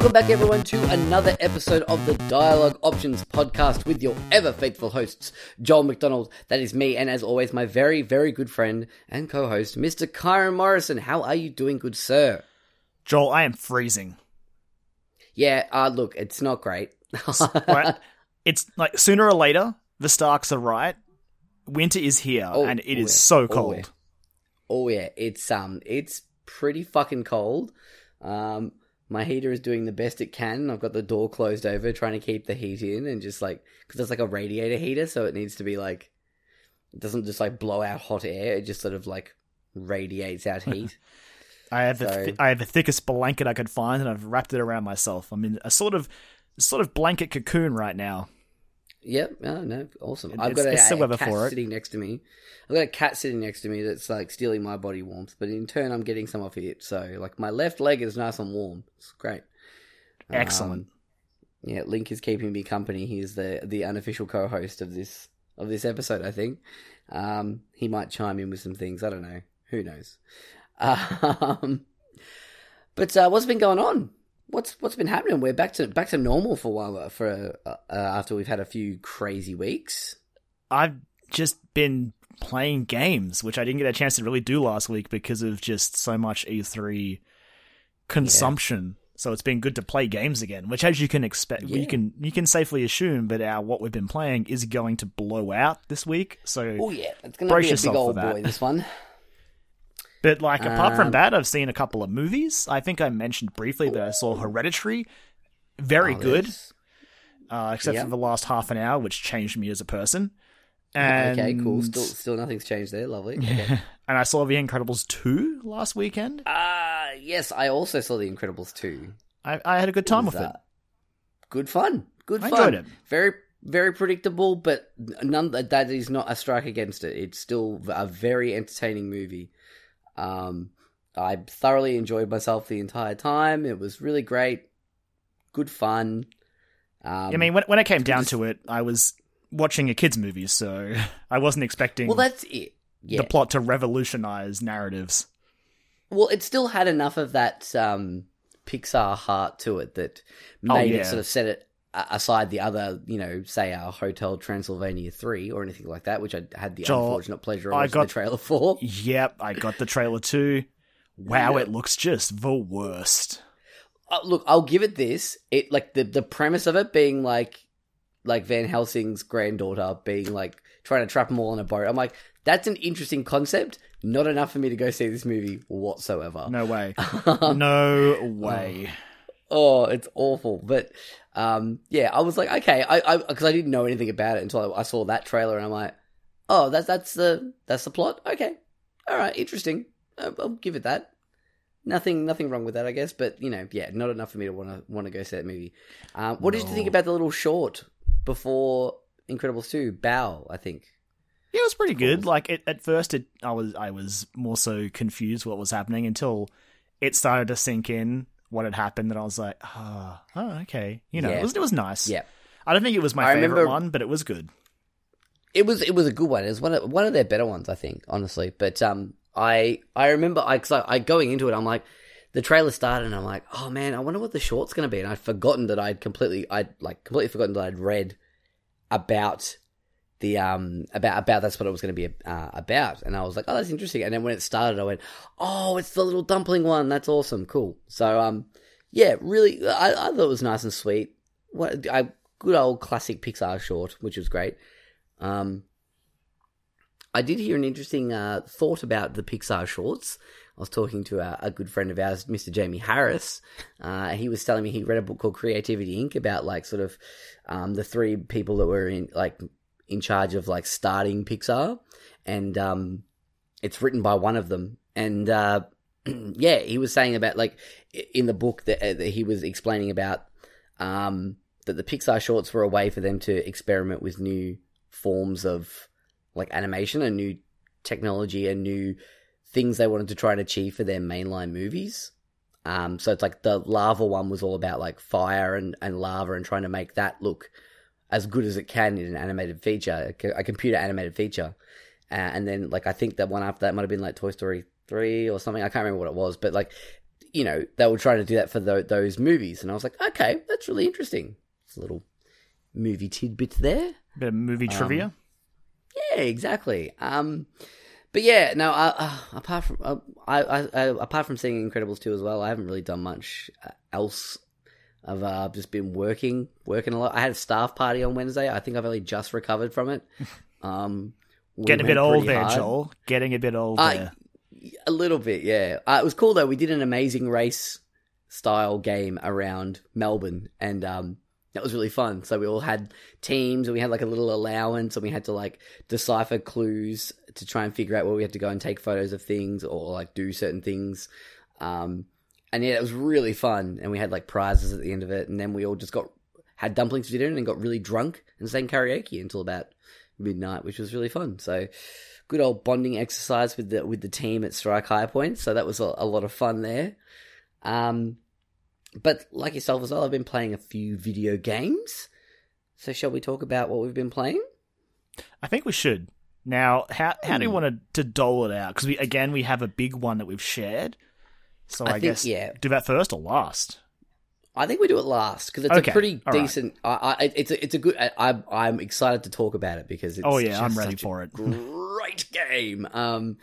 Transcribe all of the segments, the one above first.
Welcome back, everyone, to another episode of the Dialogue Options podcast with your ever faithful hosts, Joel McDonald. That is me, and as always, my very, very good friend and co host, Mr. Kyron Morrison. How are you doing, good sir? Joel, I am freezing. Yeah, uh, look, it's not great. Right? it's like sooner or later, the Starks are right. Winter is here, Oh, and it oh is yeah. so Oh, cold. yeah. Oh yeah, it's um, it's pretty fucking cold. Um, my heater is doing the best it can. I've got the door closed over, trying to keep the heat in, and just like because it's like a radiator heater, so it needs to be like it doesn't just like blow out hot air. It just sort of like radiates out heat. I have the So- thi- I have the thickest blanket I could find, and I've wrapped it around myself. I'm in a sort of sort of blanket cocoon right now. Yep. Oh no, awesome. I've it's- got a, it's a cat for it. sitting next to me. I've got a cat sitting next to me that's like stealing my body warmth, but in turn, I'm getting some off it. So like my left leg is nice and warm. It's great. Excellent. Um, yeah, Link is keeping me company. He's the the unofficial co-host of this of this episode. I think um, he might chime in with some things. I don't know. Who knows? Um, but uh, what's been going on? What's what's been happening? We're back to back to normal for a while. For uh, uh, after we've had a few crazy weeks. I've just been playing games, which I didn't get a chance to really do last week because of just so much E3 consumption. So it's been good to play games again, which, as you can expect, Yeah. you can you can safely assume that our what we've been playing is going to blow out this week. So Oh yeah, it's gonna Brace be a big old boy. This one. But like apart Um, from that, I've seen a couple of movies. I think I mentioned briefly that I saw Hereditary. Very Oh, good, uh, except yeah. for the last half an hour, which changed me as a person. And, Okay, cool. Still, still nothing's changed there. Lovely. Okay. and I saw The Incredibles two last weekend. Ah, yes, I also saw The Incredibles 2. I, I had a good time with was, it. uh, Good fun. Good I fun. enjoyed it. Very, very predictable, but none that is not a strike against it. It's still a very entertaining movie. Um, I thoroughly enjoyed myself the entire time. It was really great. Good fun. Um, I mean, when when it came down to it, I was watching a kids movie, so I wasn't expecting well, that's it. Yeah. the plot to revolutionize narratives. Well, it still had enough of that um, Pixar heart to it that Oh, made yeah. it sort of set it aside the other, you know, say our Hotel Transylvania 3 or anything like that, which I had the Joel, unfortunate pleasure of I got- the trailer for. Yep, I got the trailer too. Wow, Yeah. it looks just the worst. Uh, look, I'll give it this. It like the the premise of it being like like Van Helsing's granddaughter being like trying to trap them all on a boat. I'm like, that's an interesting concept. Not enough for me to go see this movie whatsoever. No way. no way. Oh, it's awful. But um, yeah, I was like, okay, I because I, didn't know anything about it until I, I saw that trailer, and I'm like, oh, that's that's the that's the plot. Okay, all right, interesting. I'll, I'll give it that. Nothing, nothing wrong with that, I guess. But you know, yeah, not enough for me to want to want to go see that movie. Um, what did you think about the little short before Incredibles two? Bao, I think. Yeah, it was pretty good. Like it, at first, it I was I was more so confused what was happening until it started to sink in what had happened, and I was like, oh, oh okay, you know, Yeah. it was it was nice. Yeah. I don't think it was my I favorite remember- one, but it was good. It was it was a good one. It was one of one of their better ones, I think, honestly. But um, I I remember I cause I, I going into it, I'm like, the trailer started, and I'm like, oh man, I wonder what the short's going to be. And I'd forgotten that I'd completely I'd like completely forgotten that I'd read about the um about about that's what it was going to be uh, about. And I was like, oh, that's interesting. And then when it started, I went, oh, it's the little dumpling one. That's awesome, cool. So um, yeah, really, I, I thought it was nice and sweet. What a good old classic Pixar short, which was great. Um, I did hear an interesting uh, thought about the Pixar shorts. I was talking to a, a good friend of ours, Mr. Jamie Harris. Uh, he was telling me he read a book called Creativity Inc. about like sort of um, the three people that were in like in charge of like starting Pixar, and um, it's written by one of them. And uh, yeah, he was saying about like in the book that, uh, that he was explaining about um, that the Pixar shorts were a way for them to experiment with new forms of like animation and new technology and new things they wanted to try and achieve for their mainline movies. Um, so it's like the lava one was all about like fire and, and lava and trying to make that look as good as it can in an animated feature, a, computer animated feature. Uh, and then like I think that one after that might have been like Toy Story three or something. I can't remember what it was, but like you know, they were trying to do that for tho- those movies, and I was like, okay, that's really interesting. It's a little movie tidbit there. Bit of movie trivia. Yeah, exactly. Um, but yeah, no. Uh, uh, apart from uh, I, I, I, apart from seeing Incredibles two as well, I haven't really done much uh, else. I've uh, just been working, working a lot. I had a staff party on Wednesday. I think I've only just recovered from it. Um, we Getting a bit old there, hard. Joel. Getting a bit old Uh, there. A little bit, yeah. Uh, it was cool though. We did an amazing race style game around Melbourne, and um, that was really fun. So we all had teams, and we had like a little allowance, and we had to like decipher clues to try and figure out where we had to go and take photos of things or like do certain things. Um, and yeah, it was really fun, and we had like prizes at the end of it, and then we all just got had dumplings for dinner and got really drunk and sang karaoke until about midnight, which was really fun. So good old bonding exercise with the with the team at Strike High Point. So that was a, a lot of fun there. Um, but like yourself as well, I've been playing a few video games. So shall we talk about what we've been playing? I think we should. Now, how how do you Hmm. want to, to dole it out? Because we again we have a big one that we've shared. So I, I think, guess yeah. do that first or last. I think we do it last because it's Okay, a pretty all right. decent. I, I, it's a, it's a good. I, I'm I'm excited to talk about it because it's Oh, yeah, I'm ready for it. Great game. Um,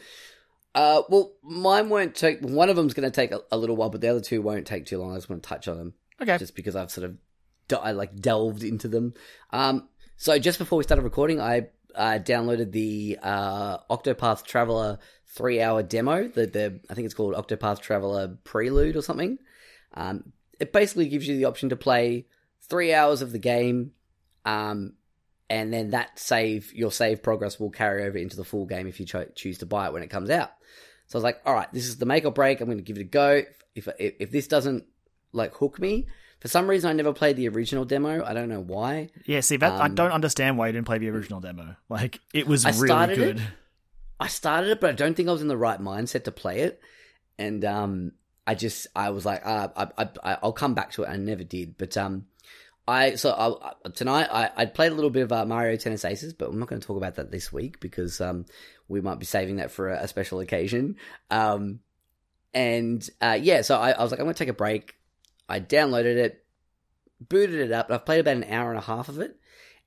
uh, well, mine won't take. One of them's going to take a, a little while, but the other two won't take too long. I just want to touch on them. Okay. just because I've sort of I like delved into them. Um, so just before we started recording, I uh, downloaded the uh, Octopath Traveler three hour demo. The the I think it's called Octopath Traveler Prelude or something. Um, it basically gives you the option to play three hours of the game, um, and then that save your save progress will carry over into the full game if you cho- choose to buy it when it comes out. So I was like, all right, this is the make or break. I'm going to give it a go. If if, if this doesn't like hook me, for some reason I never played the original demo. I don't know why. Yeah, see that I Um, don't understand why you didn't play the original demo. Like it was I really good. it. I started it, but I don't think I was in the right mindset to play it. And um, I just I was like, uh, I, I, I'll come back to it. I never did, but um, I so I- tonight I I played a little bit of uh, Mario Tennis Aces, but I'm not going to talk about that this week because um we might be saving that for a, a special occasion. Um, and uh, yeah, so I, I was like, I'm going to take a break. I downloaded it, booted it up, and I've played about an hour and a half of it.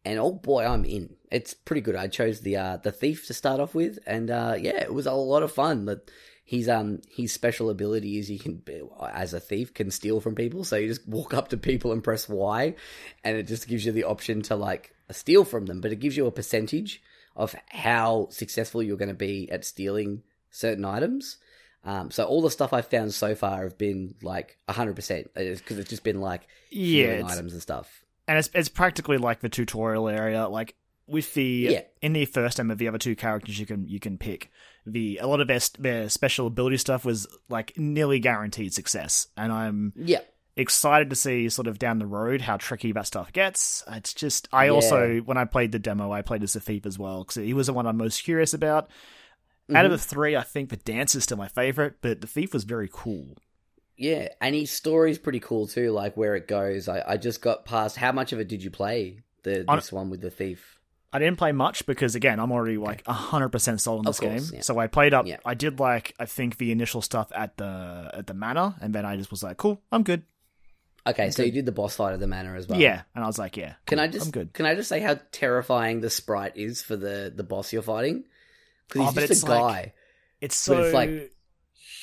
And oh boy, I'm in. It's pretty good. I chose the uh, the thief to start off with, and uh, yeah, it was a lot of fun. But his um his special ability is he can as a thief can steal from people. So you just walk up to people and press Y, and it just gives you the option to like steal from them. But it gives you a percentage of how successful you're going to be at stealing certain items. Um, so all the stuff I've found so far have been like 100% because it's just been like Yeah, items and stuff. and it's it's practically like the tutorial area. Like with the Yeah. in the first demo, the other two characters you can you can pick. The a lot of their their special ability stuff was like nearly guaranteed success, and I'm Yeah. excited to see sort of down the road how tricky that stuff gets. It's just I Yeah. also when I played the demo, I played as the thief as well because he was the one I'm most curious about. Out of mm-hmm. the three, I think the dance is still my favorite, but the thief was very cool. Yeah, and his story's pretty cool too, like where it goes. I, I just got past how much of it did you play? The On- this one with the thief. I didn't play much because again, I'm already like hundred percent sold on this course, game. yeah. So I played up. Yeah. I did like I think the initial stuff at the at the manor, and then I just was like, cool, I'm good. Okay, so you did the boss fight of the manor as well. yeah, and I was like, yeah, Can cool, I just I'm good. can I just say how terrifying the sprite is for the the boss you're fighting? Because Oh, he's but just it's a like- guy, It's but so it's like-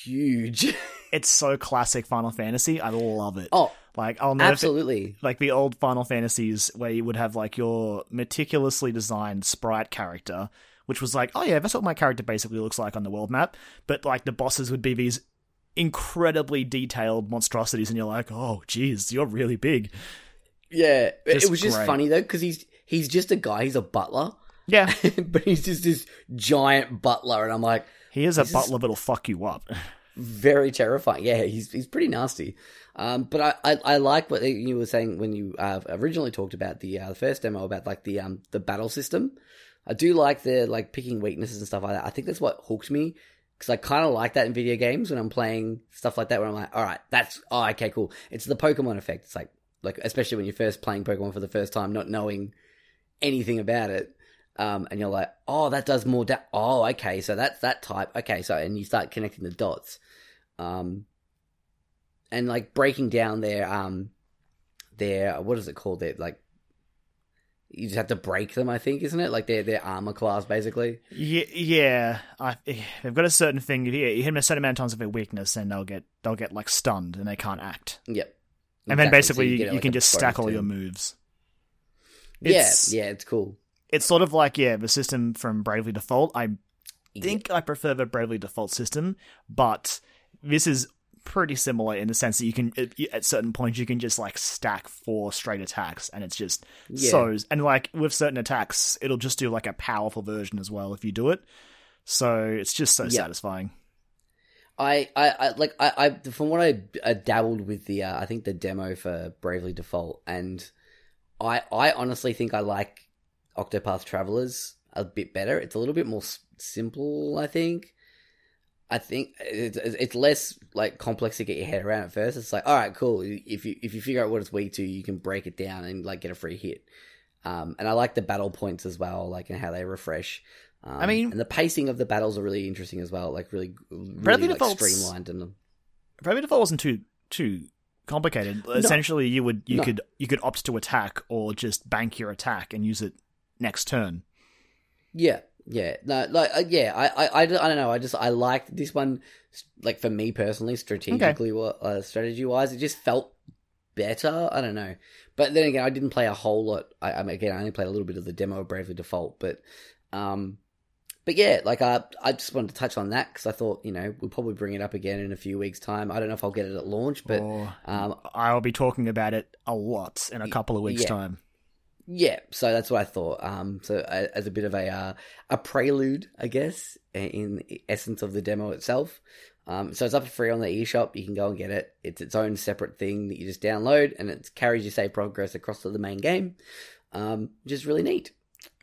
huge. it's so classic Final Fantasy. I love it. oh, like I'll never absolutely. like the old Final Fantasies where you would have like your meticulously designed sprite character, which was like, oh yeah, that's what my character basically looks like on the world map. But like the bosses would be these incredibly detailed monstrosities, and you're like, oh geez, you're really big. Yeah, it- Just it was just great. funny though because he's he's just a guy. He's a butler, Yeah, but he's just this giant butler, and I'm like, he is a This is- butler that'll fuck you up. very terrifying. Yeah, he's he's pretty nasty. Um, but I, I, I like what you were saying when you uh, originally talked about the uh, the first demo about like the um the battle system. I do like the like picking weaknesses and stuff like that. I think that's what hooked me because I kind of like that in video games when I'm playing stuff like that. Where I'm like, all right, that's oh okay, cool. It's the Pokemon effect. It's like like especially when you're first playing Pokemon for the first time, not knowing anything about it. Um, and you're like, oh, that does more. Da- oh, okay, so that's that type. Okay, so and you start connecting the dots. Um, and like breaking down their um their what is it called? Their like you just have to break them. I think, isn't it? Like their their armor class, basically. Yeah, yeah. I, they've got a certain thing. Yeah, you hit them a certain amount of times of their weakness, and they'll get they'll get like stunned, and they can't act. Yep. And then basically So you, you like, can just stack all your moves. Yeah, yeah, it's cool. It's sort of like yeah, the system from Bravely Default. I think I prefer the Bravely Default system, but this is pretty similar in the sense that you can at- at certain points you can just like stack four straight attacks, and it's just Yeah. so and like with certain attacks, it'll just do like a powerful version as well if you do it. So it's just so Yeah. satisfying. I, I, I like I, I from what I, I dabbled with the uh, I think the demo for Bravely Default and I I honestly think I like Octopath Travelers a bit better. It's a little bit more s- simple. I think. I think it's, it's less like complex to get your head around at first. It's like, all right, cool. If you if you figure out what it's weak to, you can break it down and like get a free hit. Um, and I like the battle points as well, like and how they refresh. Um, I mean- and the pacing of the battles are really interesting as well. Like really, really like, streamlined in them. Bravely Default wasn't too too complicated. Essentially, you would you No. could you could opt to attack or just bank your attack and use it next turn. Yeah, yeah, no, like uh, yeah, I, I, I, don't- I don't know. I just I liked this one, like for me personally, strategically, wa- uh, strategy wise, it just felt better. I don't know, but then again, I didn't play a whole lot. I, I mean, again, I only played a little bit of the demo of Bravely Default, but, um, but yeah, like I, I just wanted to touch on that because I thought you know we'll probably bring it up again in a few weeks' time. I don't know if I'll get it at launch, but or um, I'll be talking about it a lot in a couple of weeks' yeah. time. Yeah, so that's what I thought. Um, so uh, as a bit of a uh, a prelude, I guess, in essence of the demo itself. Um, so it's up for free on the eShop. You can go and get it. It's its own separate thing that you just download, and it carries your save progress across to the main game, um, which is really neat.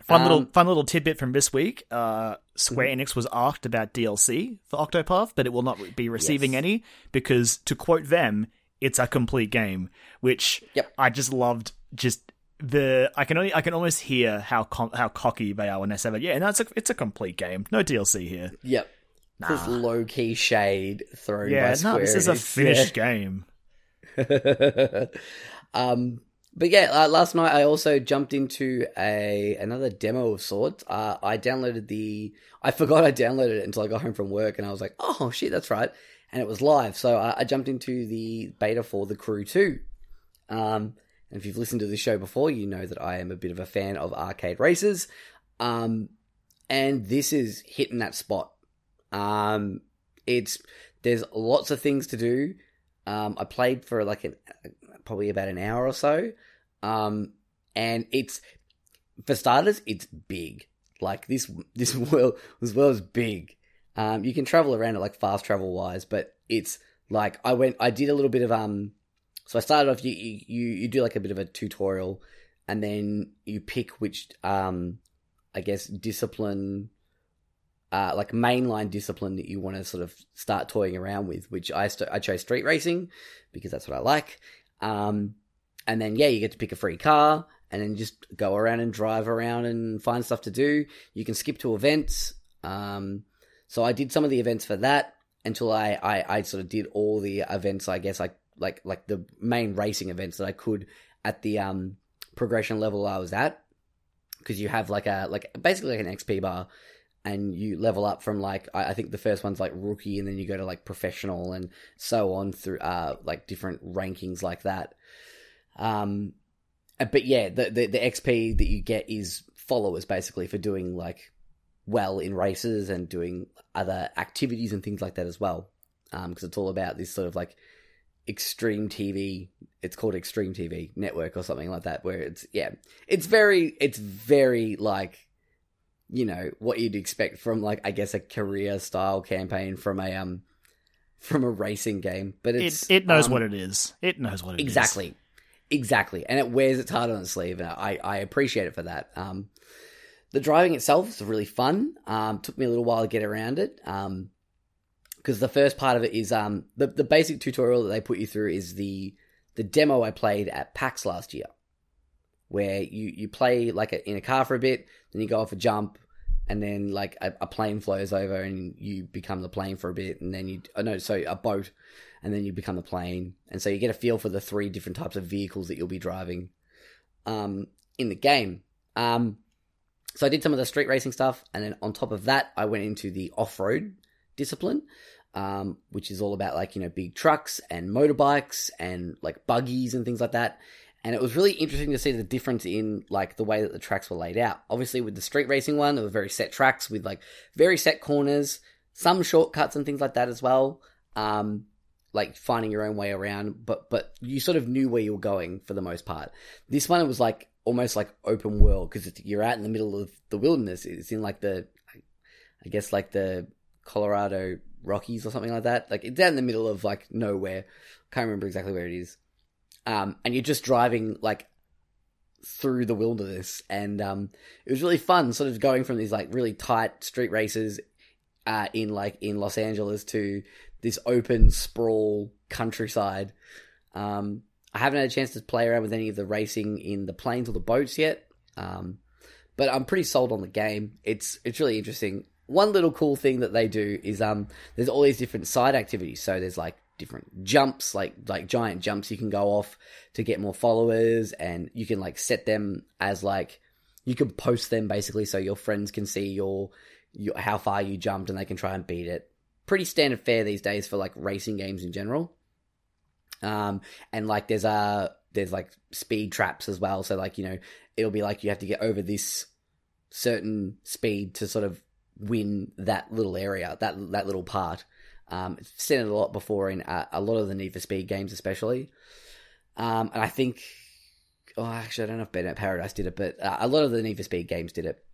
Fun little Um, fun little tidbit from this week. Uh, Square Enix was asked about DLC for Octopath, but it will not be receiving Yes. any because, to quote them, it's a complete game. Which Yep. I just loved. Just the I can only I can almost hear how com- how cocky they are when they say that. Yeah, no, it's a it's a complete game. No DLC here. Yep. This low key shade thrown Yeah, Square no, this is a finished game. um, but yeah, uh, last night I also jumped into a another demo of sorts. Uh, I downloaded the. I forgot I downloaded it until I got home from work, and I was like, "Oh shit, that's right!" And it was live, so I, I jumped into the beta for the Crew Two. Um, and if you've listened to the show before, you know that I am a bit of a fan of arcade races. Um, and this is hitting that spot. Um, it's there's lots of things to do. Um, I played for like an probably about an hour or so. Um, and it's for starters, it's big. Like this, this world, this world is big. Um, you can travel around it like fast travel wise, but it's like I went, I did a little bit of um. So I started off. You you you do like a bit of a tutorial, and then you pick which um, I guess discipline uh, like mainline discipline that you want to sort of start toying around with, which I st- I chose street racing because that's what I like. Um, and then yeah, you get to pick a free car and then just go around and drive around and find stuff to do. You can skip to events. Um, so I did some of the events for that until I, I, I sort of did all the events. I guess like like like the main racing events that I could at the um progression level I was at. Because you have like a like basically like an XP bar and you level up from like I, I think the first one's like rookie and then you go to like professional and so on through uh like different rankings like that. Um uh, but yeah the, the the xp that you get is followers basically for doing like well in races and doing other activities and things like that as well. Um because it's all about this sort of like extreme tv it's called extreme tv network or something like that where it's yeah it's very it's very like you know what you'd expect from like I guess a career style campaign from a um from a racing game, but it's It it knows um, what it is. It knows what it is. exactly, exactly, and it wears its heart on its sleeve, and I I appreciate it for that. Um, the driving itself is really fun. Um, took me a little while to get around it. Um, because the first part of it is um the the basic tutorial that they put you through is the the demo I played at PAX last year, where you you play like a, in a car for a bit, then you go off a jump, and then like a, a plane flows over and you become the plane for a bit, and then you oh no, so a boat, and then you become the plane, and so you get a feel for the three different types of vehicles that you'll be driving, um, in the game. Um, so I did some of the street racing stuff, and then on top of that, I went into the off road discipline, um, which is all about like you know big trucks and motorbikes and like buggies and things like that. And it was really interesting to see the difference in like the way that the tracks were laid out. Obviously, with the street racing one, there were very set tracks with like very set corners, some shortcuts and things like that as well. Um, like finding your own way around, but but you sort of knew where you were going for the most part. This one it was like almost like open world because you're out in the middle of the wilderness. It's in like the, I guess like the Colorado Rockies or something like that. Like it's out in the middle of like nowhere. Can't remember exactly where it is. Um, and you're just driving like through the wilderness, and um, it was really fun. Sort of going from these like really tight street races uh, in like in Los Angeles to this open sprawl countryside. Um, I haven't had a chance to play around with any of the racing in the planes or the boats yet, um, but I'm pretty sold on the game. It's it's really interesting. One little cool thing that they do is um, there's all these different side activities. So there's like different jumps, like like giant jumps you can go off to get more followers, and you can like set them as like you can post them basically so your friends can see your, your how far you jumped and they can try and beat it. Pretty standard fare these days for like racing games in general. Um, and like there's a there's like speed traps as well. So like you know it'll be like you have to get over this certain speed to sort of win that little area, that that little part. Um, I've seen it a lot before in uh, a lot of the Need for Speed games, especially. Um, and I think, oh, actually, I don't know if Burnout Paradise did it, but uh, a lot of the Need for Speed games did it.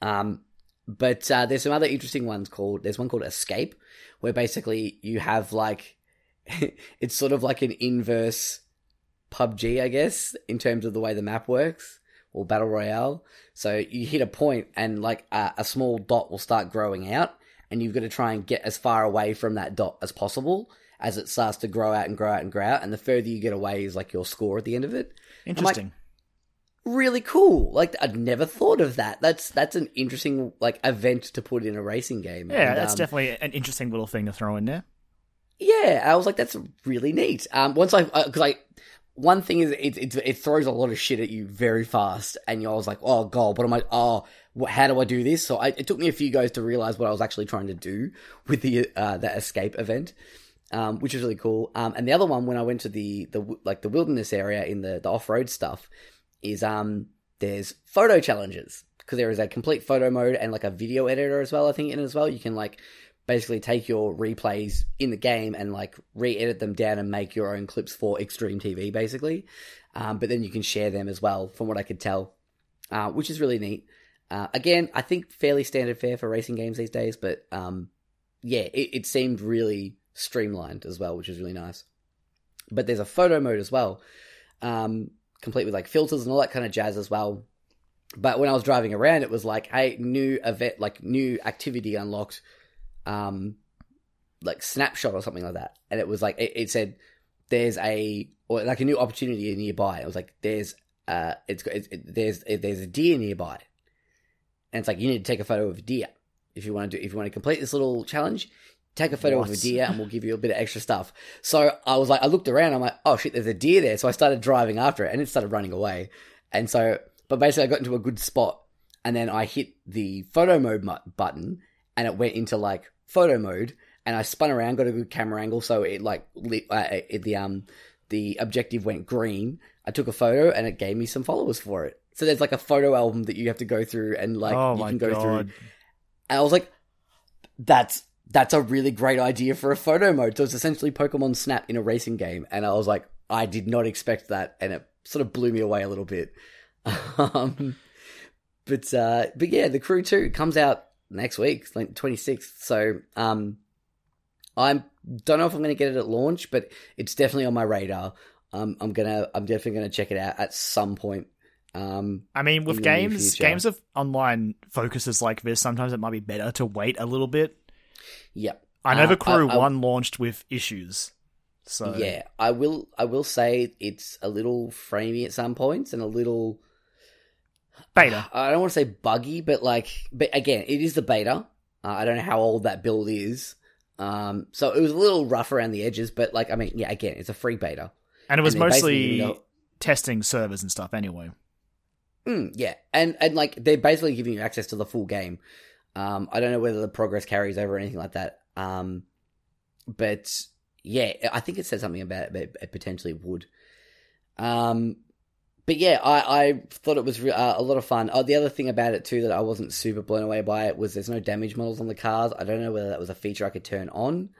Um, but uh, there's some other interesting ones called. There's one called Escape, where basically you have like it's sort of like an inverse PUBG, I guess, in terms of the way the map works or battle royale. So you hit a point and like a, a, small dot will start growing out, and you've got to try and get as far away from that dot as possible as it starts to grow out and grow out and grow out. And the further you get away is like your score at the end of it. Interesting. Like, really cool. Like I'd never thought of that. That's that's an interesting like event to put in a racing game. Yeah, and, that's um, definitely an interesting little thing to throw in there. Yeah, I was like, that's really neat. Um, once I, because uh, I, one thing is it, it, it throws a lot of shit at you very fast, and I was like, oh god, what am I? Oh, what, how do I do this? So I, it took me a few goes to realize what I was actually trying to do with the uh, escape event, um, which is really cool. Um, and the other one when I went to the the like the wilderness area in the the off road stuff is um there's photo challenges because there is a complete photo mode and like a video editor as well. I think in as well you can like basically take your replays in the game and like re-edit them down and make your own clips for Extreme TV, basically. Um, but then you can share them as well, from what I could tell, uh, which is really neat. Uh, again, I think fairly standard fare for racing games these days, but um, yeah, it, it seemed really streamlined as well, which is really nice. But there's a photo mode as well, um, complete with like filters and all that kind of jazz as well. But when I was driving around, it was like, hey, new event, like new activity unlocked um, like snapshot or something like that, and it was like it, it said there's a or like a new opportunity nearby. It was like there's uh, it's, it's it, there's it, there's a deer nearby, and it's like you need to take a photo of a deer if you want to do if you want to complete this little challenge. Take a photo what? of a deer and we'll give you a bit of extra stuff. So I was like, I looked around, I'm like, oh shit, there's a deer there. So I started driving after it and it started running away. And so, but basically I got into a good spot and then I hit the photo mode button and it went into like photo mode, and I spun around, got a good camera angle, so it like lit, uh, it, the um the objective went green. I took a photo, and it gave me some followers for it. So there's like a photo album that you have to go through, and like oh you can go God. through. And I was like, that's that's a really great idea for a photo mode. So it's essentially Pokemon Snap in a racing game, and I was like, I did not expect that, and it sort of blew me away a little bit. um, but uh, but yeah, the Crew Two comes out next week, like 26th. So, um, I don't know if I'm going to get it at launch, but it's definitely on my radar. Um, I'm gonna, I'm definitely going to check it out at some point. Um, I mean, with games, games of online focuses like this, sometimes it might be better to wait a little bit. Yep. I know uh, the Crew I, I, One launched with issues, so yeah, I will. I will say it's a little framey at some points and a little Beta. I don't want to say buggy, but like, but again, it is the beta. Uh, I don't know how old that build is. Um, so it was a little rough around the edges, but like, I mean, yeah, again, it's a free beta. And it was And mostly testing servers and stuff anyway. Mm, yeah, and and like they're basically giving you access to the full game. Um, I don't know whether the progress carries over or anything like that. Um, but yeah, I think it said something about it, but it potentially would. Um, but yeah, I, I thought it was re- uh, a lot of fun. Oh, the other thing about it too that I wasn't super blown away by it was there's no damage models on the cars. I don't know whether that was a feature I could turn on.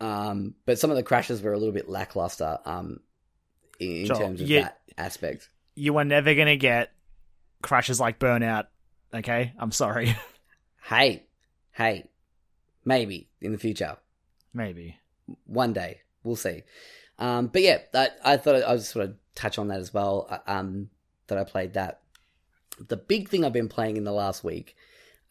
Um, but some of the crashes were a little bit lackluster. Um, in, in terms of yeah. that aspect. You were never going to get crashes like Burnout, okay? I'm sorry. hey, hey, maybe in the future, Maybe. one day, we'll see. Um, but yeah, I, I thought I was sort of touch on that as well. uh, Um, that I played that. The big thing I've been playing in the last week,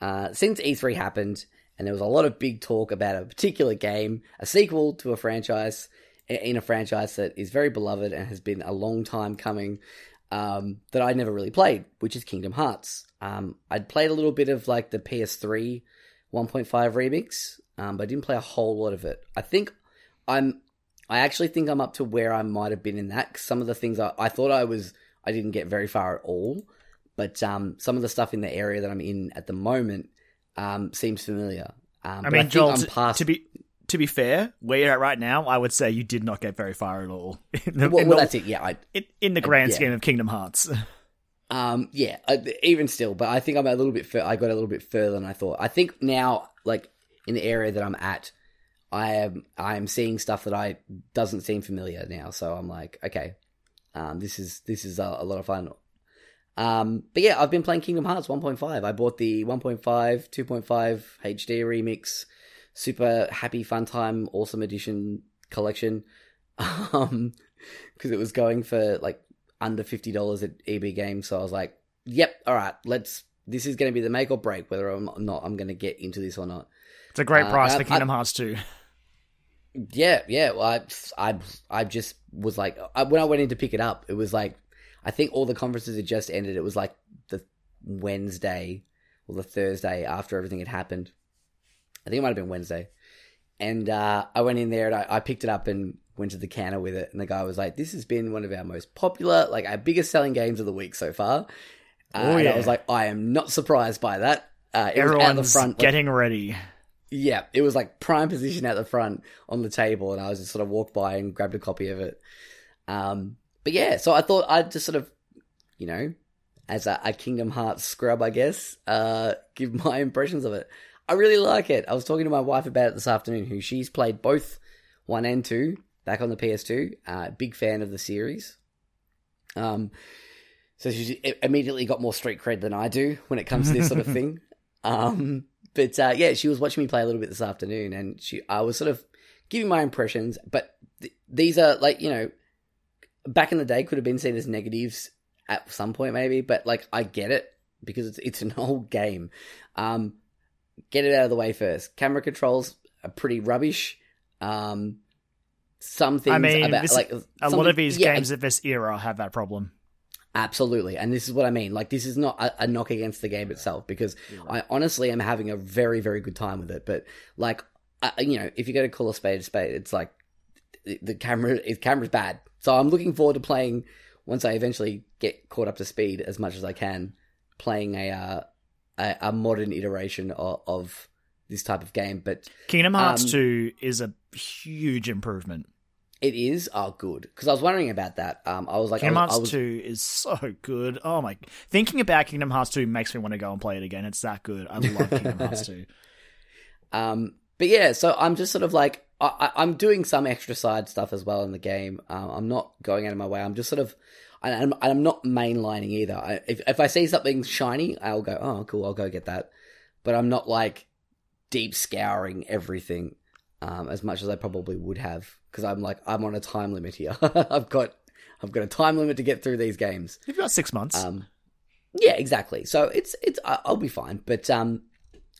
uh, since E3 happened, and there was a lot of big talk about a particular game, a sequel to a franchise, in a franchise that is very beloved and has been a long time coming, um, that I never really played, which is Kingdom Hearts. Um, I'd played a little bit of like the PS3 1.5 remix, um, but I didn't play a whole lot of it. I think I'm, I actually think I'm up to where I might have been in that. 'cause some of the things I, I thought I was, I didn't get very far at all, but um, some of the stuff in the area that I'm in at the moment um, seems familiar. Um, I mean, think Joel, past. to be to be fair, where you're at right now, I would say you did not get very far at all. In the, well, in well, the- that's it. Yeah, I, in, in the grand yeah. scheme of Kingdom Hearts. Um, yeah, uh, even still, but I think I'm a little bit. Fur- I got a little bit further than I thought. I think now, like in the area that I'm at, I am I am seeing stuff that I doesn't seem familiar now. So I'm like, okay, um, this is this is a, a lot of fun. Um, but yeah, I've been playing Kingdom Hearts 1.5. I bought the 1.5, 2.5 HD remix, super happy fun time, awesome edition collection. Um, because it was going for like under fifty dollars at EB Games. So I was like, "Yep, all right, let's. This is going to be the make or break whether I'm not. I'm going to get into this or not." It's a great Uh, price I- for Kingdom Hearts 2. Yeah, yeah. Well, I, I, I just was like, I, when I went in to pick it up, it was like, I think all the conferences had just ended. It was like the Wednesday or the Thursday after everything had happened. I think it might have been Wednesday. And uh, I went in there and I, I picked it up and went to the counter with it. And the guy was like, "This has been one of our most popular, like our biggest selling games of the week so far." Uh, Oh, and yeah. I was like, "I am not surprised by that." Uh, Everyone's front, like, getting ready. Yeah, it was like prime position at the front on the table, and I was just sort of walked by and grabbed a copy of it. Um, but yeah, so I thought I'd just sort of, you know, as a, a Kingdom Hearts scrub, I guess, uh, give my impressions of it. I really like it. I was talking to my wife about it this afternoon, who she's played both one and two back on the PS2. Uh, big fan of the series. Um, so she immediately got more street cred than I do when it comes to this sort of thing. Um, but uh, yeah, she was watching me play a little bit this afternoon, and she I was sort of giving my impressions. But th- these are like you know, back in the day could have been seen as negatives at some point maybe, but like I get it because it's it's an old game. Um, get it out of the way first. Camera controls are pretty rubbish. Um, some things I mean, about this- like A lot of these yeah, games of this era have that problem. Absolutely, and this is what I mean. Like, this is not a, a knock against the game itself because I honestly am having a very, very good time with it. But like, uh, you know, if you go to call a spade a spade, it's like the, the camera, the camera's bad. So I'm looking forward to playing once I eventually get caught up to speed as much as I can, playing a uh, a, a modern iteration of, of this type of game. But Kingdom Hearts Um, 2 is a huge improvement. It is oh good because I was wondering about that. Um, I was like, I Kingdom was, I Hearts was 2 is so good. Oh my. Thinking about Kingdom Hearts 2 makes me want to go and play it again. It's that good. I love Kingdom Hearts 2. Um, but yeah, so I'm just sort of like I, I- I'm doing some extra side stuff as well in the game. Um, I'm not going out of my way. I'm just sort of, and I'm, I'm not mainlining either. I, if if I see something shiny, I'll go, oh cool, I'll go get that. But I'm not like deep scouring everything um, as much as I probably would have because I'm like I'm on a time limit here. I've got I've got a time limit to get through these games. You've got six months. Um, yeah, exactly. So it's it's I'll be fine. But um,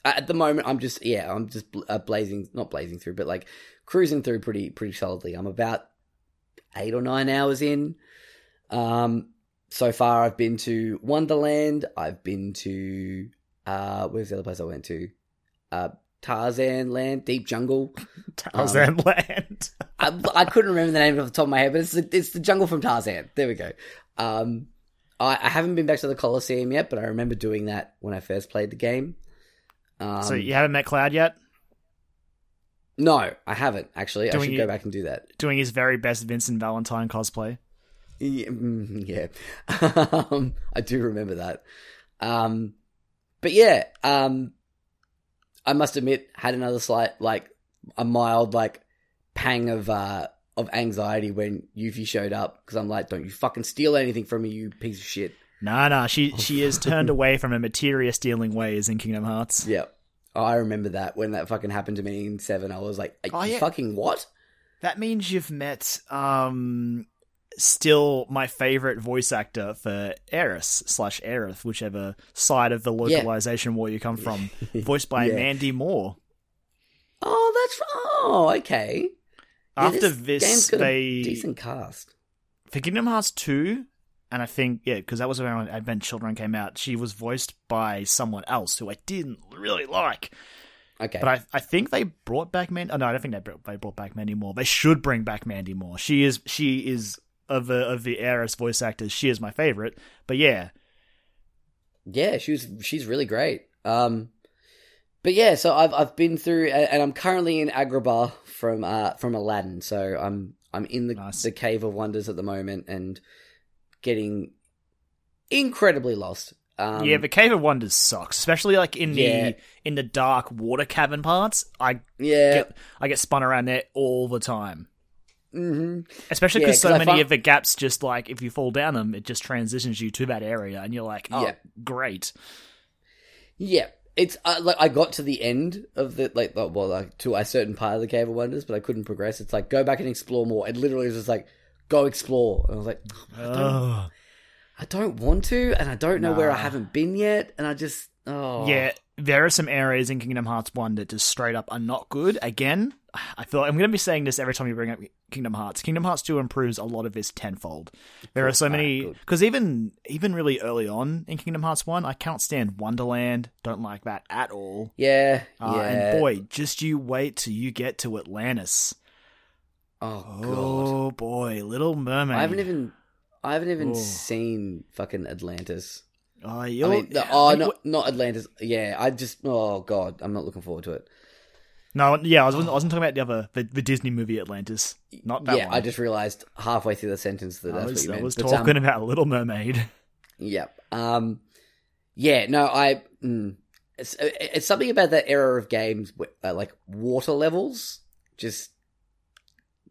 at the moment, I'm just yeah, I'm just uh, blazing, not blazing through, but like cruising through pretty pretty solidly. I'm about eight or nine hours in. Um, so far I've been to Wonderland. I've been to uh, where's the other place I went to? Uh, Tarzan Land, Deep Jungle. Tarzan Land. I, I couldn't remember the name off the top of my head, but it's the, it's the jungle from Tarzan. There we go. Um, I, I haven't been back to the Colosseum yet, but I remember doing that when I first played the game. Um, so you haven't met Cloud yet? no, I haven't actually. I should go back and do that. Doing his very best Vincent Valentine cosplay. Yeah, mm, yeah. um, I do remember that. Um, but yeah, um, I must admit, had another slight, like, a mild, like, pang of, uh, of anxiety when Yuffie showed up because I'm like, don't you fucking steal anything from me, you piece of shit. Nah, nah. She she is turned away from her materia stealing ways in Kingdom Hearts. Yeah. I remember that when that fucking happened to me in seven. I was like, Oh, yeah. fucking what? That means you've met um still my favorite voice actor for Aeris slash Aerith, whichever side of the localization war you come from, voiced by Yeah. Mandy Moore. Oh, that's oh, okay. Yeah, After this this, game's got they a decent cast. for Kingdom Hearts 2, and I think, yeah, because that was around when Advent Children came out, she was voiced by someone else who I didn't really like. Okay, But I, I think they brought back Mandy. Oh, no, I don't think they brought, they brought back Mandy Moore. They should bring back Mandy Moore. She is she is of the of the Aeris voice actors. She is my favorite. But yeah, yeah, she was she's really great. Um, but yeah, so I've I've been through, and and I'm currently in Agrabah from uh from Aladdin. So I'm I'm in the Nice. the Cave of Wonders at the moment and getting incredibly lost. Um, yeah, the Cave of Wonders sucks, especially like in Yeah. the in the dark water cavern parts. I yeah, get I get spun around there all the time. Hmm Especially Yeah, so many find- of the gaps just like if you fall down them, it just transitions you to that area, and you're like, oh, Yeah. great. Yeah, it's uh, like I got to the end of the like well like to a certain part of the Cave of Wonders, but I couldn't progress. It's like go back and explore more. It literally was just like go explore, and I was like, I don't. I don't want to, and I don't know where I haven't been yet, and I just oh Yeah, there are some areas in Kingdom Hearts 1 that just straight up are not good. Again, I feel like I'm going to be saying this every time you bring up Kingdom Hearts. Kingdom Hearts 2 improves a lot of this tenfold. There are so many because even even really early on in Kingdom Hearts 1, I can't stand Wonderland. Don't like that at all. yeah Uh, yeah. And boy, just you wait till you get to Atlantis. oh god, Oh boy, Little Mermaid. I haven't even I haven't even Oh. seen fucking Atlantis. Oh, I you're, mean, the, oh like, not not Atlantis. Yeah, I just oh god, I'm not looking forward to it. No, yeah, I wasn't, I wasn't talking about the other the, the Disney movie Atlantis. Not that yeah, one. I just realized halfway through the sentence that I that's was, what you I meant. was But, um, talking about Little Mermaid. Yep. Um. Yeah. No. I. Mm, it's it's something about that era of games, uh, like water levels, just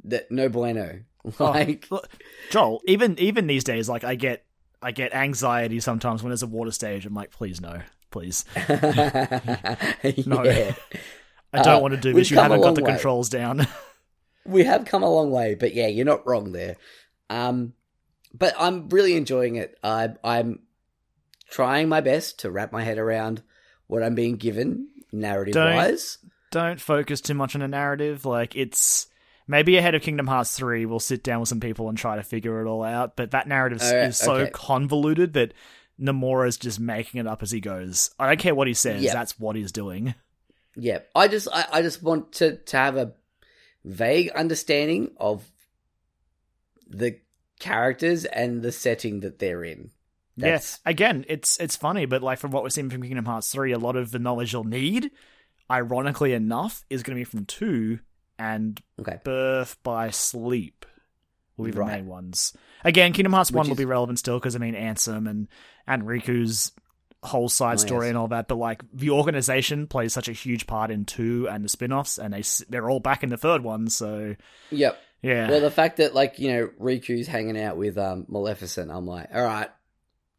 that no bueno. Like, Oh, look, Joel, even even these days, like I get I get anxiety sometimes when there's a water stage. I'm like, please no, please. No. yeah. I don't Uh, want to do this. You haven't got the way. controls down. we have come a long way, but yeah, you're not wrong there. Um, but I'm really enjoying it. I, I'm trying my best to wrap my head around what I'm being given narrative wise. don't focus too much on the narrative. Like it's maybe ahead of Kingdom Hearts three, we'll sit down with some people and try to figure it all out. But that narrative is so okay. convoluted that Nomura's just making it up as he goes. I don't care what he says. Yeah. That's what he's doing. Yeah, I just I, I just want to to have a vague understanding of the characters and the setting that they're in. Yes. Again, it's it's funny, but like from what we're seeing from Kingdom Hearts three, a lot of the knowledge you'll need, ironically enough, is going to be from two and Okay. Birth by Sleep will be the Right. main ones. Again, Kingdom Hearts Which one will be relevant still because I mean Ansem and and Riku's whole side Oh, story yes. and all that, but like the organization plays such a huge part in two and the spin-offs, and they they're all back in the third one. So Yep. yeah, Well, the fact that like you know Riku's hanging out with um Maleficent, I'm like, all right,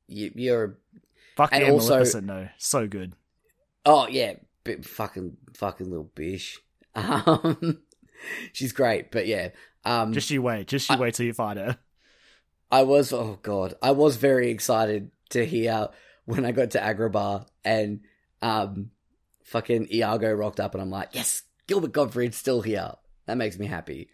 you, you're fuck and yeah, also- Maleficent, no, so good. oh yeah, bit fucking fucking little bish. Um, she's great, but yeah, um, Just you wait, just you I- wait till you find her. I was oh god, I was very excited to hear when I got to Agrabah and um fucking Iago rocked up and I'm like, yes, Gilbert Gottfried's still here. That makes me happy.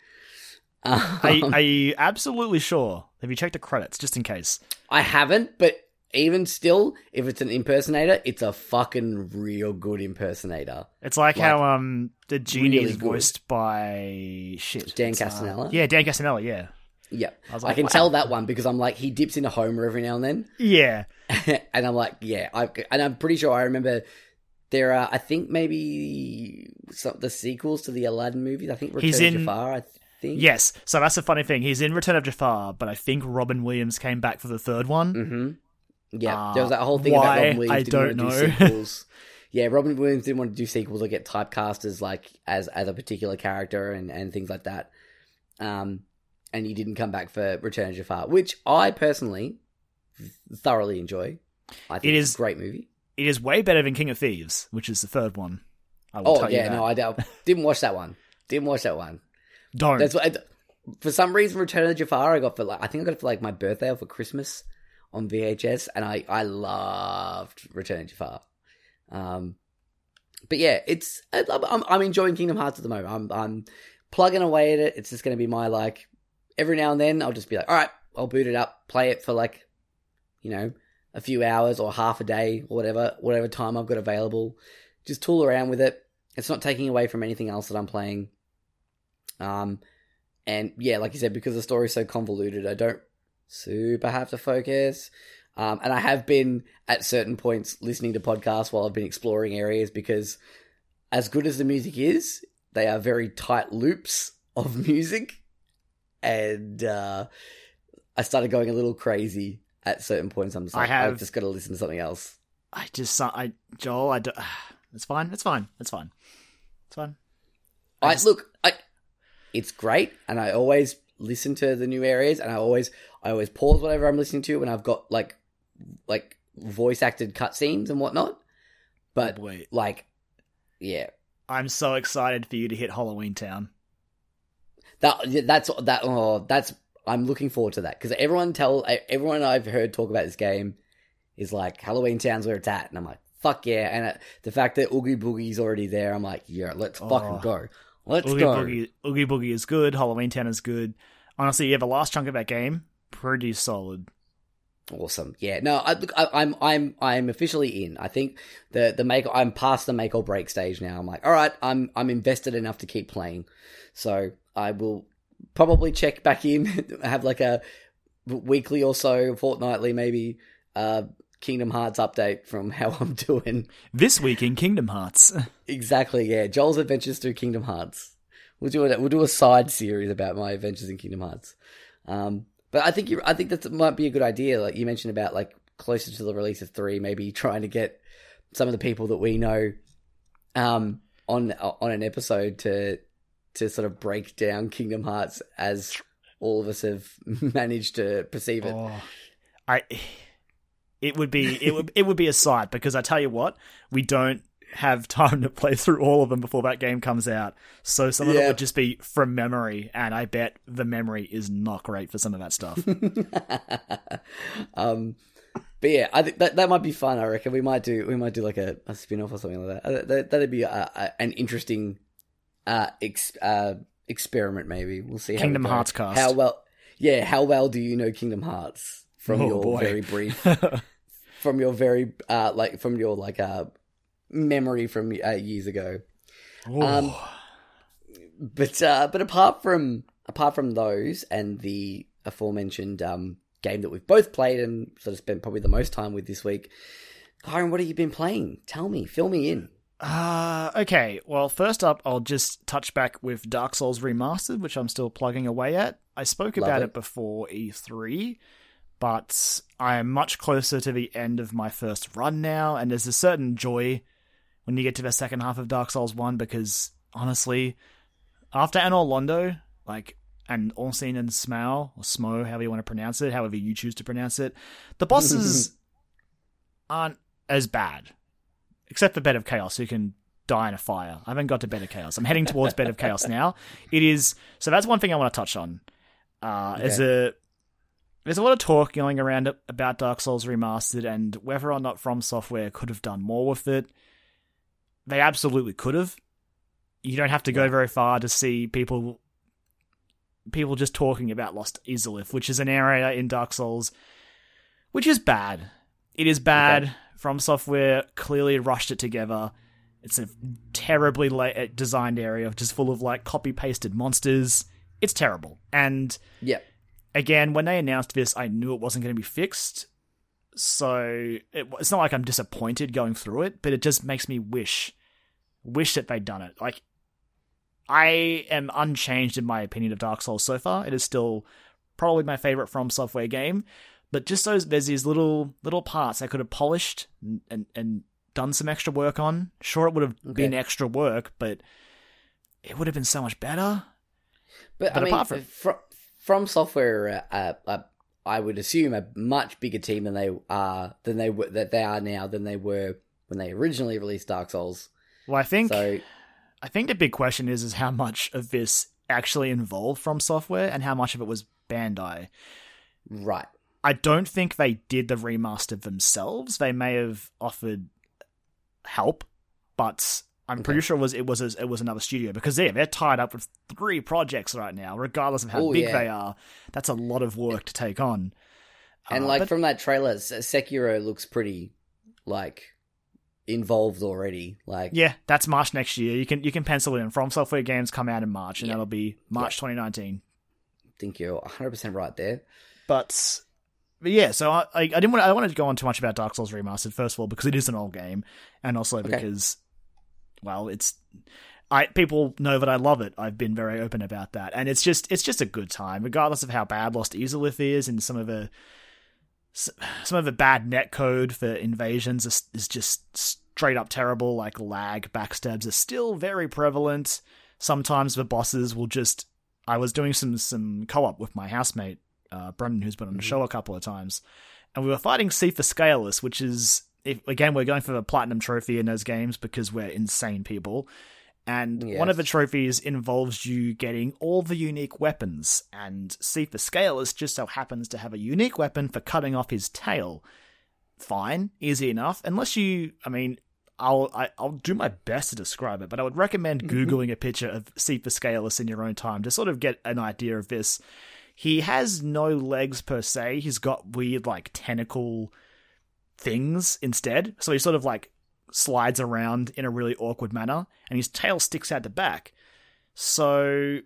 Um, Are, you- are you absolutely sure? Have you checked the credits just in case? I haven't, but even still, if it's an impersonator, it's a fucking real good impersonator. It's like, Like, how um the genie really is good. voiced by shit Dan it's, uh, yeah, Dan Castellaneta. Yeah, Yeah, I was I, can wow. tell that one because I'm like he dips into Homer every now and then, yeah. and I'm like, yeah, I and I'm pretty sure I remember there are I think maybe some the sequels to the Aladdin movies. I think Return He's of in- Jafar. I think. Yes, so that's the funny thing. He's in Return of Jafar, but I think Robin Williams came back for the third one. Mm-hmm. Yeah, Uh, there was that whole thing about? Robin Williams I didn't don't want to know. do sequels. yeah, Robin Williams didn't want to do sequels or get typecast as like as as a particular character and and things like that. Um, and he didn't come back for Return of Jafar, which I personally thoroughly enjoy. I think It it's a great movie. It is way better than King of Thieves, which is the third one. I will Oh tell you yeah, no, I didn't watch that one. Didn't watch that one. don't. That's what. For some reason, Return of Jafar, I got for like I think I got it for like my birthday or for Christmas on VHS, and I I loved Return of Jafar. Um, but yeah, it's I'm I'm enjoying Kingdom Hearts at the moment. I'm I'm plugging away at it. It's just going to be my like every now and then I'll just be like, all right, I'll boot it up, play it for like you know a few hours or half a day or whatever whatever time I've got available. Just tool around with it. It's not taking away from anything else that I'm playing. Um, and yeah, like you said, because the story's so convoluted, I don't super have to focus. Um, and I have been at certain points listening to podcasts while I've been exploring areas because, as good as the music is, they are very tight loops of music, and uh, I started going a little crazy at certain points. I'm just I like, have- I've just got to listen to something else. I just, I Joel, I don't. It's fine. It's fine. It's fine. It's fine. I I, just- look, I, it's great, and I always listen to the new areas, and I always, I always pause whatever I'm listening to when I've got like, like voice acted cutscenes and whatnot. But Wait, like, yeah, I'm so excited for you to hit Halloween Town. That that's that. Oh, that's I'm looking forward to that because everyone tell everyone I've heard talk about this game is like Halloween Town's where it's at, and I'm like, fuck yeah! And uh, the fact that Oogie Boogie's already there, I'm like, yeah, let's Oh. fucking go, let's Oogie go. Boogie, Oogie Boogie is good. Halloween Town is good. Honestly, yeah, the last chunk of that game, pretty solid. Awesome. Yeah. No, I, look, I, I'm I'm I'm officially in. I think the the make I'm past the make or break stage now. I'm like, all right, I'm I'm invested enough to keep playing. So I will probably check back in, have like a weekly or so, fortnightly maybe, uh, Kingdom Hearts update from how I'm doing. This week in Kingdom Hearts. Exactly. Yeah. Joel's adventures through Kingdom Hearts. We'll do it. We'll do a side series about my adventures in Kingdom Hearts. Um, but I think you, I think that might be a good idea. Like you mentioned about like closer to the release of three, maybe trying to get some of the people that we know, um, on on an episode to to sort of break down Kingdom Hearts as all of us have managed to perceive it. Oh, I. It would be it would it would be a sight because I tell you what, we don't have time to play through all of them before that game comes out. So some of it would just be from memory, and I bet the memory is not great for some of that stuff. um, but yeah, I think that that might be fun. I reckon we might do we might do like a, a spin off or something like that. Uh, that that'd be a, a, an interesting uh, ex, uh, experiment. Maybe we'll see. Kingdom go. Hearts cast. How well? Yeah, how well do you know Kingdom Hearts from Oh, your boy. very brief, from your very uh, like from your like uh memory from uh, years ago. Um, but uh, but apart from apart from those and the aforementioned um, game that we've both played and sort of spent probably the most time with this week, Kyron, what have you been playing? Tell me, fill me in. Uh, okay, well, first up, I'll just touch back with Dark Souls Remastered, which I'm still plugging away at. I spoke Love about it. it before E3, but I am much closer to the end of my first run now, and there's a certain joy when you get to the second half of Dark Souls 1 because, honestly, after Anor Londo, like, and Ornstein and Smaug, or Smo, however you want to pronounce it, however you choose to pronounce it, the bosses aren't as bad except for Bed of Chaos, who can die in a fire. I haven't got to Bed of Chaos. I'm heading towards Bed of Chaos now. It is so that's one thing I want to touch on. Uh, There's a there's a lot of talk going around about Dark Souls Remastered and whether or not From Software could have done more with it. They absolutely could have. You don't have to go very far to see people people just talking about Lost Izalith, which is an area in Dark Souls which is bad. It is bad. Okay. From Software clearly rushed it together. It's a terribly la- eh, designed area, just full of like copy pasted monsters. It's terrible. And yeah, again, when they announced this, I knew it wasn't going to be fixed. So it, it's not like I'm disappointed going through it, but it just makes me wish, wish that they'd done it. Like I am unchanged in my opinion of Dark Souls so far. It is still probably my favorite From Software game, but just those there's these little little parts I could have polished and and, done some extra work on. Sure, it would have okay. been extra work, but it would have been so much better. But, but I mean, from, from, from software, uh, uh, I would assume a much bigger team than they are than they were that they are now than they were when they originally released Dark Souls. Well, I think so, I think the big question is is how much of this actually involved from software and how much of it was Bandai. Right. I don't think they did the remaster themselves. They may have offered help, but I'm okay. pretty sure it was it was a, it was another studio because yeah, they're tied up with three projects right now, regardless of how Ooh, big yeah. they are. That's a lot of work to take on. And uh, like but, from that trailer, Sekiro looks pretty like involved already. Like yeah, that's March next year. You can you can pencil it in. From Software games come out in March, and yeah. that'll be March yeah. 2019. I think you're 100 percent right there. But but yeah, so I, I, didn't want I wanted to go on too much about Dark Souls Remastered first of all because it is an old game, and also okay. because, well, it's I people know that I love it. I've been very open about that, and it's just it's just a good time, regardless of how bad Lost Izalith is, and some of the some of the bad net code for invasions is, is just straight up terrible. Like lag, backstabs are still very prevalent. Sometimes the bosses will just. I was doing some some co op with my housemate uh, Brendan, who's been on the mm-hmm. show a couple of times, and we were fighting Seath the Scaleless, which is if, again we're going for the platinum trophy in those games because we're insane people. And yes. one of the trophies involves you getting all the unique weapons, and Seath the Scaleless just so happens to have a unique weapon for cutting off his tail. Fine, easy enough. Unless you, I mean, I'll I, will i will do my best to describe it, but I would recommend mm-hmm. googling a picture of Seath the Scaleless in your own time to sort of get an idea of this. He has no legs per se. He's got weird like tentacle things instead. So he sort of like slides around in a really awkward manner and his tail sticks out the back. So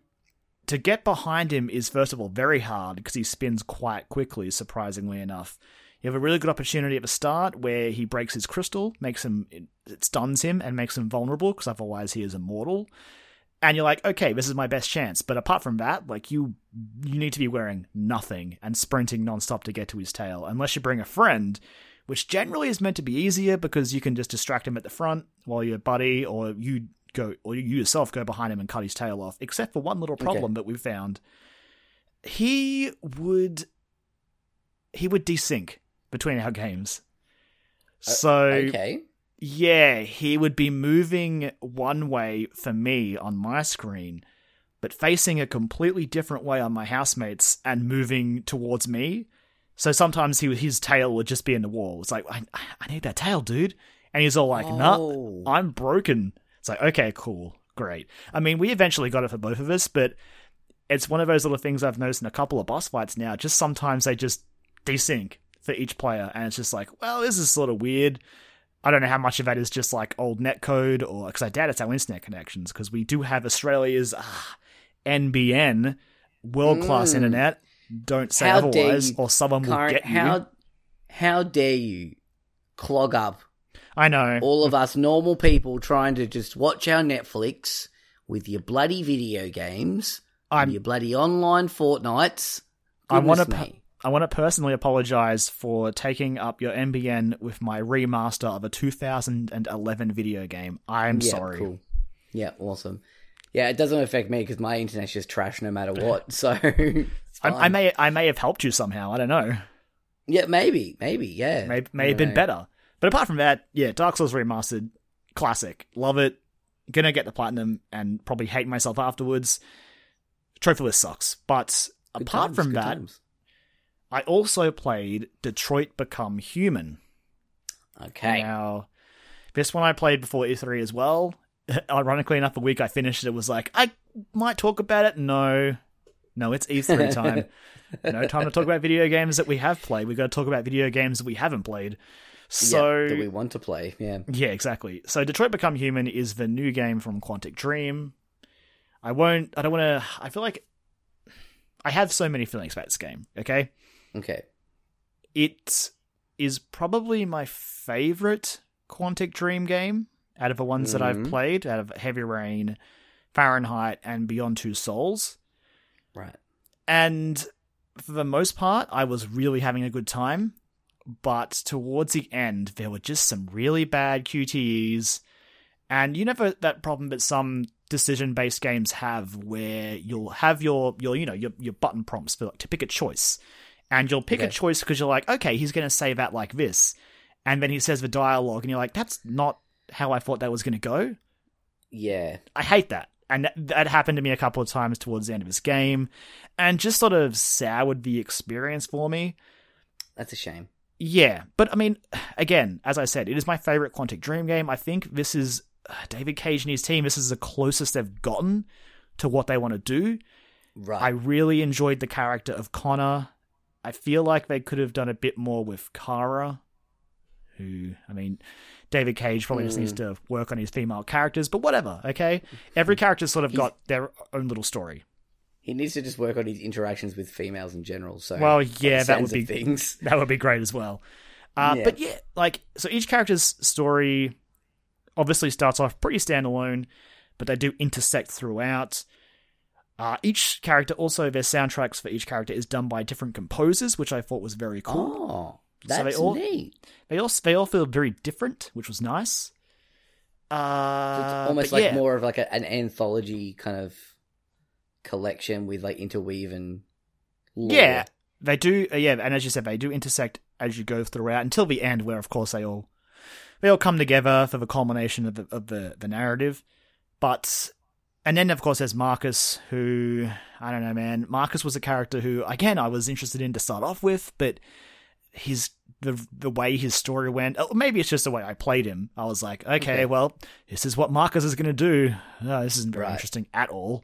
to get behind him is first of all very hard because he spins quite quickly surprisingly enough. You have a really good opportunity at the start where he breaks his crystal, makes him it stuns him and makes him vulnerable because otherwise he is immortal and you're like, okay, this is my best chance. But apart from that, like you, you need to be wearing nothing and sprinting nonstop to get to his tail, unless you bring a friend, which generally is meant to be easier because you can just distract him at the front while your buddy or you go or you yourself go behind him and cut his tail off. Except for one little problem okay. that we found, he would he would desync between our games. Uh, so okay yeah, he would be moving one way for me on my screen, but facing a completely different way on my housemates and moving towards me. So sometimes he his tail would just be in the wall. It's like I, I need that tail, dude, and he's all like, oh. "Nah, I'm broken." It's like, okay, cool, great. I mean, we eventually got it for both of us, but it's one of those little things I've noticed in a couple of boss fights now. Just sometimes they just desync for each player, and it's just like, well, this is sort of weird. I don't know how much of that is just like old netcode or because I doubt it's our internet connections because we do have Australia's uh, NBN world class mm. internet. Don't say how otherwise, you, or someone will get you. How how dare you clog up? I know all of us normal people trying to just watch our Netflix with your bloody video games, I'm, your bloody online Fortnites. I want to. I want to personally apologize for taking up your NBN with my remaster of a 2011 video game. I'm yeah, sorry. Cool. Yeah, awesome. Yeah, it doesn't affect me because my internet's just trash no matter what. So I, I, may I may have helped you somehow. I don't know. Yeah, maybe, maybe, yeah. May may have been know. better. But apart from that, yeah, Dark Souls remastered, classic. Love it. Gonna get the platinum and probably hate myself afterwards. Trophy list sucks, but good apart times, from that, times. I also played Detroit Become Human. Okay. Now, this one I played before E3 as well. Ironically enough, the week I finished it was like, I might talk about it. No. No, it's E3 time. no time to talk about video games that we have played. We've got to talk about video games that we haven't played. So yeah, that we want to play. Yeah. Yeah, exactly. So Detroit Become Human is the new game from Quantic Dream. I won't I don't want to I feel like I have so many feelings about this game, okay? Okay. It is probably my favorite Quantic Dream game out of the ones that I've Mhm. played, out of Heavy Rain, Fahrenheit, and Beyond Two Souls. Right. And for the most part, I was really having a good time. But towards the end, there were just some really bad QTEs. And you never that problem that some decision based games have where you'll have your, your you know, your, your button prompts for like, to pick a choice. And you'll pick a choice because you're like, okay, he's going to say that like this. And then he says the dialogue, and you're like, that's not how I thought that was going to go. Yeah. I hate that. And that, that happened to me a couple of times towards the end of this game and just sort of soured the experience for me. That's a shame. Yeah, but I mean, again, as I said, it is my favorite Quantic Dream game. I think this is uh, David Cage and his team. This is the closest they've gotten to what they want to do. Right. I really enjoyed the character of Connor. I feel like they could have done a bit more with Kara, who, I mean, David Cage probably just Mm. needs to work on his female characters, but whatever, okay? Every character's sort of He's- got their own little story. he needs to just work on his interactions with females in general. So, Well, yeah, that would be- things. That would be great as well. Uh, Yeah. But yeah, like, so each character's story obviously starts off pretty standalone, but they do intersect throughout. Uh, each character, also their soundtracks for each character is done by different composers, which I thought was very cool. Oh, So they that's all- neat. They all they all feel very different, which was nice. Uh, It's almost like yeah. more of like a, an anthology kind of collection with like interweaving. lore. Yeah, they do. Uh, yeah, and as you said, they do intersect as you go throughout until the end, where of course they all they all come together for the culmination of the of the, the narrative. But and then of course there's Marcus, who I don't know, man. Marcus was a character who again I was interested in to start off with, but his the the way his story went. oh, Maybe it's just the way I played him. I was like, okay, Okay. well, this is what Marcus is going to do. Oh, this isn't very Right. interesting at all.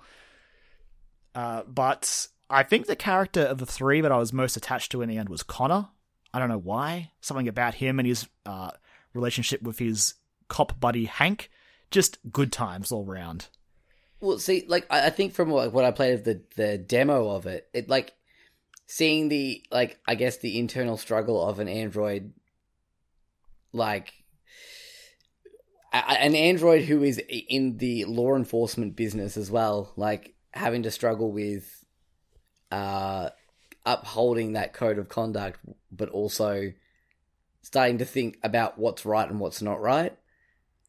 Uh, but I think the character of the three that I was most attached to in the end was Connor. I don't know why. Something about him and his uh, relationship with his cop buddy Hank. Just good times all round. Well, see, like I, think from what, what I played of the the demo of it, it like seeing the like I guess the internal struggle of an android, like an android who is in the law enforcement business as well, like having to struggle with uh upholding that code of conduct, but also starting to think about what's right and what's not right.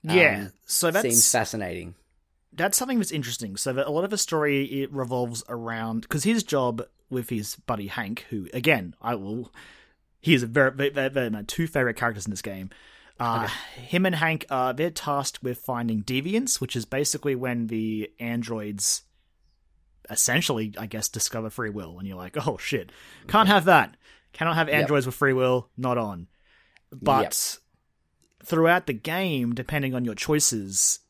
Yeah, Um, so that's Seems fascinating. That's something that's interesting. So that a lot of the story it revolves around because his job with his buddy Hank, who again I will, he is a very, very, very, very my two favorite characters in this game. Uh, Him and Hank, uh, they're tasked with finding deviance, which is basically when the androids essentially, I guess, discover free will, and you're like, oh shit, can't have that. Cannot have Yep. androids with free will. Not on. But throughout the game, depending on your choices,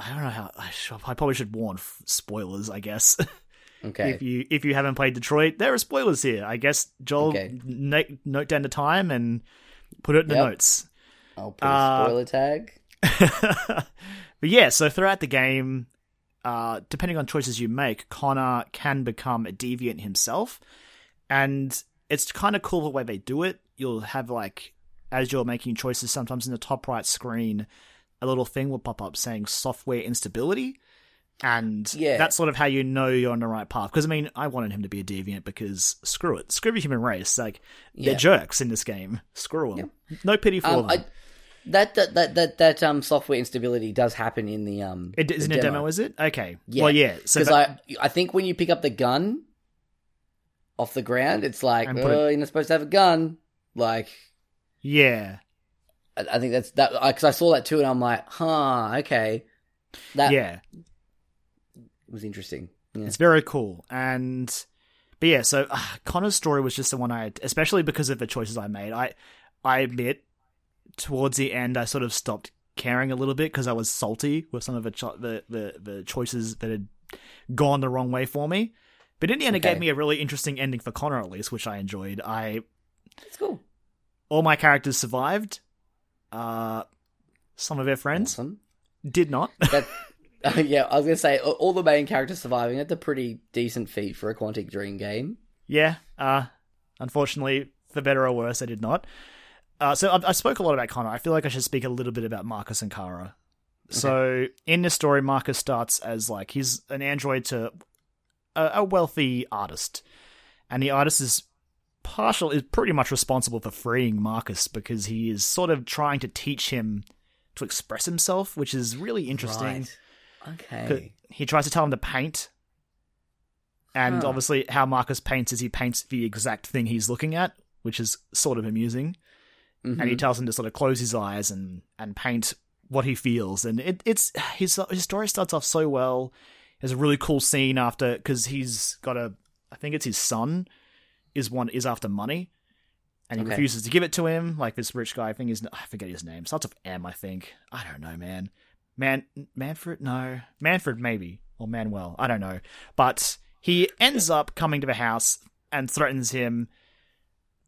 I don't know how. I, should, I probably should warn f- spoilers. I guess Okay. if you if you haven't played Detroit, there are spoilers here. I guess Joel Okay. note note down the time and put it in the notes. I'll put a Uh, spoiler tag. but yeah, so throughout the game, uh, depending on choices you make, Connor can become a deviant himself, and it's kind of cool the way they do it. You'll have like as you're making choices, sometimes in the top right screen, a little thing will pop up saying software instability. And Yeah. that's sort of how you know you're on the right path. Because I mean, I wanted him to be a deviant because screw it, screw the human race. Like they're jerks in this game. Screw them. No pity for Um, them. I, that, that that that that um software instability does happen in the um. It the isn't a demo, is it? Okay. Well, yeah. So because that- I I think when you pick up the gun off the ground, it's like put it- oh, you're not supposed to have a gun. Like yeah, I, I think that's that because I saw that too, and I'm like, huh, okay, that yeah. was interesting. Yeah. It's very cool. And but yeah, so uh, Connor's story was just the one I, especially because of the choices I made. I I admit towards the end I sort of stopped caring a little bit because I was salty with some of the, cho- the the the choices that had gone the wrong way for me. But in the end, it gave me a really interesting ending for Connor, at least, which I enjoyed. I It's cool. all my characters survived. Uh, some of their friends Awesome. did not. That, uh, yeah, I was gonna say all- the main characters surviving. That's a pretty decent feat for a Quantic Dream game. yeah. Uh, unfortunately, for better or worse, I did not. Uh, so I, I spoke a lot about Connor. I feel like I should speak a little bit about Marcus and Kara. So in this story, Marcus starts as like he's an android to a, a wealthy artist, and the artist is partial is pretty much responsible for freeing Marcus because he is sort of trying to teach him to express himself, which is really interesting. Right. Okay. He tries to tell him to paint, and Huh. obviously, how Marcus paints is he paints the exact thing he's looking at, which is sort of amusing. And he Mhm. tells him to sort of close his eyes and and paint what he feels. And it, it's his his story starts off so well. There's a really cool scene after because he's got a I think it's his son is one is after money. And he Okay. refuses to give it to him, like this rich guy. I think his I forget his name. Starts with M, I think. I don't know, man. Man Manfred? No. Manfred maybe. Or Manuel. I don't know. But he ends up coming to the house and threatens him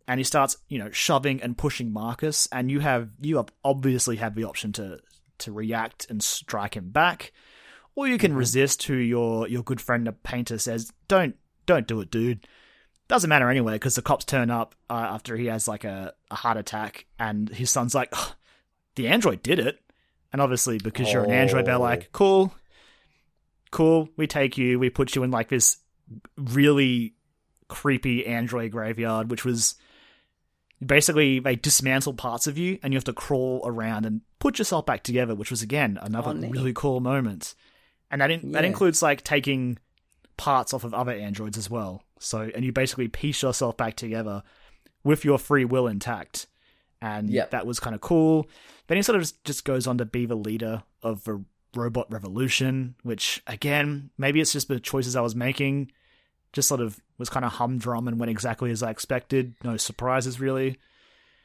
and he starts, you know, shoving and pushing Marcus, and you have you have obviously have the option to to react and strike him back, or you can mm-hmm. resist. Who your your good friend the painter says, "Don't don't do it, dude." Doesn't matter anyway because the cops turn up uh, after he has like a, a heart attack, and his son's like, "Ugh, "The android did it," and obviously because you're an android, they're Oh. like, "Cool, cool, we take you, we put you in like this really creepy android graveyard, which was basically they dismantle parts of you and you have to crawl around and put yourself back together, which was again another Oh, really cool moment. And that in, that includes like taking parts off of other androids as well. So and you basically piece yourself back together with your free will intact. And Yep. that was kind of cool. Then he sort of just- goes on to be the leader of the robot revolution, which again, maybe it's just the choices I was making just sort of was kind of humdrum and went exactly as I expected. No surprises really.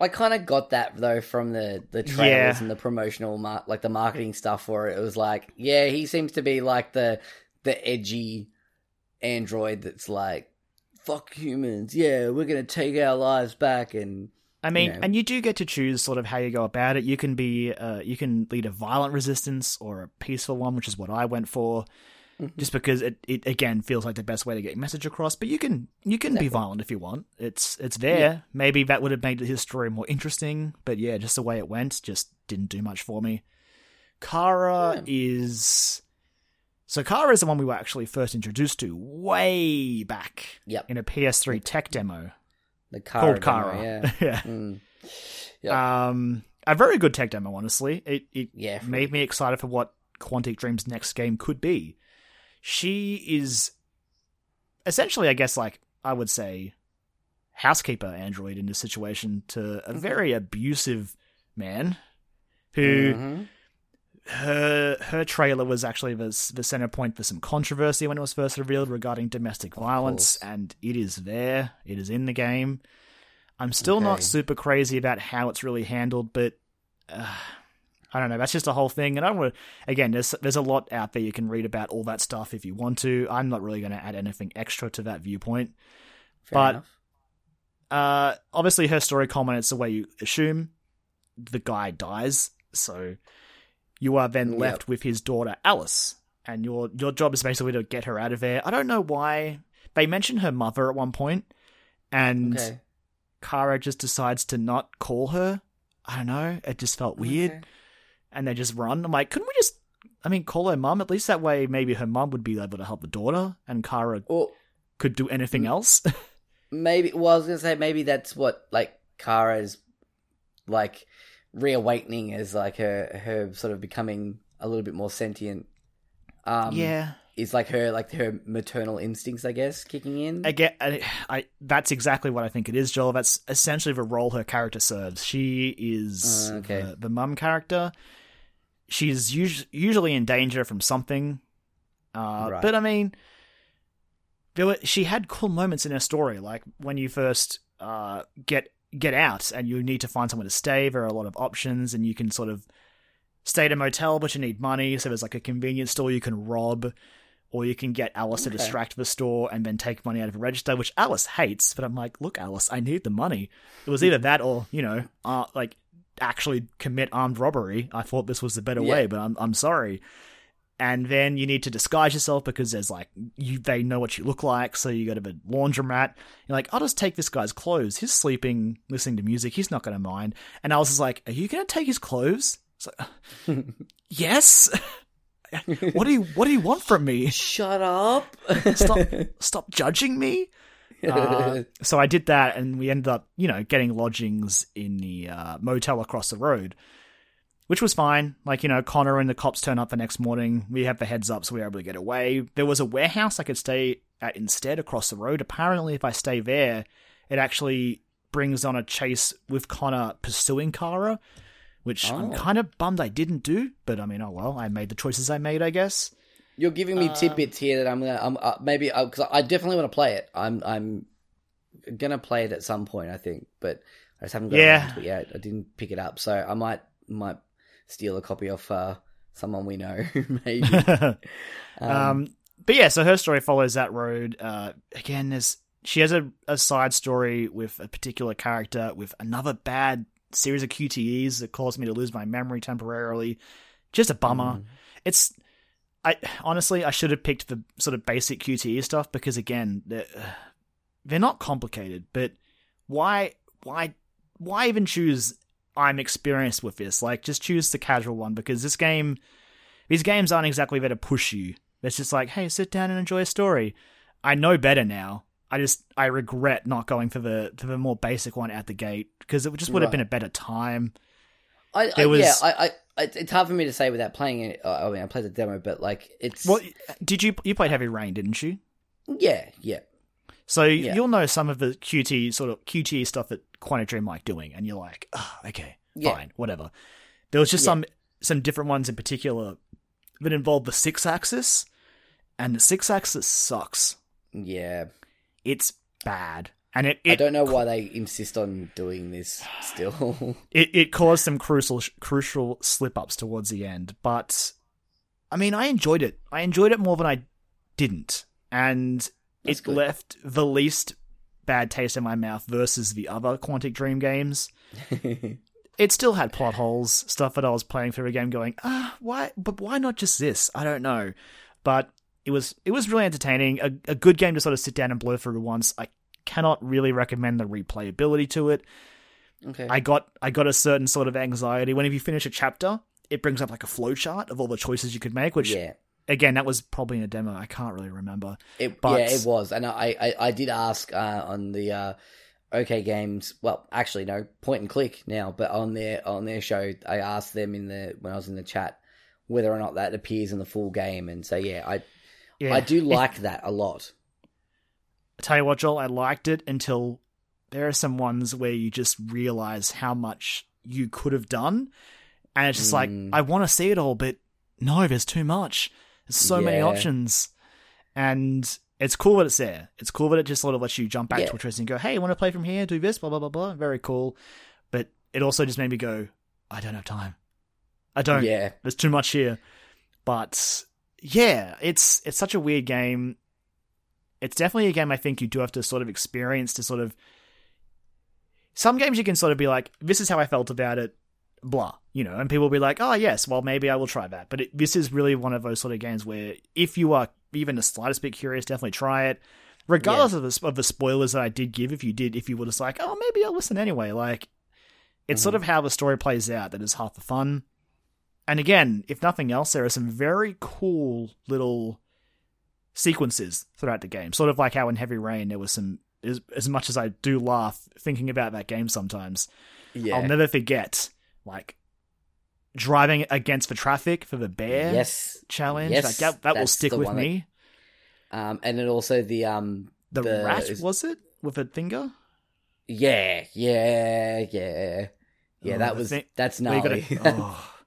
I kind of got that though from the the trailers Yeah. and the promotional mar- like the marketing stuff for it. It was like, yeah, he seems to be like the the edgy android that's like, fuck humans, yeah, we're gonna take our lives back and I mean, know. and you do get to choose sort of how you go about it. You can be, uh, you can lead a violent resistance or a peaceful one, which is what I went for, Mm-hmm. just because it, it again feels like the best way to get your message across. But you can, you can be violent if you want. It's, it's there. Yeah. Maybe that would have made his story more interesting. But yeah, just the way it went, just didn't do much for me. Kara Yeah. is. So Kara is the one we were actually first introduced to way back Yep. in a PS3 tech demo the Kara called demo, Kara. yeah. yeah. Mm. Yep. Um, a very good tech demo, honestly. It it Yeah, made me excited for what Quantic Dream's next game could be. She is essentially, I guess, like I would say, housekeeper android in this situation to a very abusive man who Mhm. Her her trailer was actually the the center point for some controversy when it was first revealed regarding domestic violence, and it is there. It is in the game. I'm still not super crazy about how it's really handled, but uh, I don't know. That's just a whole thing, and I don't want to. Again, there's there's a lot out there you can read about all that stuff if you want to. I'm not really going to add anything extra to that viewpoint. Fair but- Uh, obviously, her story culminates the way you assume. The guy dies, so you are then Yep. left with his daughter Alice, and your your job is basically to get her out of there. I don't know why they mention her mother at one point, and Okay. Kara just decides to not call her. I don't know. It just felt weird, Okay. and they just run. I'm like, couldn't we just? I mean, call her mum. At least that way, maybe her mum would be able to help the daughter, and Kara Or could do anything Mm. else. maybe well I was gonna say maybe that's what like Kara's like reawakening as like her her sort of becoming a little bit more sentient. Um yeah. is like her like her maternal instincts, I guess, kicking in. Again, I, I that's exactly what I think it is, Joel. That's essentially the role her character serves. She is Uh, okay. the, the mum character. She's us- usually in danger from something, uh, Right. but I mean, there were, she had cool moments in her story, like when you first uh, get get out and you need to find somewhere to stay. There are a lot of options, and you can sort of stay at a motel, but you need money. So there's like a convenience store you can rob, or you can get Alice to distract the store and then take money out of a register, which Alice hates. But I'm like, look, Alice, I need the money. It was either that or you know, uh, like actually commit armed robbery. I thought this was the better Yeah. way, but I'm I'm sorry. And then you need to disguise yourself because there's like you they know what you look like, so you go to the laundromat. You're like, I'll just take this guy's clothes. He's sleeping, listening to music. He's not going to mind. And Alice is like, Are you going to take his clothes? It's like, yes. what do you What do you want from me? Shut up. Stop Stop judging me. Uh, so I did that, and we ended up, you know, getting lodgings in the uh, motel across the road, which was fine. Like, you know, Connor and the cops turn up the next morning. We have the heads up, so we're able to get away. There was a warehouse I could stay at instead across the road. Apparently, if I stay there, it actually brings on a chase with Connor pursuing Kara, which I'm Oh. kind of bummed I didn't do. But I mean, oh well, I made the choices I made, I guess. You're giving Uh, me tidbits here that I'm gonna, I'm uh, maybe because I definitely want to play it. I'm, I'm gonna play it at some point, I think, but I just haven't got Yeah. it yet. I didn't pick it up, so I might, might steal a copy off uh, someone we know, maybe. Um, but yeah, so her story follows that road. Uh, again, there's she has a, a side story with a particular character with another bad series of QTEs that caused me to lose my memory temporarily. Just a bummer. It's I honestly I should have picked the sort of basic QTE stuff because again they're, they're not complicated. But why why why even choose? I'm experienced with this. Like just choose the casual one because this game these games aren't exactly there to push you. It's just like, hey, sit down and enjoy a story. I know better now. I just I regret not going for the for the more basic one at the gate because it just would have Right. been a better time. I, I was- yeah, I, I, I- it's hard for me to say without playing it. uh, I mean, I played the demo, but like, it's Well, did you you played Heavy Rain, didn't you? yeah, yeah, So Yeah. you'll know some of the QT sort of QT stuff that Quantic Dream like doing, and you're like, oh, okay, Yeah. fine, whatever. There was just Yeah. some some different ones in particular that involved the Sixaxis, and the Sixaxis sucks. yeah. It's bad, and it I don't know why they insist on doing this still. it, it caused some crucial crucial slip ups towards the end, but I mean, I enjoyed it. I enjoyed it more than I didn't, and That's it good. left the least bad taste in my mouth versus the other Quantic Dream games. It still had plot holes, stuff that I was playing through a game, going, ah, why? But why not just this? I don't know, but it was it was really entertaining. A, a good game to sort of sit down and blow through once. I cannot really recommend the replayability to it. okay. I got I got a certain sort of anxiety whenever you finish a chapter. It brings up like a flowchart of all the choices you could make, which yeah. Again that was probably in a demo. I can't really remember. It, But- yeah, it was, and I, I, I did ask uh, on the uh, OK Games. Well, actually, no, point and click now, but on their on their show, I asked them in the when I was in the chat whether or not that appears in the full game, and so yeah, I Yeah, I do like that a lot. I tell you what, Joel, I liked it until there are some ones where you just realize how much you could have done, and it's just like Mm. I want to see it all, but no, there's too much. There's so many options, and it's cool that it's there. It's cool that it just sort of lets you jump back Yeah. to a choice and go, "Hey, you want to play from here? Do this, blah blah blah blah." Very cool, but it also just made me go, "I don't have time. I don't. Yeah, There's too much here." But yeah, it's it's such a weird game. It's definitely a game I think you do have to sort of experience to sort of. Some games you can sort of be like, "This is how I felt about it," blah, you know, and people will be like, "Oh yes, well maybe I will try that." But it, this is really one of those sort of games where if you are even the slightest bit curious, definitely try it. Regardless of the of the spoilers that I did give, if you did, if you were just like, "Oh, maybe I'll listen anyway," like it's sort mm-hmm. of how the story plays out that is half the fun. And again, if nothing else, there are some very cool little sequences throughout the game. Sort of like how in Heavy Rain there was some as, as much as I do laugh thinking about that game sometimes. yeah. I'll never forget like driving against the traffic for the bear yes, challenge. Yes, like that that will stick with one that- me. um, and then also the um, The, the- rat is- was it with a finger? yeah, yeah, yeah, yeah. Oh, that was thing- that's gnarly. gotta- oh.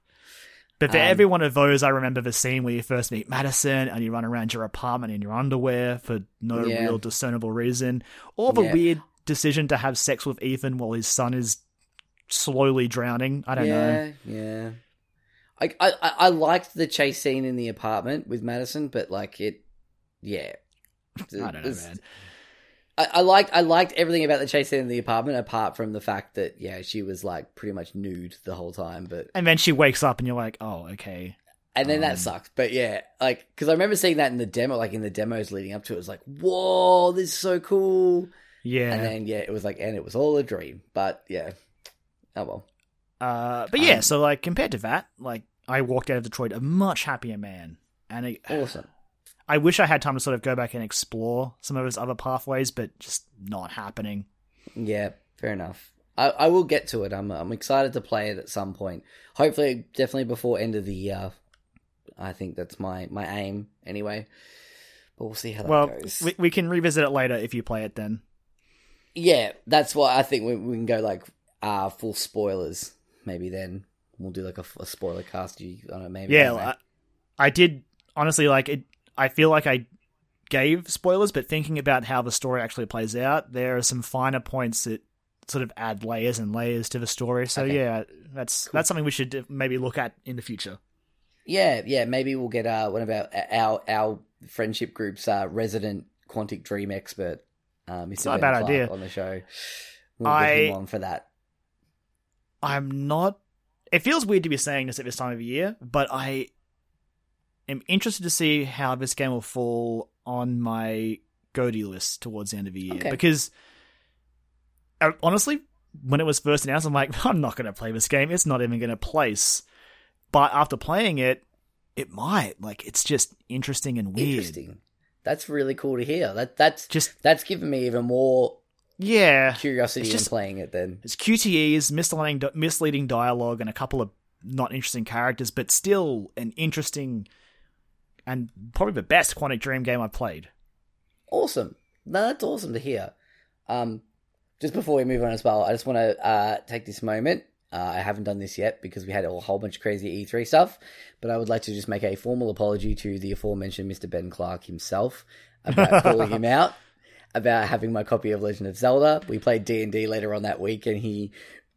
But for Um, every one of those, I remember the scene where you first meet Madison and you run around your apartment in your underwear for no Yeah. real discernible reason, or the Yeah. weird decision to have sex with Ethan while his son is slowly drowning. I don't know. yeah, yeah. I, I I- I liked the chase scene in the apartment with Madison, but like it yeah. I don't know, man. I, I liked I liked everything about the chase scene in the apartment, apart from the fact that yeah, she was like pretty much nude the whole time. But And then she wakes up, and you're like, oh, okay. and then Um, that sucks. But yeah, like because I remember seeing that in the demo, like in the demos leading up to it, it was like, whoa, this is so cool. Yeah. And then yeah, it was like, and it was all a dream. But yeah, oh well. Uh, but yeah, Um, so like compared to that, like I walked out of Detroit a much happier man, and it, Awesome. I wish I had time to sort of go back and explore some of his other pathways, but just not happening. Yeah, fair enough. I, I will get to it. I'm I'm excited to play it at some point. Hopefully, definitely before end of the year. I think that's my my aim anyway. But we'll see how that well, goes. we, we can revisit it later if you play it then. yeah, that's why I think we, we can go like uh full spoilers. Maybe then we'll do like a, a spoiler cast. You, I don't know, maybe. Yeah. I, I did honestly like it. I feel like I gave spoilers, but thinking about how the story actually plays out, there are some finer points that sort of add layers and layers to the story. So Okay. yeah, that's that's something we should maybe look at in the future. yeah, yeah. Maybe we'll get uh one of our our our friendship group's uh, resident Quantic Dream expert, uh, Mr. not a bad Clark, idea. on the show. We'll I- get him on for that. I'm not. It feels weird to be saying this at this time of year, but I am interested to see how this game will fall on my Goaty list towards the end of the year. Okay. Because uh, honestly, when it was first announced, I'm like, I'm not going to play this game. It's not even going to place. But after playing it, it might. Like, it's just interesting and weird. Interesting. That's really cool to hear. That that's Just that's given me even more yeah, curiosity It's in just- playing it. Then It's QTEs, misleading, misleading dialogue, and a couple of not interesting characters, but still an interesting and probably the best Quantic Dream game I've played. awesome. No, that's awesome to hear. Um, just before we move on as well, I just want to uh, take this moment. Uh, I haven't done this yet because we had a whole bunch of crazy E3 stuff, but I would like to just make a formal apology to the aforementioned Mr. Ben Clark himself about calling him out about having my copy of Legend of Zelda. We played D and D later on that week, and he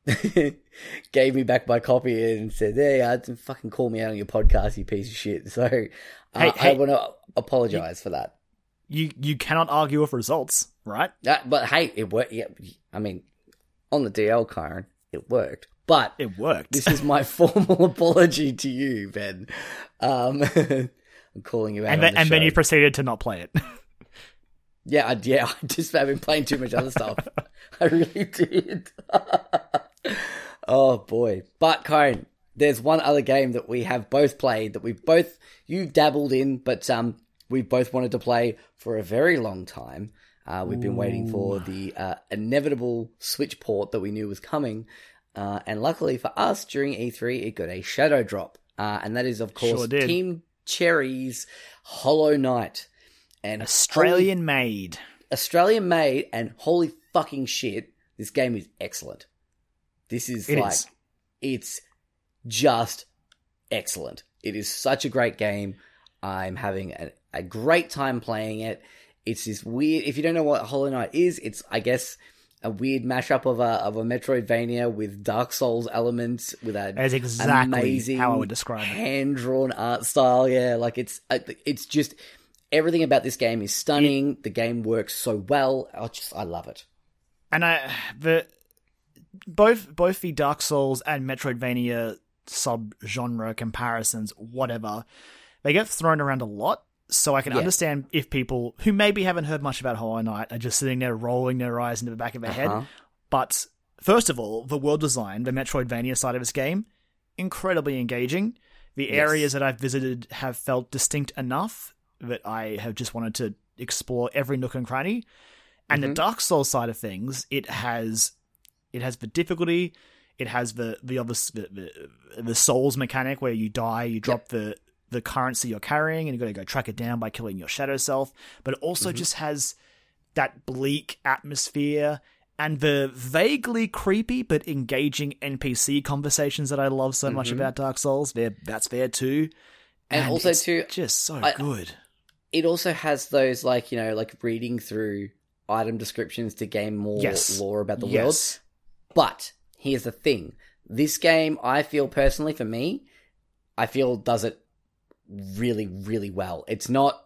gave me back my copy and said, "Hey, I didn't fucking call me out on your podcast, you piece of shit." So uh, Hey, I want to apologize for that. You you cannot argue with results, right? Uh, but hey, it worked. Yeah, I mean, on the DL, Kyron, it worked. But It worked. this is my formal apology to you, Ben. Um, I'm calling you out. and on then, the and then you proceeded to not play it. Yeah, I, yeah. I just have been playing too much other stuff. I really did. oh boy! But Kyron, there's one other game that we have both played that we've both you dabbled in, but um, we both wanted to play for a very long time. Uh, we've been waiting for the uh, inevitable Switch port that we knew was coming, uh, and luckily for us, during E3, it got a shadow drop, uh, and that is of course Sure. Team Cherry's Hollow Knight. And holy Australian made. Australian made and holy fucking shit, this game is excellent. This is It like is. it's just excellent. It is such a great game. I'm having a, a great time playing it. It's this weird. If you don't know what Hollow Knight is, it's I guess a weird mashup of a of a Metroidvania with Dark Souls elements with a That is exactly amazing how I would describe it. hand drawn art style. Yeah, like it's uh, it's just everything about this game is stunning. the game works so well. I just I love it. and I the both both the Dark Souls and Metroidvania sub genre comparisons, whatever, they get thrown around a lot. So I can Yeah. understand if people who maybe haven't heard much about Hollow Knight are just sitting there rolling their eyes into the back of their Uh-huh. head. But first of all, the world design, the Metroidvania side of this game, incredibly engaging. The Yes. areas that I've visited have felt distinct enough that I have just wanted to explore every nook and cranny. And Mhm. the Dark Souls side of things, it has it has the difficulty, it has the the other the, the, the souls mechanic where you die, you drop the the currency you're carrying, and you got to go track it down by killing your shadow self. But it also Mm-hmm. just has that bleak atmosphere and the vaguely creepy but engaging NPC conversations that I love so much Mhm. about Dark Souls. There, that's there too, And also it's too- just so I- good. It also has those like you know like reading through item descriptions to gain more Yes. lore about the world. But here's the thing: this game, I feel personally, for me, I feel does it really, really well. It's not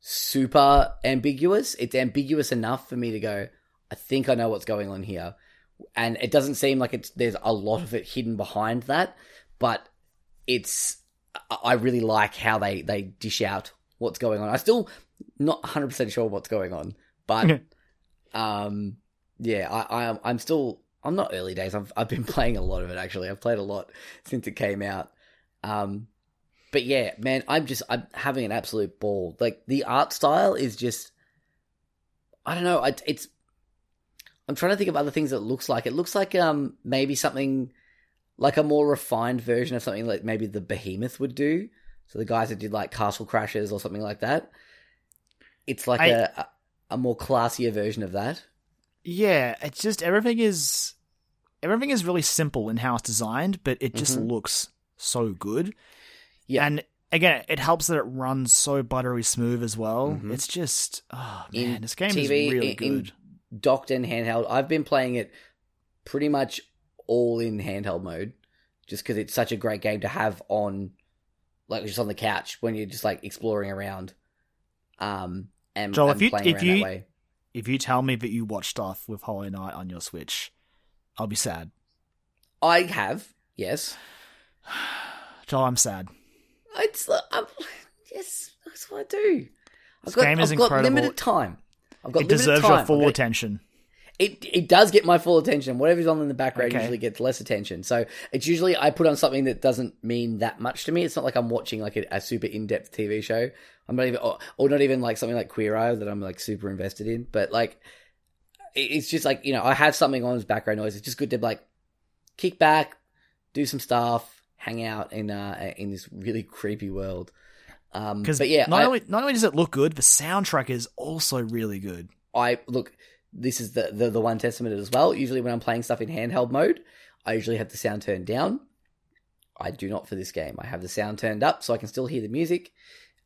super ambiguous. It's ambiguous enough for me to go, I think I know what's going on here. And it doesn't seem like it's there's a lot of it hidden behind that, but it's I really like how they they dish out what's going on. I still not 100% sure what's going on, but um yeah, I, I I'm still I'm not early days. I've I've been playing a lot of it actually. I've played a lot since it came out. Um but yeah, man, I'm just I'm having an absolute ball. Like the art style is just I don't know, it's I'm trying to think of other things that it looks like. It looks like um maybe something like a more refined version of something like maybe the Behemoth would do. So the guys that did like Castle Crashers or something like that. It's like I, a a more classier version of that. Yeah, it's just everything is everything is really simple in how it's designed, but it just mm-hmm. looks so good. Yeah. And again, it helps that it runs so buttery smooth as well. Mm-hmm. It's just oh man, in this game TV, is really in, good. In docked and handheld. I've been playing it pretty much all in handheld mode, just because it's such a great game to have on, like just on the couch when you're just like exploring around. Um, and, Joel, and if you if you if you tell me that you watch stuff with Hollow Knight on your Switch, I'll be sad. I have, yes. Joel, I'm sad. It's I'm, yes, that's what I do. I've this got, game is I've incredible. got limited time. I've got it deserves time. your full attention. It it does get my full attention. Whatever's on in the background okay. usually gets less attention. So it's usually I put on something that doesn't mean that much to me. It's not like I'm watching like a, a super in depth TV show. I'm not even, or, or, not even like something like Queer Eye that I'm like super invested in. But like, it's just like you know I have something on as background noise. It's just good to like kick back, do some stuff, hang out in uh in this really creepy world. Um, but yeah, not I, only not only does it look good, the soundtrack is also really good. I look. This is the, the the one testament as well. Usually, when I'm playing stuff in handheld mode, I usually have the sound turned down. I do not for this game. I have the sound turned up so I can still hear the music,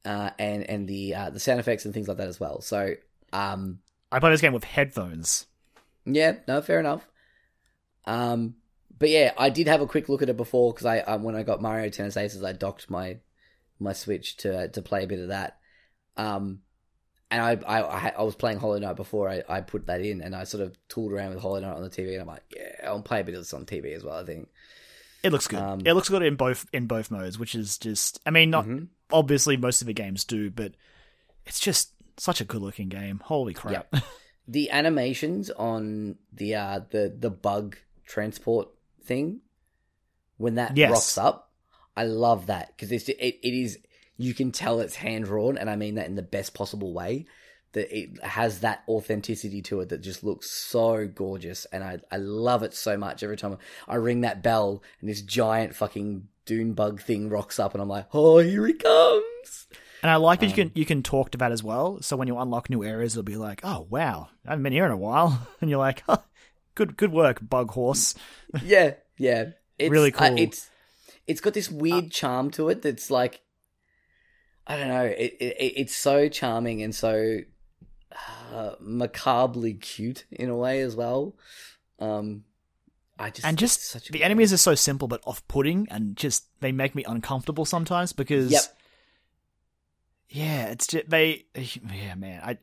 uh, and and the uh, the sound effects and things like that as well. So, um, I play this game with headphones. Yeah, no, fair enough. Um, but yeah, I did have a quick look at it before because I um, when I got Mario Tennis Aces, I docked my my Switch to to play a bit of that. Um, and I I I was playing Hollow Knight before I, I put that in, and I sort of tooled around with Hollow Knight on the TV, and I'm like, yeah, I'll play a bit of this on TV as well. I think it looks good. Um, it looks good in both in both modes, which is just I mean, not mm-hmm. obviously most of the games do, but it's just such a good looking game. Holy crap! The animations on the uh the the bug transport thing when that yes. rocks up. I love that because it's it, it is you can tell it's hand drawn, and I mean that in the best possible way. That it has that authenticity to it that just looks so gorgeous, and I I love it so much. Every time I ring that bell and this giant fucking dune bug thing rocks up, and I'm like, oh, here he comes. And I like that um, you can um, you can talk to that as well. So when you unlock new areas, it'll be like, oh wow, I haven't been here in a while, and you're like, oh, good good work, bug horse. yeah, yeah, it's, really cool. Uh, it's it's got this weird uh, charm to it that's like I don't know. It, it it's so charming and so uh, macabrely cute in a way as well. Um, I just and just the enemies are so simple but off-putting, and just they make me uncomfortable sometimes because. Yep. Yeah, it's just they. Yeah, man. I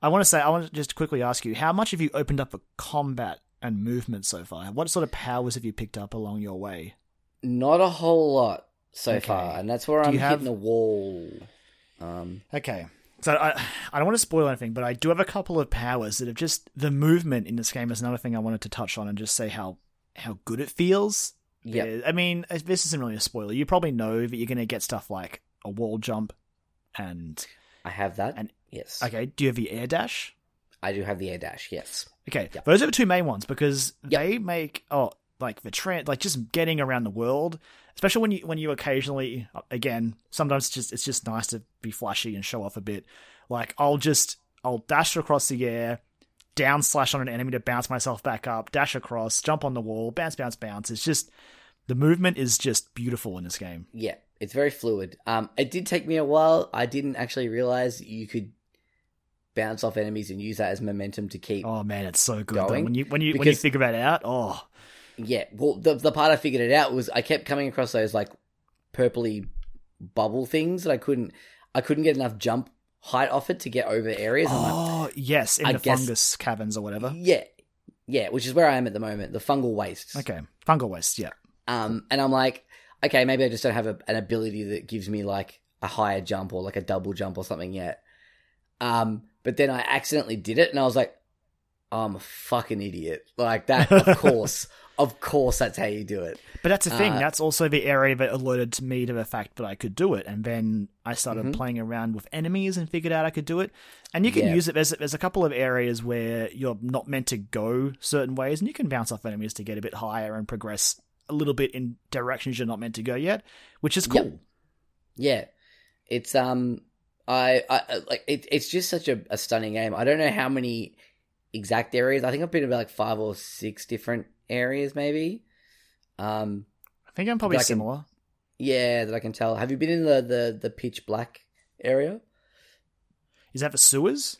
I want to say I want to just quickly ask you how much have you opened up for combat and movement so far? What sort of powers have you picked up along your way? Not a whole lot so okay. far, and that's where do I'm have... hitting a wall. Um, okay. So I, I don't want to spoil anything, but I do have a couple of powers that have just the movement in this game is another thing I wanted to touch on and just say how how good it feels. Yeah, I mean, this isn't really a spoiler. You probably know that you're going to get stuff like a wall jump, and I have that. And yes, okay. Do you have the air dash? I do have the air dash. Yes. Okay, yep. those are the two main ones because yep. they make oh like the trend like just getting around the world, especially when you when you occasionally again sometimes it's just it's just nice to be flashy and show off a bit. Like I'll just I'll dash across the air, down slash on an enemy to bounce myself back up, dash across, jump on the wall, bounce, bounce, bounce. It's just the movement is just beautiful in this game. Yeah, it's very fluid. Um, it did take me a while. I didn't actually realize you could bounce off enemies and use that as momentum to keep. Oh man, it's so good going. when you when you because, when you figure that out. Oh, yeah. Well, the the part I figured it out was I kept coming across those like purpley bubble things that I couldn't I couldn't get enough jump height off it to get over areas. I'm like, Oh yes, in I the guess- fungus caverns or whatever. yeah, yeah, which is where I am at the moment, the fungal wastes. Okay, fungal waste. Yeah. Um, and I'm like, okay, maybe I just don't have a, an ability that gives me like a higher jump or like a double jump or something yet. Um, but then I accidentally did it, and I was like, oh, I'm a fucking idiot. Like that, of course, of course, that's how you do it. But that's the thing. Uh, that's also the area that alerted to me to the fact that I could do it, and then I started Mhm. playing around with enemies and figured out I could do it. And you can Yeah. use it. There's there's a couple of areas where you're not meant to go certain ways, and you can bounce off enemies to get a bit higher and progress a little bit in directions you're not meant to go yet, which is cool. Yep. Yeah, it's um, I, I I- like it, it's just such a, a stunning game. I don't know how many exact areas. I think I've been about like five or six different areas, maybe. Um, I think I'm probably can- similar. yeah, that I can tell. Have you been in the the the pitch black area? Is that the sewers?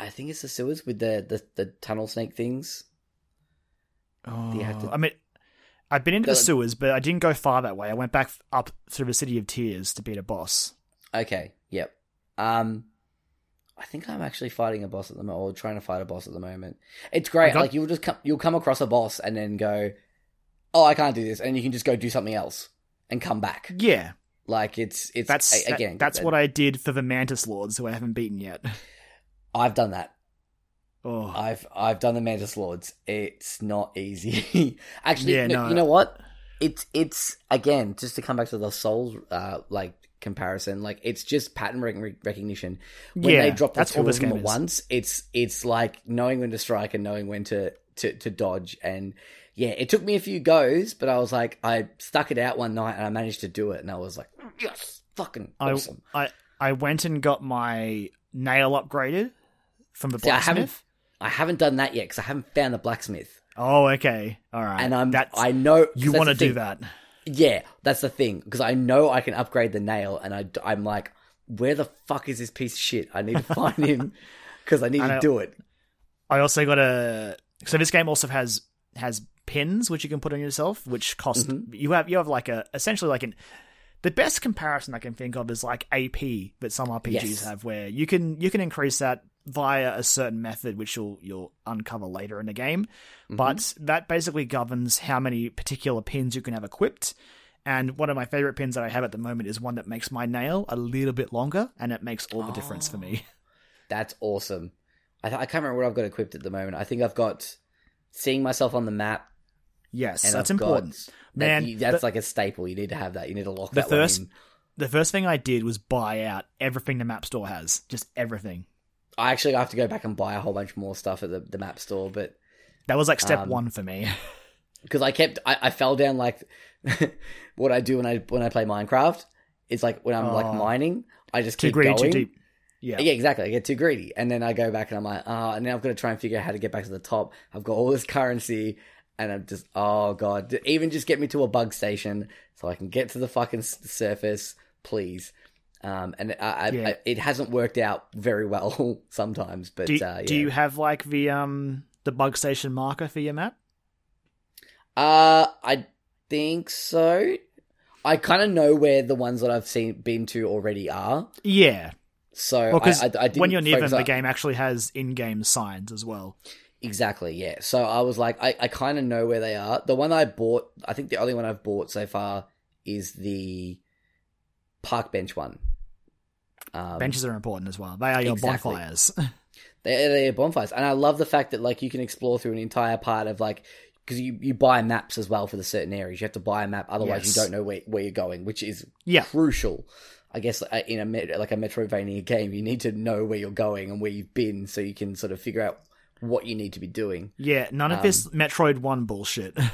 I think it's the sewers with the the, the tunnel snake things. Oh, to- I mean, I've been into the The- sewers, but I didn't go far that way. I went back up through the city of tears to beat a boss. Okay, yep. Um, I think I'm actually fighting a boss at the moment, or trying to fight a boss at the moment. It's great. Got- Like you'll just come, you'll come across a boss and then go, "Oh, I can't do this," and you can just go do something else and come back. Yeah, Like it's it's that's a- again. that's what I did for the Mantis Lords, who I haven't beaten yet. I've done that. Oh, I've I've done the Mantis Lords. It's not easy. Actually, Yeah, no, no. you know what? It's it's again just to come back to the Souls uh like comparison. Like it's just pattern rec- recognition. When Yeah, they drop the that's two all of them at once, it's it's like knowing when to strike and knowing when to to to dodge. And yeah, it took me a few goes, but I was like, I stuck it out one night and I managed to do it, and I was like, mm, yes, fucking I, awesome. I I went and got my nail upgraded from the See, I haven't blacksmith. I haven't done that yet because I haven't found the blacksmith. Oh, okay, all right. And I'm that I know you want to do that. Yeah, that's the thing because I know I can upgrade the nail, and I I'm like, where the fuck is this piece of shit? I need to find him because I need I to do it. I also got a. So this game also has has pins which you can put on yourself, which cost Mm-hmm. you have you have like a essentially like an. The best comparison I can think of is like AP that some RPGs Yes. have, where you can you can increase that via a certain method, which you'll you'll uncover later in the game. Mm-hmm. But that basically governs how many particular pins you can have equipped. And one of my favorite pins that I have at the moment is one that makes my nail a little bit longer, and it makes all the difference for me. That's awesome. I, th- I can't remember what I've got equipped at the moment. I think I've got seeing myself on the map. Yes, And that's I've important, that- man. you- that's the- like a staple. You need to have that. You need to lock The that first- the first thing I did was buy out everything the map store has, just everything. I actually have to go back and buy a whole bunch more stuff at the, the map store, but That was like step Um, one for me. because I kept I, I fell down like what I do when I when I play Minecraft. It's like when I'm like Oh. mining, I just keep greedy, going. too deep. Yeah. Yeah, exactly. I get too greedy, and then I go back and I'm like, oh, and now I've got to try and figure out how to get back to the top. I've got all this currency, and I'm just, oh god, even just get me to a bug station so I can get to the fucking surface, please. Um, and I, I, Yeah. I, it hasn't worked out very well sometimes, but Do, uh, yeah. do you have like the um the bug station marker for your map? Uh, I think so. I kind of know where the ones that I've seen been to already are. Yeah, So because I when you're near them, the game actually has in-game signs as well. Exactly, yeah. So I was like, I, I kind of know where they are. The one I bought, I think the only one I've bought so far is the park bench one. Um, Benches are important as well. They are your exactly. bonfires. They're, they're bonfires, and I love the fact that like you can explore through an entire part of like because you you buy maps as well for the certain areas. You have to buy a map, otherwise Yes. you don't know where where you're going, which is yeah, crucial. I guess uh, in a like a Metroidvania game, you need to know where you're going and where you've been, so you can sort of figure out what you need to be doing. yeah. None of Um, this Metroid One bullshit.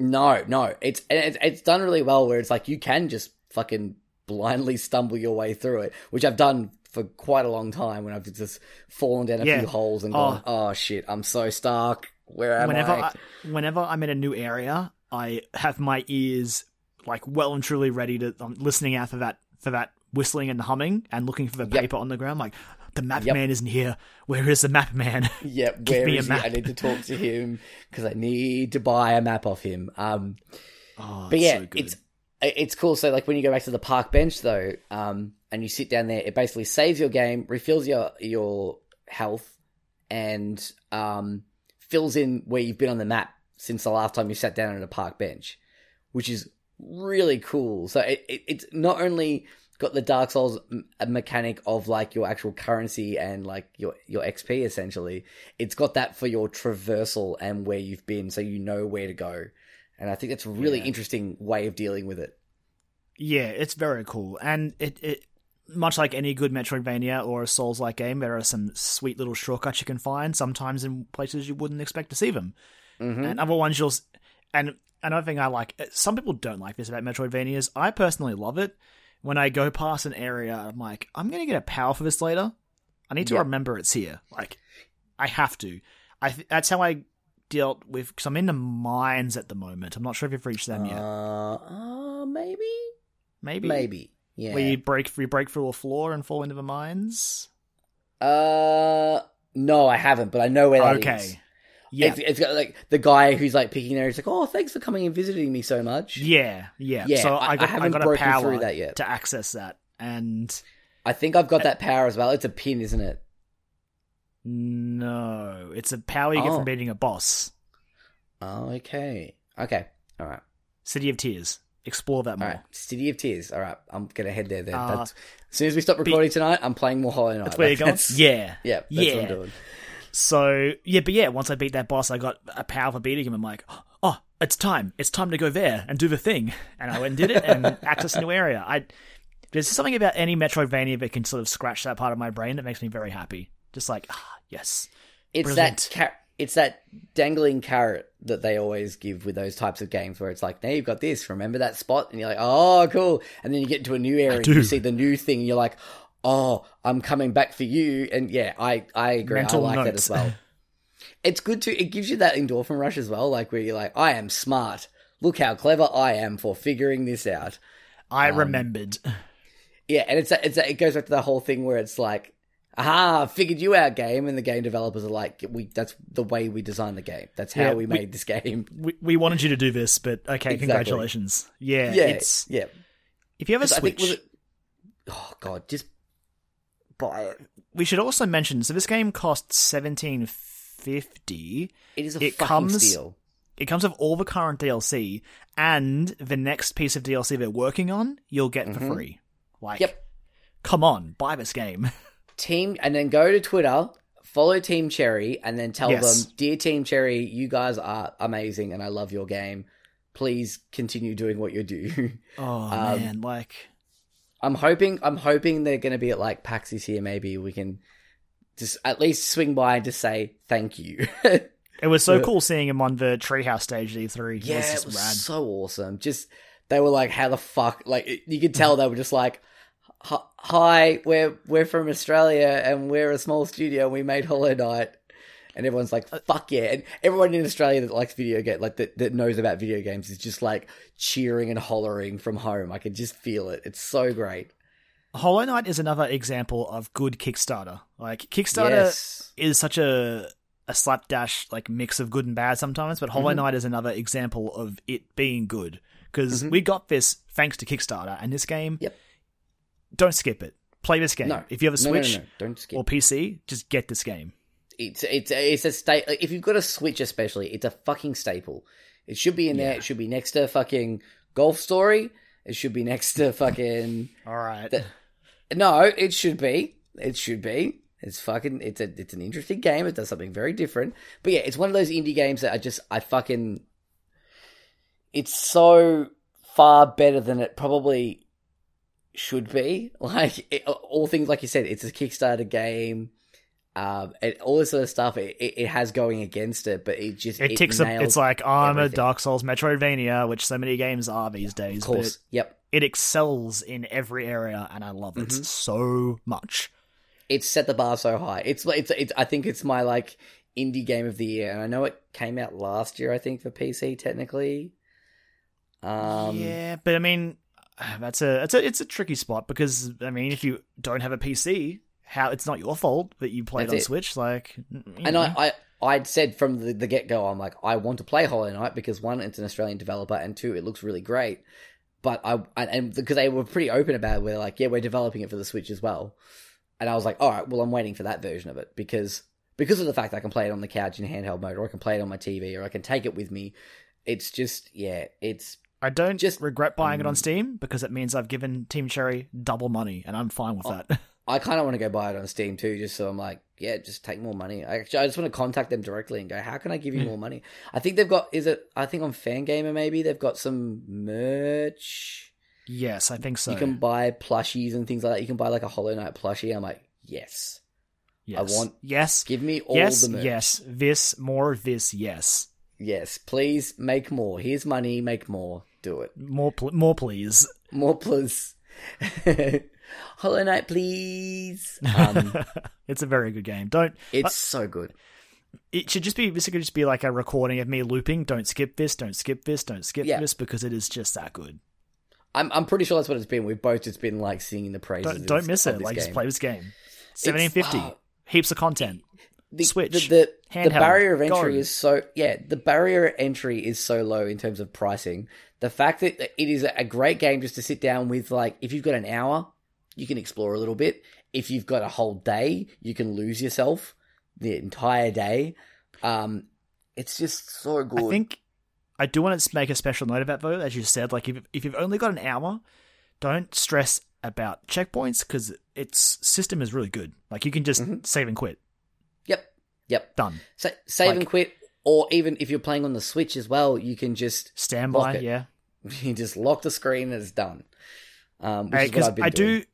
No, no, it's it's done really well. Where it's like you can just fucking blindly stumble your way through it, which I've done for quite a long time. When I've just fallen down a Yeah. few holes and gone, oh. shit, I'm so stuck. Where am whenever I? I, whenever I'm in a new area, I have my ears like well and truly ready to. I'm listening out for that for that whistling and humming and looking for the Yep. paper on the ground. Like the map Yep. man isn't here. Where is the map man? Yep, Give where is he? I need to talk to him because I need to buy a map off him. Um, Oh, but yeah, so good. it's it- it's cool. So like when you go back to the park bench though, um, and you sit down there, it basically saves your game, refills your your health, and um, fills in where you've been on the map since the last time you sat down on a park bench, which is really cool. So it, it it's not only got the Dark Souls mechanic of like your actual currency and like your your XP essentially. It's got that for your traversal and where you've been, so you know where to go. And I think that's a really Yeah. interesting way of dealing with it. Yeah, it's very cool, and it it much like any good Metroidvania or a Souls-like game, there are some sweet little shortcuts you can find. Sometimes in places you wouldn't expect to see them, hmm and other ones you'll. And another thing I like, uh, some people don't like this about Metroidvanias. I personally love it. When I go past an area, I'm like, I'm gonna get a power for this later. I need to Yeah. remember it's here. Like, I have to. I th- that's how I dealt with. Because I'm in the mines at the moment. I'm not sure if you've reached them yet. Uh, uh, maybe, Maybe, maybe, yeah. where you break you break through a floor and fall into the mines. Uh, no, I haven't, but I know where that is. okay, yeah, It's, it's got like the guy who's like picking there. He's like, "Oh, thanks for coming and visiting me so much." yeah, yeah. Yeah, so I- I, I got, I, haven't got a power through that yet. to access that, and I think I've got that power as well. It's a pin, isn't it? No, it's a power you get Oh. from beating a boss. Oh, okay, okay, all right, City of Tears. Explore that all more. right. City of Tears. All right, I'm gonna head there then. Uh, that's, as soon as we stop recording tonight, I'm playing more Hollow Knight. That's where you're going. that's- Yeah, yeah, that's what Yeah. I'm doing. So yeah, but yeah, once I beat that boss, I got a power for beating him. I'm like, oh, it's time. It's time to go there and do the thing. And I went and did it and access a new area. I there's something about any Metroidvania that can sort of scratch that part of my brain that makes me very happy. Just like, ah, yes, It's Brilliant. that car- it's that dangling carrot that they always give with those types of games, where it's like, now you've got this. Remember that spot, and you're like, oh, cool. And then you get into a new area, and you see the new thing, and you're like, oh, I'm coming back for you. And yeah, I I agree. Mental I like that as well. it's good to it gives you that endorphin rush as well, like where you're like, I am smart. Look how clever I am for figuring this out. I Um, remembered. Yeah, and it's a, it's a, it goes back to the whole thing where it's like, aha, figured you out, game, and the game developers are like, we that's the way we designed the game. That's how Yeah, we we- made this game. We, we wanted you to do this, but okay, Exactly. congratulations. Yeah, Yeah, it's yeah. if you have a think Switch, was it. Oh god, just buy it. we should also mention. So this game costs seventeen fifty. It is a It fucking comes- steal. It comes with all the current DLC, and the next piece of DLC they're working on, you'll get for Mhm. free. Like, Yep. come on, buy this game. Team, and then go to Twitter, follow Team Cherry, and then tell Yes. them, dear Team Cherry, you guys are amazing, and I love your game. Please continue doing what you do. Oh Um, man, like, I'm hoping I'm hoping they're going to be at like PAX this year. Maybe we can just at least swing by and just say thank you. it was so cool seeing him on the Treehouse stage at E3. yeah, it was it was rad. so awesome. Just they were like, how the fuck? Like you could tell they were just like, "Hi- we're we're from Australia and we're a small studio. and We made Hollow Knight. And everyone's like, "Fuck yeah!" And everyone in Australia that likes video game, like that, that knows about video games, is just like cheering and hollering from home. I can just feel it. It's so great. Hollow Knight is another example of good Kickstarter. Like Kickstarter yes, is such a a slapdash like mix of good and bad sometimes, but Hollow Mhm. Knight is another example of it being good because Mhm. we got this thanks to Kickstarter, and this game. Yep. Don't skip it. Play this game. No. If you have a No, no, no, Switch Don't skip. or PC, just get this game. it's it's it's a state. If you've got a Switch, especially, it's a fucking staple. It should be in there. Yeah. It should be next to fucking Golf Story. It should be next to fucking. All right. The- no, it should be. It should be. It's fucking. It's a. It's an interesting game. It does something very different. But yeah, it's one of those indie games that I just. I fucking. It's so far better than it probably should be. Like it, all things, like you said, it's a Kickstarter game. Um, and all this sort of stuff, it, it, it has going against it, but it just it ticks. A, it's like I'm a. Dark Souls Metroidvania, which so many games are these days. Of course. it, Yep. it excels in every area, and I love it Mhm. so much. It's set the bar so high. It's it's it's. I think it's my like indie game of the year, and I know it came out last year. I think for PC technically. Um, yeah, but I mean, that's a it's a it's a tricky spot because I mean, if you don't have a PC, how it's not your fault that you played That's on it. Switch. Like, and know. I, I I'd said from the, the get go, I'm like, I want to play Hollow Knight because one, it's an Australian developer, and two, it looks really great. but I and, and because they were pretty open about it, we're like, yeah, we're developing it for the Switch as well. And I was like, all right, well, I'm waiting for that version of it because because of the fact I can play it on the couch in handheld mode, or I can play it on my TV, or I can take it with me. It's just, yeah, it's I don't Just- regret buying it on um, Steam because it means I've given Team Cherry double money, and I'm fine with Oh, that. I kind of want to go buy it on Steam too, just so I'm like, yeah, just take more money. I actually, I just want to contact them directly and go, how can I give you more money? I think they've got, is it? I think on Fangamer maybe they've got some merch. yes, I think so. You can buy plushies and things like that. You can buy like a Hollow Knight plushie. I'm like, yes, yes. I want- yes, give me all yes, the merch. yes. This more of this. Yes, yes, please make more. Here's money, make more. Do it. more, pl- more, please. More, please. Hollow Knight, please. Um, it's a very good game. Don't. it's so good. It should just be. This could just be like a recording of me looping. Don't skip this. Don't skip this. Don't skip Yeah. this because it is just that good. I'm I'm pretty sure that's what it's been. We've both just been like singing the praises. Don't, don't miss it. Like just game. play this game. Seventeen fifty. oh. Heaps of content. The, Switch. The, the, the barrier of entry Go. is so yeah. The barrier entry is so low in terms of pricing. The fact that it is a great game just to sit down with, like, if you've got an hour, you can explore a little bit. If you've got a whole day, you can lose yourself the entire day. Um, it's just so good. I think I do want to make a special note about though, as you said, like if if you've only got an hour, don't stress about checkpoints because its system is really good. Like you can just Mhm. save and quit. Yep, yep. Done. Sa- save and quit, or even if you're playing on the Switch as well, you can just Standby, yeah. you just lock the screen and it's done. Um, which is what Because I've been I doing. do,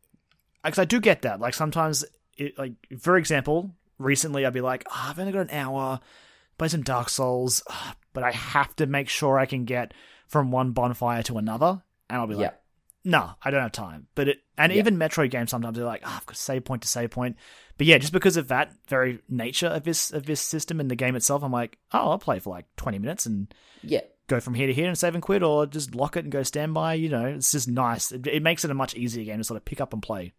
because I do get that. Like sometimes, it, like for example, recently I'd be like, oh, I've only got an hour, play some Dark Souls, ah, but I have to make sure I can get from one bonfire to another, and I'll be like, no, I don't have time. But it, and Yeah. even Metroid games sometimes they're like, oh, I've got save point to save point. But yeah, just because of that very nature of this of this system and the game itself, I'm like, oh, I'll play for like 20 minutes and Yeah, go from here to here and save and quit, or just lock it and go standby. You know, it's just nice. It, it makes it a much easier game to sort of pick up and play.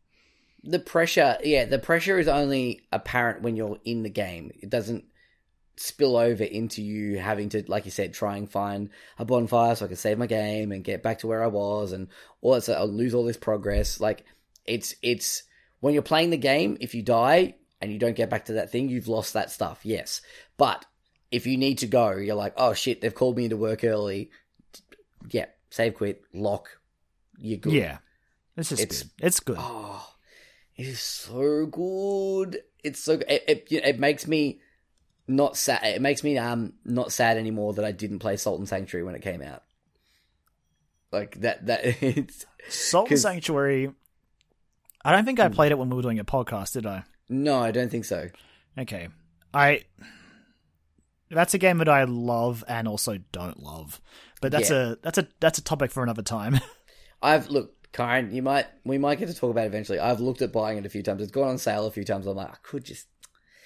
the pressure. Yeah, the pressure is only apparent when you're in the game. It doesn't spill over into you having to, like you said, try and find a bonfire so I can save my game and get back to where I was, and all that. I'll lose all this progress. Like it's it's when you're playing the game. If you die and you don't get back to that thing, you've lost that stuff. Yes, but if you need to go, you're like, oh shit, they've called me into work early. Yeah, save, quit, lock. You're good. Yeah, it's just It's- good. It's good. Oh, it is so good. It's so it, it it makes me not sad. It makes me um not sad anymore that I didn't play Salt and Sanctuary when it came out. Like that that it's Salt and Sanctuary. I don't think I played it when we were doing a podcast, did I? no, I don't think so. Okay, I. That's a game that I love and also don't love, but that's Yeah. a that's a that's a topic for another time. I've look, Karen, you might we might get to talk about it eventually. I've looked at buying it a few times. It's gone on sale a few times. I'm like, I could just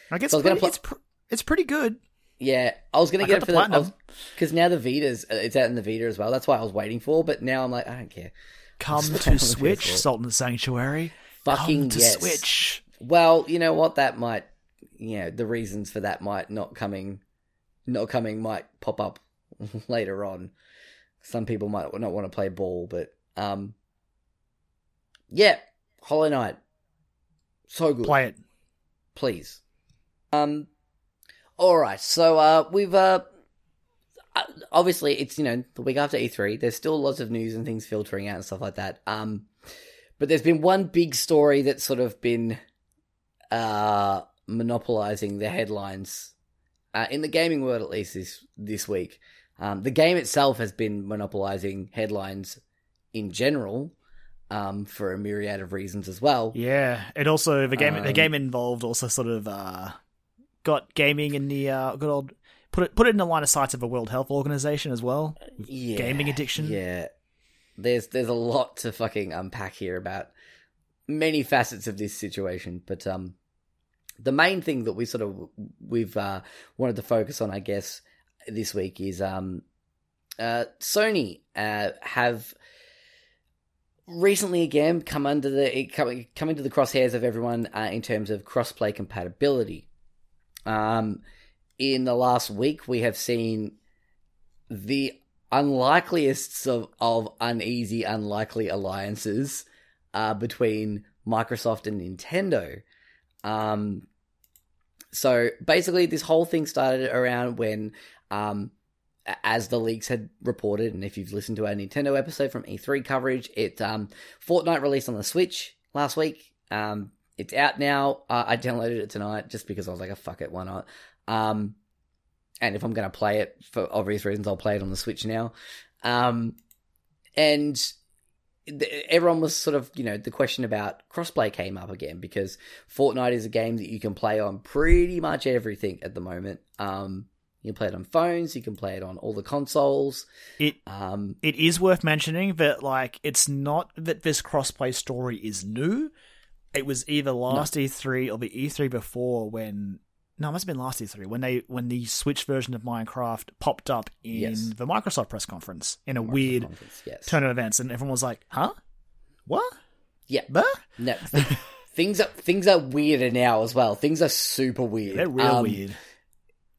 I guess So I pretty, pl- it's pr- it's pretty good. yeah. I was gonna I get it for the because now the Vita's uh, it's out in the Vita as well. That's why I was waiting for. But now I'm like, I don't care. Come That's what I to Switch. Salt and Sanctuary. Fucking Come to yes. Switch. Well, you know what? That might, you know, the reasons for that might not coming, not coming might pop up later on. Some people might not want to play ball, but um, yeah, Hollow Knight, so good. Play it. please. Um, all right. So uh, we've uh, uh, obviously it's you know the week after E3. There's still lots of news and things filtering out and stuff like that. Um, but there's been one big story that's sort of been uh monopolizing the headlines uh, in the gaming world at least this this week. Um, the game itself has been monopolizing headlines in general. Um, for a myriad of reasons as well. Yeah, it also the game the Um, game involved also sort of uh, got gaming in the uh, good old put it put it in the line of sights of a World Health Organization as well. yeah, gaming addiction. Yeah, there's there's a lot to fucking unpack here about many facets of this situation, but um, the main thing that we sort of we've uh, wanted to focus on, I guess, this week is um, uh, Sony uh, have recently again come under the come, come the crosshairs of everyone uh, in terms of crossplay compatibility. Um, in the last week, we have seen the unlikeliest of, of uneasy, unlikely alliances uh, between Microsoft and Nintendo. Um, so basically, this whole thing started around when, um, as the leaks had reported, and if you've listened to our Nintendo episode from E3 coverage, it um, Fortnite released on the Switch last week. Um, it's out now. Uh, I downloaded it tonight just because I was like, oh, "Fuck it, why not?" Um, and if I'm going to play it for obvious reasons, I'll play it on the Switch now. Um, and everyone was sort of, you know, the question about crossplay came up again because Fortnite is a game that you can play on pretty much everything at the moment. Um, you can play it on phones, you can play it on all the consoles. It um, it is worth mentioning that like it's not that this crossplay story is new. It was either last no. E3 or the E3 before when no, it must have been last E3 when they when the Switch version of Minecraft popped up in yes. the Microsoft press conference in a Microsoft weird yes. turn of events, and everyone was like, "Huh? What? Yeah, but no." things are things are weirder now as well. Things are super weird. They're real um, weird.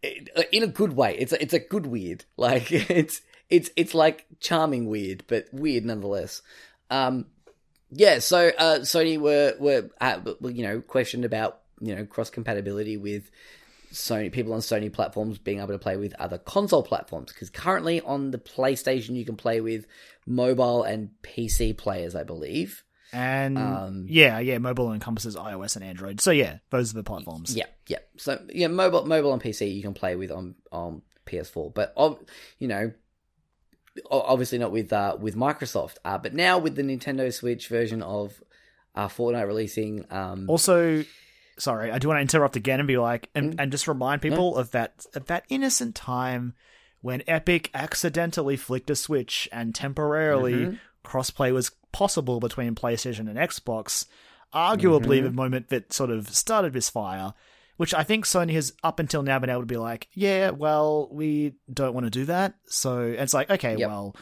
Uh, in a good way. It's a, it's a good weird. Like it's it's it's like charming weird, but weird nonetheless. Um, yeah. So uh, Sony were were uh, you know questioned about you know cross compatibility with Sony people on Sony platforms being able to play with other console platforms because currently on the PlayStation you can play with mobile and PC players, I believe. And um, yeah, yeah, mobile encompasses iOS and Android. So yeah, those are the platforms. Yeah, yeah. So yeah, mobile, mobile and PC you can play with on on PS4, but you know, obviously not with uh, with Microsoft. Uh, but now with the Nintendo Switch version of uh, Fortnite releasing, um, also sorry, I do want to interrupt again and be like, and, mm. and just remind people of that of that innocent time when Epic accidentally flicked a switch and temporarily mm-hmm. crossplay was possible between PlayStation and Xbox. Arguably, mm-hmm. the moment that sort of started this fire, which I think Sony has up until now been able to be like, yeah, well, we don't want to do that. So it's like, okay, yep. well,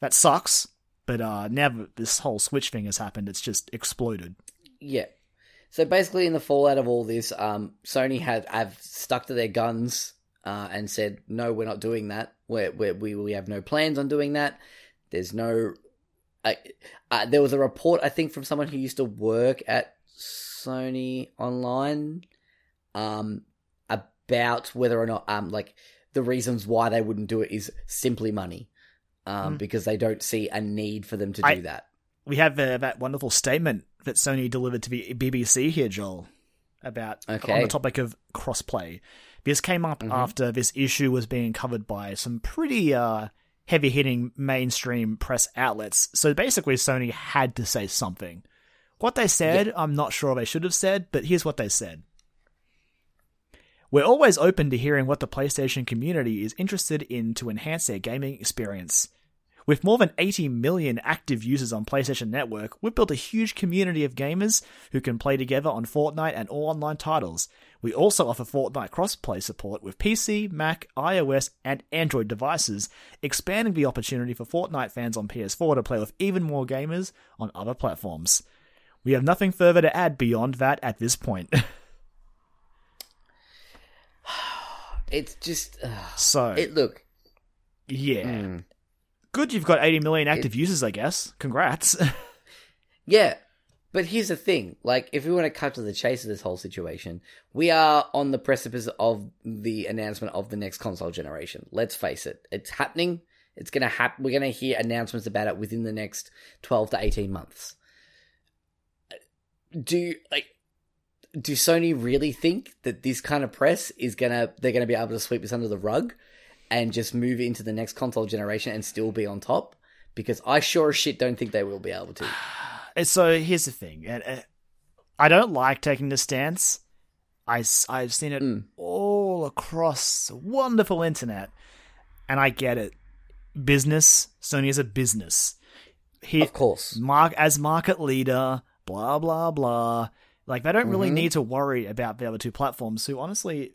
that sucks. But uh, now that this whole Switch thing has happened, it's just exploded. Yeah, so basically, in the fallout of all this, um, Sony had have stuck to their guns uh, and said, "No, we're not doing that. We're, we're, we we have no plans on doing that. There's no." Uh, uh, there was a report, I think, from someone who used to work at Sony Online, um, about whether or not, um, like the reasons why they wouldn't do it is simply money, um, mm. because they don't see a need for them to do that. We have uh, that wonderful statement that Sony delivered to the BBC here, Joel, about okay. on the topic of crossplay. This came up mm-hmm. after this issue was being covered by some pretty uh, heavy hitting mainstream press outlets. So basically, Sony had to say something. What they said, yeah. I'm not sure they should have said, but here's what they said. We're always open to hearing what the PlayStation community is interested in to enhance their gaming experience. With more than 80 million active users on PlayStation Network, we've built a huge community of gamers who can play together on Fortnite and all online titles. We also offer Fortnite crossplay support with PC, Mac, iOS, and Android devices, expanding the opportunity for Fortnite fans on PS4 to play with even more gamers on other platforms. We have nothing further to add beyond that at this point. it's just uh, so. It look. Yeah. Mm good you've got 80 million active it, users, I guess. Congrats. yeah. But here's the thing, like, if we want to cut to the chase of this whole situation, we are on the precipice of the announcement of the next console generation. Let's face it, it's happening. It's gonna happen. We're gonna hear announcements about it within the next twelve to eighteen months. Do like, do Sony really think that this kind of press is gonna they're gonna be able to sweep this under the rug? And just move into the next console generation and still be on top? Because I sure as shit don't think they will be able to. So here's the thing. I don't like taking the stance. I, I've seen it mm. all across the wonderful internet, and I get it. Business, Sony is a business. He, of course. Mark as market leader, blah blah blah. Like they don't really mm-hmm. need to worry about the other two platforms, who honestly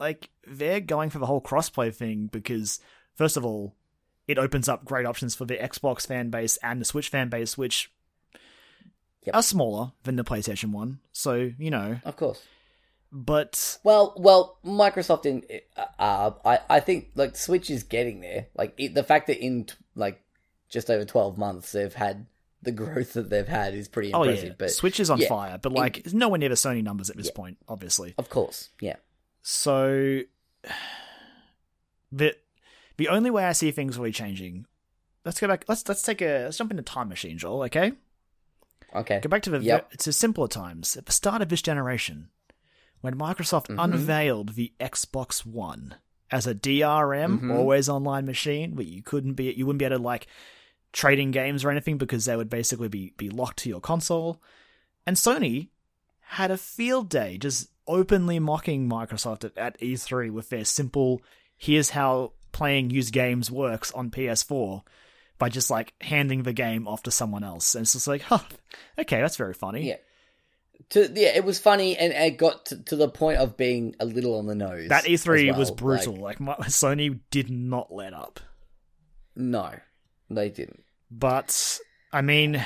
like they're going for the whole crossplay thing because first of all, it opens up great options for the Xbox fan base and the Switch fan base, which yep. are smaller than the PlayStation One. So you know, of course. But Well, well, Microsoft in uh, I I think like Switch is getting there. Like it, the fact that in like just over twelve months they've had the growth that they've had is pretty oh yeah, But Switch is on yeah, fire. But like, it's nowhere near the Sony numbers at this point, obviously. of course, yeah, So the the only way I see things really changing. Let's go back. Let's let's take a let's jump into time machine, Joel. Okay, okay, go back to the Yep. to simpler times at the start of this generation, when Microsoft Mm-hmm. unveiled the Xbox One as a DRM, Mm-hmm. always online machine, where you couldn't be you wouldn't be able to like trading games or anything because they would basically be be locked to your console. And Sony had a field day just openly mocking Microsoft at, at E3 with their simple here's how playing used games works on PS4 by just like handing the game off to someone else. And it's just like, huh, okay, that's very funny. yeah. To yeah, it was funny and it got to, to the point of being a little on the nose. That E3 well. was brutal. Like, Like, my, Sony did not let up. no, they didn't. But I mean,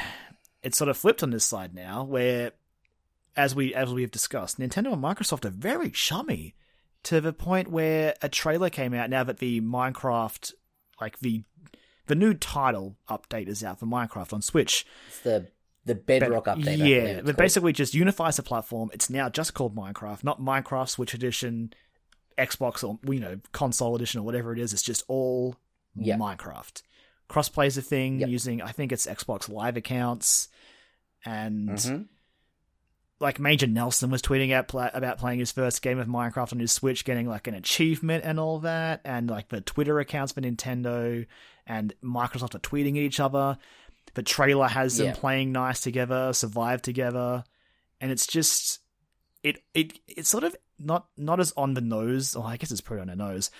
it's sort of flipped on this side now, where as we as we've discussed, Nintendo and Microsoft are very chummy to the point where a trailer came out now that the Minecraft, like the the new title update is out for Minecraft on Switch. It's the the Bedrock update. Yeah, but basically just unifies the platform. It's now just called Minecraft, not Minecraft Switch Edition, Xbox or you know console edition or whatever it is. It's just all Yeah. Minecraft. Crossplay is a thing Yep. using I think it's Xbox Live accounts, and Mhm. Like Major Nelson was tweeting out pla about playing his first game of Minecraft on his Switch, getting like an achievement and all that, and like the Twitter accounts for Nintendo and Microsoft are tweeting at each other. The trailer has them Yeah. playing nice together, survive together, and it's just it it it's sort of not not as on the nose, or I guess it's pretty on the nose,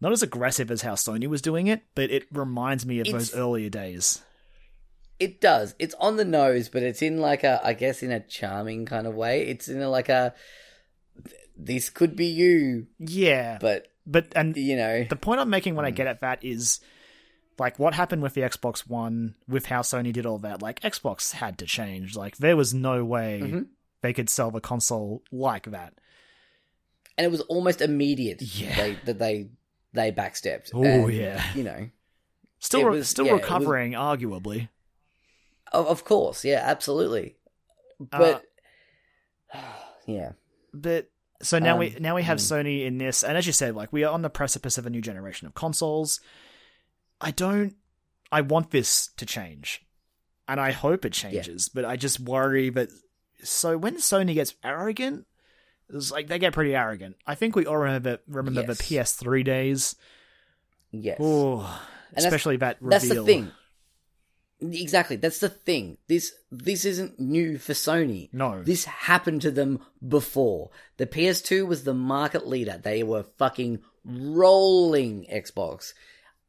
not as aggressive as how Sony was doing it, but it reminds me of those earlier days. It does. It's on the nose, but it's in like a, I guess, in a charming kind of way. It's in a, like a, this could be you, Yeah, but but and you know, the point I'm making when I get at that is like what happened with the Xbox One, with how Sony did all that. Like Xbox had to change. Like there was no way Mhm. they could sell the console like that. and it was almost immediate. Yeah. they, that they they backstepped. Oh, yeah. you know, Still, re- was- still yeah, it was- recovering, arguably. Of, of course, yeah, absolutely, Uh, but yeah, But so now Um, we now we have mm. Sony in this, and as you said, like we are on the precipice of a new generation of consoles. I don't. I want this to change, and I hope it changes. But I just worry that. So when Sony gets arrogant, it's like they get pretty arrogant. I think we all remember remember the PS3 days. yes. Oh, that's- especially that reveal. That's the thing. Exactly. That's the thing. This this isn't new for Sony. No. This happened to them before. The PS2 was the market leader. They were fucking rolling Xbox.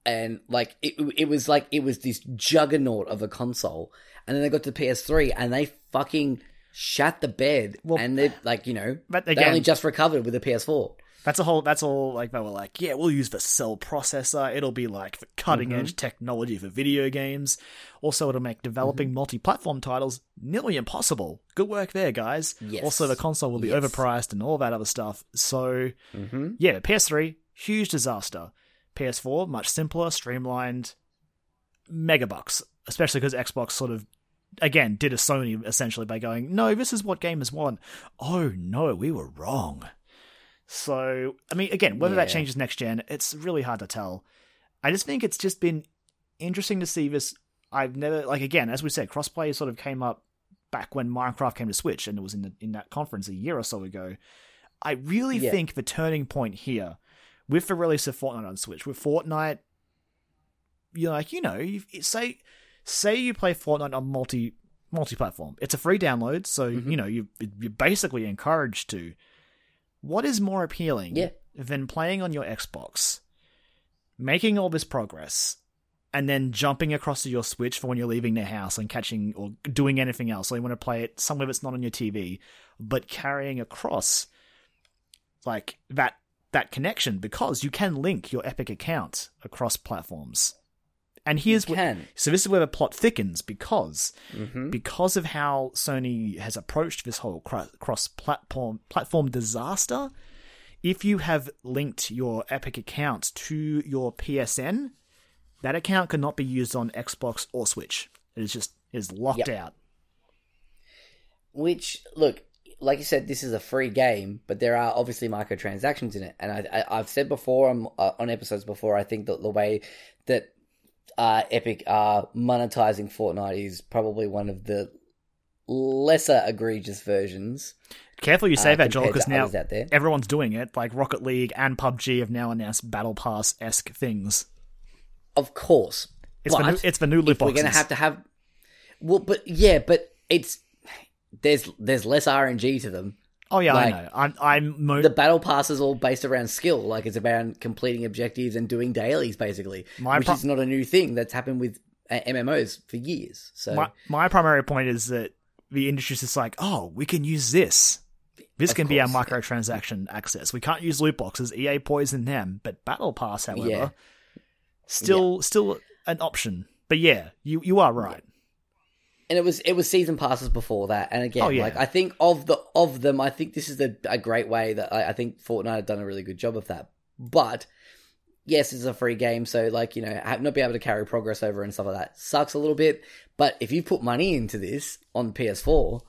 And like it it was like it was this juggernaut of a console. And then they got to the PS3 and they fucking shat the bed Well, and they like, you know, but they only just recovered with the PS4. That's a whole. That's all. Like they were like, yeah, we'll use the cell processor. It'll be like the cutting Mm-hmm. edge technology for video games. Also, it'll make developing Mm-hmm. multi-platform titles nearly impossible. Good work there, guys. Yes. Also, the console will be Yes. overpriced and all that other stuff. So, Mm-hmm. yeah, PS3 huge disaster. PS4 much simpler, streamlined, Mega megabucks. Especially because Xbox sort of again did a Sony essentially by going, no, this is what gamers want. Oh no, we were wrong. So, I mean, again, whether that changes next gen, it's really hard to tell. I just think it's just been interesting to see this. I've never, like, again, as we said, crossplay sort of came up back when Minecraft came to Switch, and it was in the, in that conference a year or so ago. I really Yeah. think the turning point here, with the release of Fortnite on Switch, with Fortnite, you're like, you know, you, say say you play Fortnite on multi multi platform, it's a free download, so Mm-hmm. you know you you're basically encouraged to. What is more appealing Yeah. than playing on your Xbox, making all this progress, and then jumping across to your Switch for when you're leaving the house and catching or doing anything else, or you want to play it somewhere that's not on your TV, but carrying across like that that connection because you can link your Epic account across platforms. And here's can. so this is where the plot thickens because Mm-hmm. because of how Sony has approached this whole cross platform platform disaster. If you have linked your Epic account to your PSN, that account cannot be used on Xbox or Switch. It is just it is locked Yep. out. Which, look, like you said, this is a free game, but there are obviously microtransactions in it. And I, I, I've said before on, uh, on episodes before, I think that the way that uh, Epic are monetizing Fortnite is probably one of the lesser egregious versions. Careful you say uh, that, Joel, because now everyone's doing it. Like Rocket League and PUBG have now announced Battle Pass esque things. Of course, It's the new, it's the new loot if we're going to have to have, well, but yeah, but it's there's there's less RNG to them. Oh yeah, like, I know. I'm I'm mo- the battle pass is all based around skill. Like it's about completing objectives and doing dailies, basically, My which pro- is not a new thing that's happened with uh, MMOs for years. So my my primary point is that the industry's just like, oh, we can use this. This Of can be our course, microtransaction access. We can't use loot boxes. EA poisoned them, but Battle Pass, however, Yeah. still still an option. But yeah, you you are right. And it was it was season passes before that. And again, Oh, yeah. like I think of the of them, I think this is a, a great way that I, I think Fortnite have done a really good job of that. But yes, it's a free game, so like you know, not be able to carry progress over and stuff like that sucks a little bit. But if you put money into this on PS4,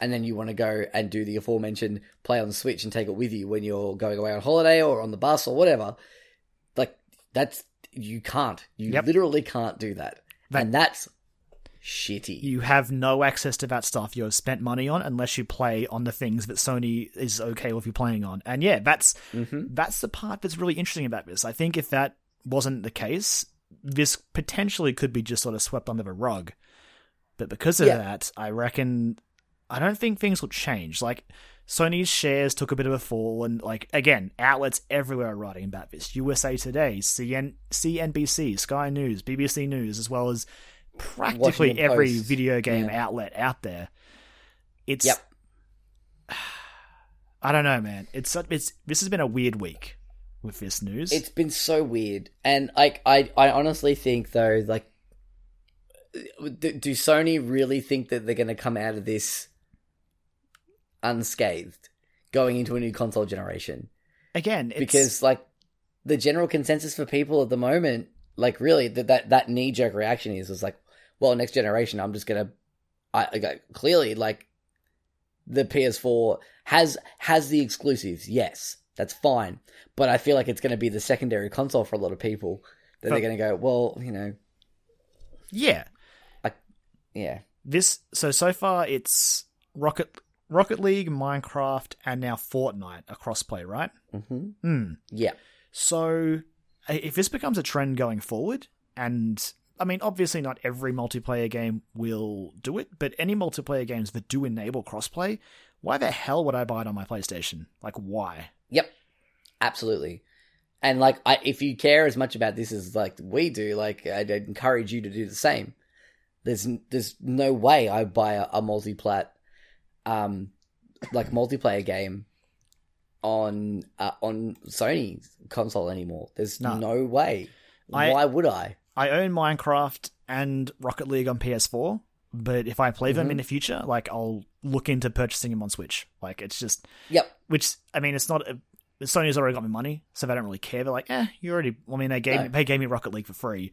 and then you want to go and do the aforementioned play on the Switch and take it with you when you're going away on holiday or on the bus or whatever, like that's you can't. You Yep. literally can't do that, That- and that's shitty. You have no access to that stuff you have spent money on unless you play on the things that Sony is okay with you playing on. And yeah, that's Mm-hmm. that's the part that's really interesting about this. I think if that wasn't the case, this potentially could be just sort of swept under the rug. But because of Yeah. that, I reckon I don't think things will change. Like Sony's shares took a bit of a fall, and like again, outlets everywhere are writing about this. USA Today, CN, CNBC, Sky News, BBC News, as well as practically every Post. video game Yeah. outlet out there. It's Yep. I don't know, man. It's it's this has been a weird week with this news. It's been so weird, and like I, I honestly think though, like, do, do Sony really think that they're going to come out of this unscathed, going into a new console generation? again it's, Because like the general consensus for people at the moment, like really that that, that knee jerk reaction is was like, well, next generation, I'm just gonna, I, I clearly like the PS4 has has the exclusives, yes, that's fine, but I feel like it's going to be the secondary console for a lot of people that But- they're going to go, well, you know, yeah. yeah, This so so far it's Rocket Rocket League, Minecraft, and now Fortnite a crossplay, right? hmm Hmm. yeah, So if this becomes a trend going forward, and I mean, obviously not every multiplayer game will do it, but any multiplayer games that do enable crossplay, why the hell would I buy it on my PlayStation? Like, why? Yep, absolutely. And like, I, if you care as much about this as like we do, like I'd encourage you to do the same. There's there's no way I buy a, a multi-plat, um, like multiplayer game on uh, on Sony's console anymore. There's No. no, way. I- Why would I? I own Minecraft and Rocket League on PS4, but if I play them Mhm. in the future, like I'll look into purchasing them on Switch. Like it's just, Yep. which I mean, it's not. A, Sony's already got me money, so they don't really care. They're like, eh, you already. I mean, they gave No. they gave me Rocket League for free,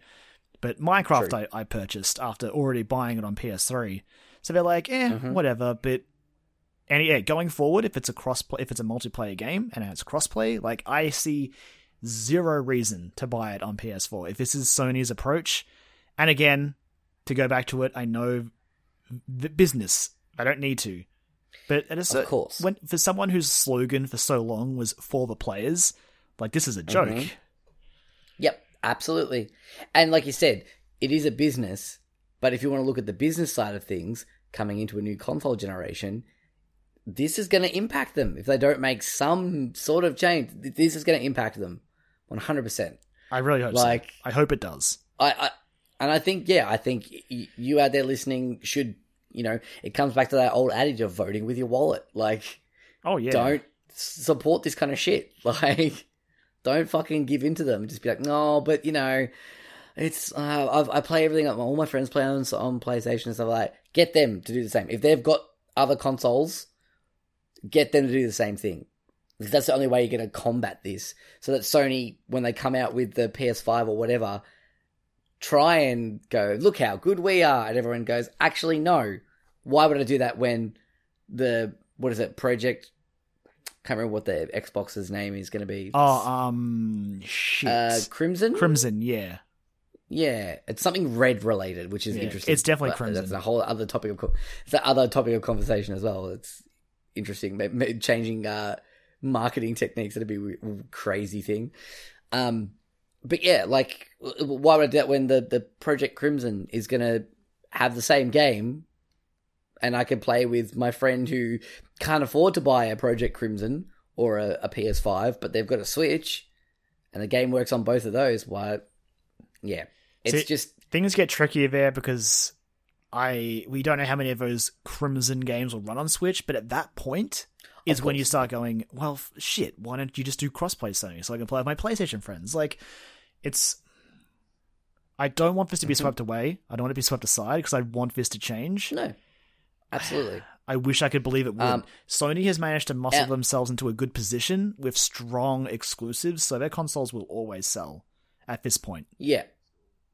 but Minecraft I, I purchased after already buying it on PS3. So they're like, eh, Mhm. whatever. But and yeah, going forward, if it's a cross if it's a multiplayer game and it's crossplay, like I see zero reason to buy it on PS4 if this is Sony's approach. And again, to go back to it, I know the business. I don't need to. But at a certain, course. when for someone whose slogan for so long was for the players, like this is a joke. Mhm. Yep, absolutely. And like you said, it is a business, but if you want to look at the business side of things, coming into a new console generation, this is going to impact them. If they don't make some sort of change, this is going to impact them 100%. I really hope Like- so. I hope it does. I, I and I think yeah, I think y- you out there listening should, you know, it comes back to that old adage of voting with your wallet. Like Oh yeah. don't support this kind of shit. Like, don't fucking give in to them. Just be like, no, but you know, it's uh, I've, I play everything. All my friends play on on PlayStation and stuff like. That. Get them to do the same. If they've got other consoles, get them to do the same thing. Because that's the only way you're going to combat this. So that Sony, when they come out with the PS5 or whatever, try and go, look how good we are. And everyone goes, actually, no. Why would I do that when the, what is it, Project, can't remember what the Xbox's name is going to be. Oh, um, shit. Uh, Crimson? Crimson, yeah. Yeah, it's something red related, which is Yeah, interesting. it's definitely But Crimson. That's a whole other topic of co- it's that other topic of conversation as well. It's interesting, changing uh, marketing techniques. That'd be a crazy thing. Um, but yeah, like, why would that when the the Project Crimson is gonna have the same game, and I can play with my friend who can't afford to buy a Project Crimson or a, a PS5, but they've got a Switch, and the game works on both of those. Why? Yeah, it's See- just Things get trickier there because I we don't know how many of those Crimson games will run on Switch, but at that point is when you start going, well, f- shit, why don't you just do crossplay Sony so I can play with my PlayStation friends? Like, it's. I don't want this to be Mm-hmm. swept away. I don't want it to be swept aside because I want this to change. no, absolutely. I wish I could believe it would. Um, Sony has managed to muscle yeah. themselves into a good position with strong exclusives, so their consoles will always sell at this point. Yeah,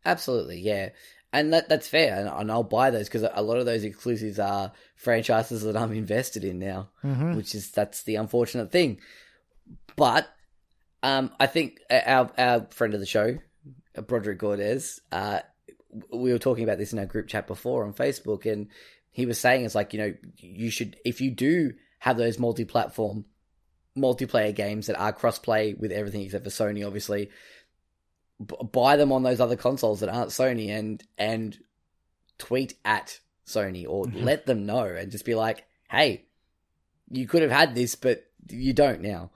absolutely. Yeah, and that that's fair, and, and I'll buy those because a lot of those exclusives are franchises that I'm invested in now, Mm-hmm. which is that's the unfortunate thing. But um, I think our our friend of the show, Broderick Gordes, uh, we were talking about this in our group chat before on Facebook, and he was saying it's like you know you should if you do have those multi-platform multiplayer games that are cross-play with everything except for Sony, obviously b- buy them on those other consoles that aren't Sony and and tweet at Sony or Mhm. let them know and just be like, "Hey, you could have had this, but you don't now."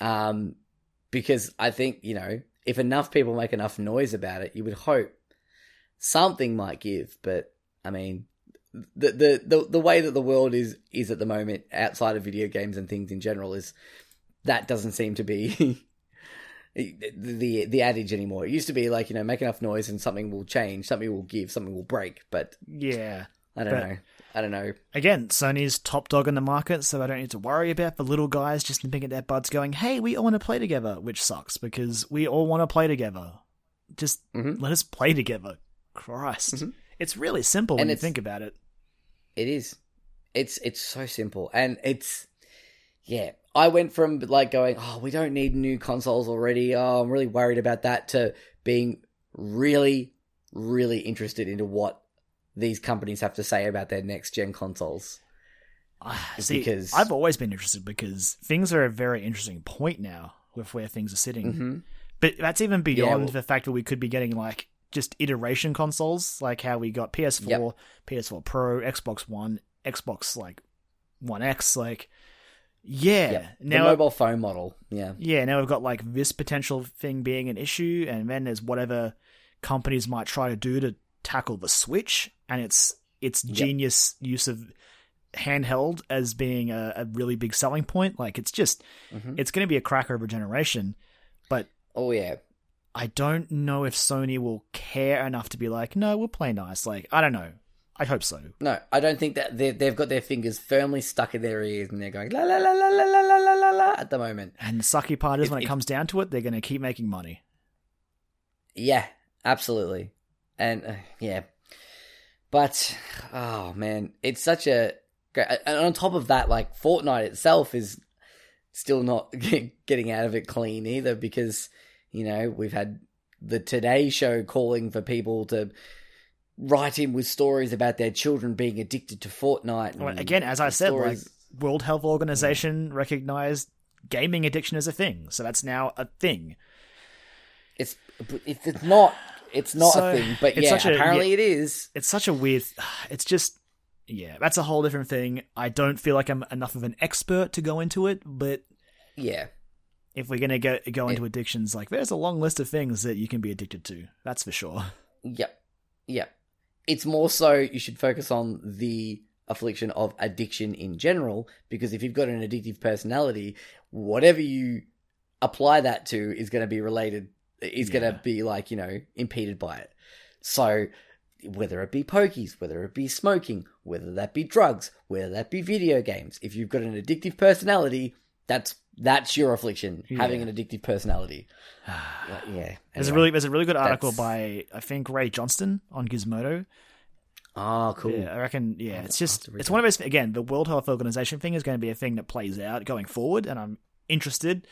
Um, because I think you know if enough people make enough noise about it, you would hope something might give. But I mean, the the the, the way that the world is is at the moment, outside of video games and things in general, is that doesn't seem to be the the adage anymore. It used to be like you know make enough noise and something will change, something will give, something will break. But Yeah. I don't know. I don't know. Again, Sony's top dog in the market, so I don't need to worry about the little guys just nipping at their buds going, hey, we all want to play together, which sucks because we all want to play together. Just Mhm. let us play together. Christ. Mhm. It's really simple And when you think about it. It is. It's it's so simple, and it's yeah. I went from like going, oh, we don't need new consoles already. Oh, I'm really worried about that. To being really, really interested into what these companies have to say about their next gen consoles. It's See, because- I've always been interested because things are a very interesting point now with where things are sitting. hmm But that's even beyond well- the fact that we could be getting like just iteration consoles, like how we got PS4, PS4 Pro, Xbox One, Xbox like One X, like yeah. Yeah, the Now mobile phone model. Yeah, yeah, now we've got like this potential thing being an issue, and then there's whatever companies might try to do to tackle the Switch and its its Yep. genius use of handheld as being a, a really big selling point. Like it's just Mhm. it's going to be a cracker of a generation, but oh yeah, I don't know if Sony will care enough to be like, no, we'll play nice. Like I don't know. I hope so. No, I don't think that they they've got their fingers firmly stuck in their ears and they're going la la la la la la la la la la at the moment. And the sucky part is If- when it if- comes down to it, they're going to keep making money. Yeah, absolutely, and uh, yeah, but oh man, it's such a great. And on top of that, like Fortnite itself is still not getting out of it clean either because you know we've had the Today Show calling for people to write in with stories about their children being addicted to Fortnite. Well, again, as I said, like World Health Organization recognized gaming addiction as a thing, so that's now a thing. It's it's not, it's not So, a thing. But yeah, such a- apparently it is. It's such a weird. It's just yeah, that's a whole different thing. I don't feel like I'm enough of an expert to go into it, but Yeah, if we're gonna go go into addictions, like there's a long list of things that you can be addicted to. That's for sure. yep, yep. It's more so you should focus on the affliction of addiction in general because if you've got an addictive personality, whatever you apply that to is going to be related. is going to be like you know impeded by it. So whether it be pokies, whether it be smoking, whether that be drugs, whether that be video games, if you've got an addictive personality, that's that's your affliction, having an addictive personality. yeah. There's a really there's a really good article That's- by I think Ray Johnston on Gizmodo. Oh, cool. Yeah, I reckon. Yeah, it's just have to read it's one of those. Again, the World Health Organization thing is going to be a thing that plays out going forward, and I'm interested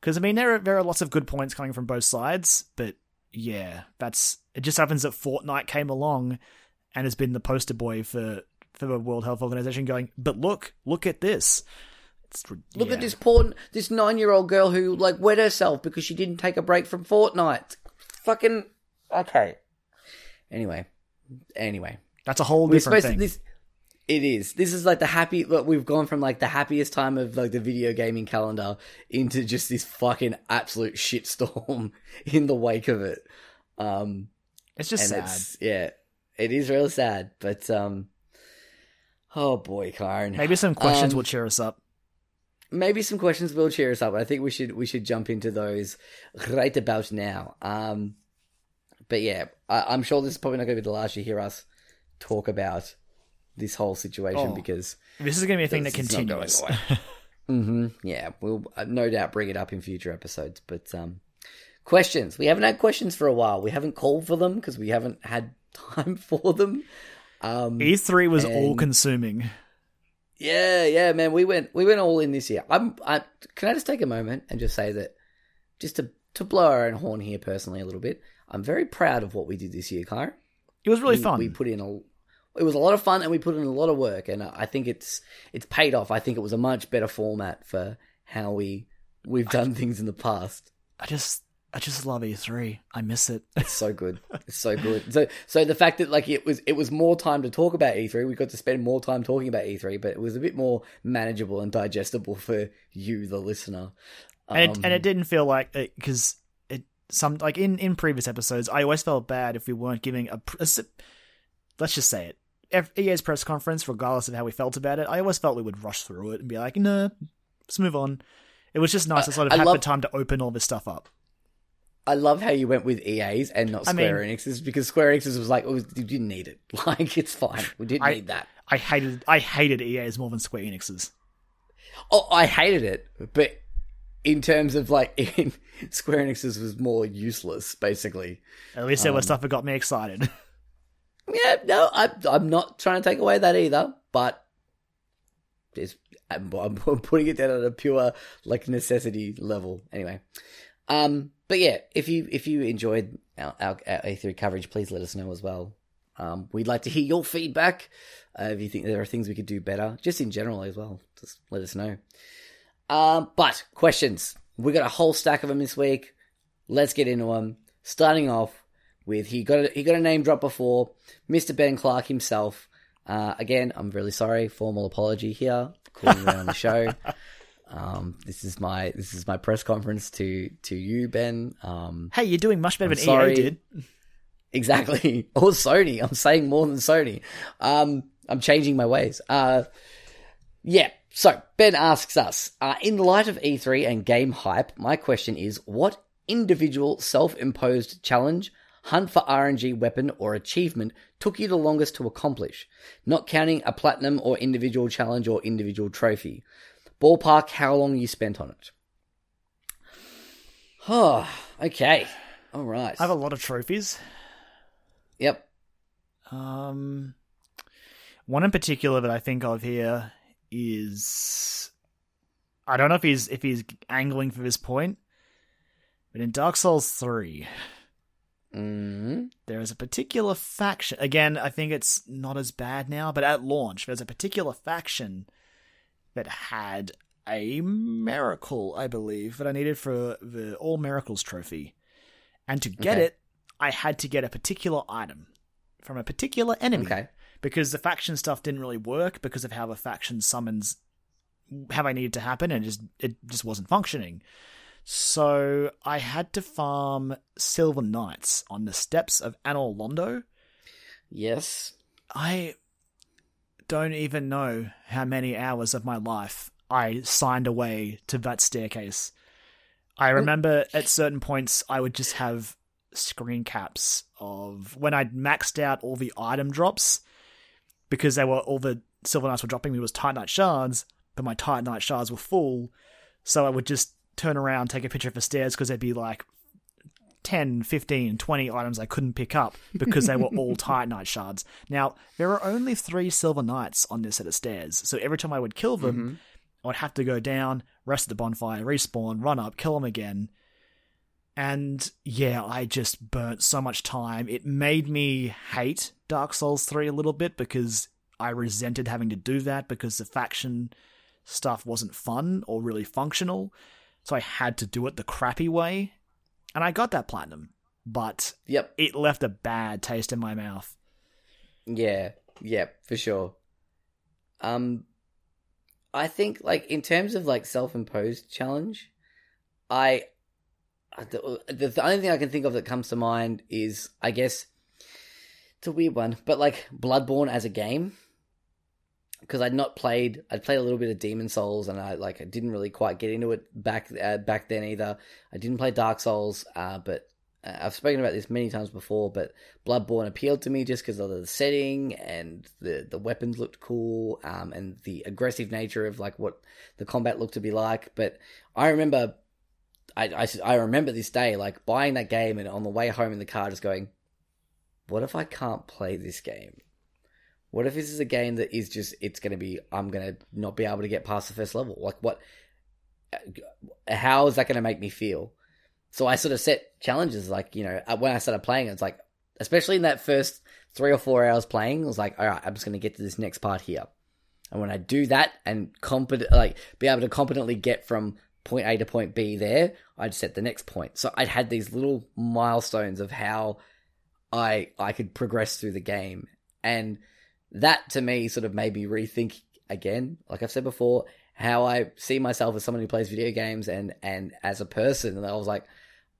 because I mean there are there are lots of good points coming from both sides, but yeah, that's it. Just happens that Fortnite came along and has been the poster boy for for the World Health Organization, going, but look, look at this. It's, Look at this poor, this nine-year-old girl who like wet herself because she didn't take a break from Fortnite. Fucking okay. Anyway, anyway, That's a whole different thing. to this. It is. This is like the happy. Look, we've gone from like the happiest time of like the video gaming calendar into just this fucking absolute shitstorm in the wake of it. Um, it's just sad. it's yeah, it is real sad. But um, oh boy, Karen. Maybe some questions Um, will cheer us up. Maybe some questions will cheer us up. I think we should we should jump into those right about now. Um, but yeah, I, I'm sure this is probably not going to be the last you hear us talk about this whole situation Oh, because This is going to be a thing that it's not going continues. away. hmm Yeah, we'll uh, no doubt bring it up in future episodes. But um, questions. We haven't had questions for a while. We haven't called for them because we haven't had time for them. Um, E3 was all And- consuming. Yeah, yeah, man. We went we went all in this year. I'm I can I just take a moment and just say that just to to blow our own horn here personally a little bit. I'm very proud of what we did this year, Kyra. It was really we, fun. We put in a it was a lot of fun and we put in a lot of work and I think it's it's paid off. I think it was a much better format for how we we've done things in the past. I just I just love E3. I miss it. It's so good. It's so good. So so the fact that like it was it was more time to talk about E3. We got to spend more time talking about E3, but it was a bit more manageable and digestible for you, the listener. and, Um, it, and it didn't feel like because it, some like in in previous episodes, I always felt bad if we weren't giving a, pr- a s- let's just say it. EA's press conference, regardless of how we felt about it, I always felt we would rush through it and be like, "No, let's move on." It was just nice to sort of I have love- the time to open all this stuff up. I love how you went with EA's and not I Square mean- Enix's because Square Enix's was like, oh, you didn't need it. Like it's fine. We didn't I- need that. I hated I hated EA's more than Square Enix's. Oh, I hated it, but in terms of like, in, Square Enix's was more useless, basically. At least there Um, was stuff that got me excited. Yeah, no, I, I'm not trying to take away that either, but just I'm, I'm putting it down at a pure like necessity level. Anyway, um, but yeah, if you if you enjoyed our, our, our E3 coverage, please let us know as well. Um, we'd like to hear your feedback. Uh, if you think there are things we could do better, just in general as well, just let us know. Um, but questions, we got a whole stack of them this week. Let's get into them. Starting off with he got a, he got a name drop before, Mr. Ben Clark himself. Uh, again, I'm really sorry. Formal apology here calling on the show. Um, this is my this is my press conference to to you, Ben. Um, hey, you're doing much better I'm than sorry. EA did. Exactly. Or Sony. I'm saying more than Sony. Um, I'm changing my ways. Uh, yeah. So Ben asks us, uh, in light of E3 and game hype, my question is, what individual self-imposed challenge, hunt for RNG weapon, or achievement took you the longest to accomplish? Not counting a platinum or individual challenge or individual trophy. Ballpark, how long you spent on it? Oh, okay. All right. I have a lot of trophies. Yep. Um, one in particular that I think of here is I don't know if he's if he's angling for this point, but in Dark Souls three, Mm-hmm. there is a particular faction. Again, I think it's not as bad now, but at launch, there's a particular faction that had a miracle, I believe, that I needed for the All Miracles trophy. And to get Okay. it, I had to get a particular item from a particular enemy. Okay. Because the faction stuff didn't really work because of how the faction summons how I needed to happen and it just it just wasn't functioning. So I had to farm Silver Knights on the steps of Anor Londo. Yes. I don't even know how many hours of my life I signed away to that staircase. I remember at certain points I would just have screen caps of when I'd maxed out all the item drops because they were all the silver knights were dropping me was titanite shards, but my titanite shards were full, so I would just turn around, take a picture of the stairs because there'd be like 10, 15, 20 items I couldn't pick up because they were all titanite shards. Now, there are only three silver knights on this set of stairs, so every time I would kill them, Mm-hmm. I would have to go down, rest at the bonfire, respawn, run up, kill them again. And yeah, I just burnt so much time. It made me hate Dark Souls 3 a little bit because I resented having to do that because the faction stuff wasn't fun or really functional. So I had to do it the crappy way. And I got that platinum, but Yep. it left a bad taste in my mouth. Yeah, yeah, for sure. Um, I think like in terms of like self-imposed challenge, I the, the only thing I can think of that comes to mind is I guess it's a weird one, but like Bloodborne as a game because I'd not played. I'd played a little bit of Demon Souls, and I like I didn't really quite get into it back uh, back then either. I didn't play Dark Souls, uh, but uh, I've spoken about this many times before. But Bloodborne appealed to me just because of the setting and the the weapons looked cool, um, and the aggressive nature of like what the combat looked to be like. But I remember. I, I, I remember this day, like buying that game and on the way home in the car, just going, "What if I can't play this game? What if this is a game that is just it's going to be I'm going to not be able to get past the first level? Like what how is that going to make me feel? So I sort of set challenges like, you know, uh, when I started playing it's like especially in that first 3 or 4 hours playing, I was like, all right, I'm just going to get to this next part here. And when I do that and competent like be able to competently get from point A to point B there, I'd set the next point. So I'd had these little milestones of how I I could progress through the game. And that to me sort of made me rethink again, like I've said before, how I see myself as someone who plays video games and and as a person. And I was like,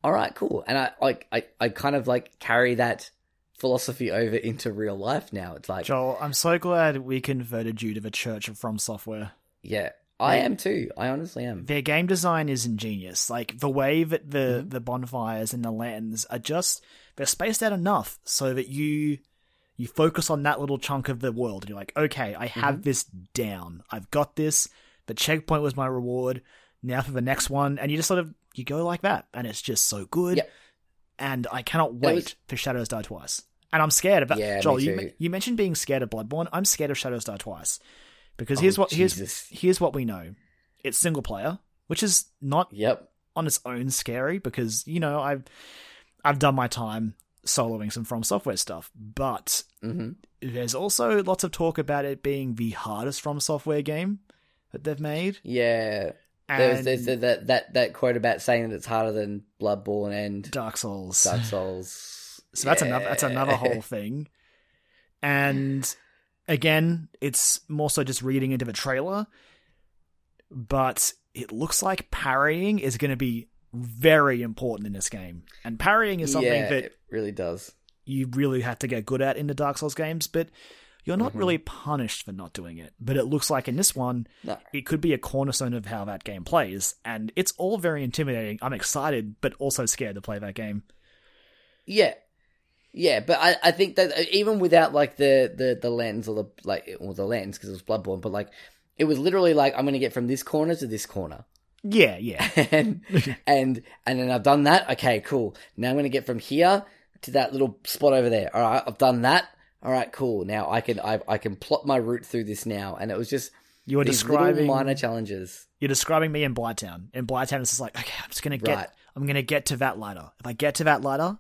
all right, cool. And I like I, I kind of like carry that philosophy over into real life now. It's like Joel, I'm so glad we converted you to the Church of From Software. yeah, I am too. I honestly am. Their game design is ingenious. Like the way that the mm-hmm. the bonfires and the lanterns are just they're spaced out enough so that you you focus on that little chunk of the world and you're like, okay, I have this down. I've got this. The checkpoint was my reward. Now for the next one, and you just sort of you go like that, and it's just so good. Yep. And I cannot wait was- for Shadows Die Twice. And I'm scared about Yeah, Joel. You, you mentioned being scared of Bloodborne. I'm scared of Shadows Die Twice because Oh, here's what here's here's what we know. It's single player, which is not Yep. on its own scary because you know I've I've done my time soloing some From Software stuff, but hmm there's also lots of talk about it being the hardest From Software game that they've made. Yeah. And There's, there's that, that that quote about saying that it's harder than Bloodborne and Dark Souls. Dark Souls. So that's another that's another whole thing. And again, it's more so just reading into the trailer, but it looks like parrying is going to be very important in this game. And parrying is something yeah, that it really does. You really have to get good at in the Dark Souls games, but you're not Mhm. really punished for not doing it. But it looks like in this one, No. it could be a cornerstone of how that game plays, and it's all very intimidating. I'm excited, but also scared to play that game. Yeah, yeah, but I, I think that uh, even without like the the the lens or the like or the lens because it was Bloodborne, but like it was literally like I'm gonna get from this corner to this corner, Yeah, yeah. and and and then I've done that. Okay, cool. Now I'm gonna get from here to that little spot over there. All right, I've done that. All right, cool. Now I can I I can plot my route through this now, and it was just You were describing minor challenges. You're describing me in Blighttown. In Blighttown, it's just like, okay, I'm just gonna get, Right. I'm gonna get to that ladder. If I get to that ladder,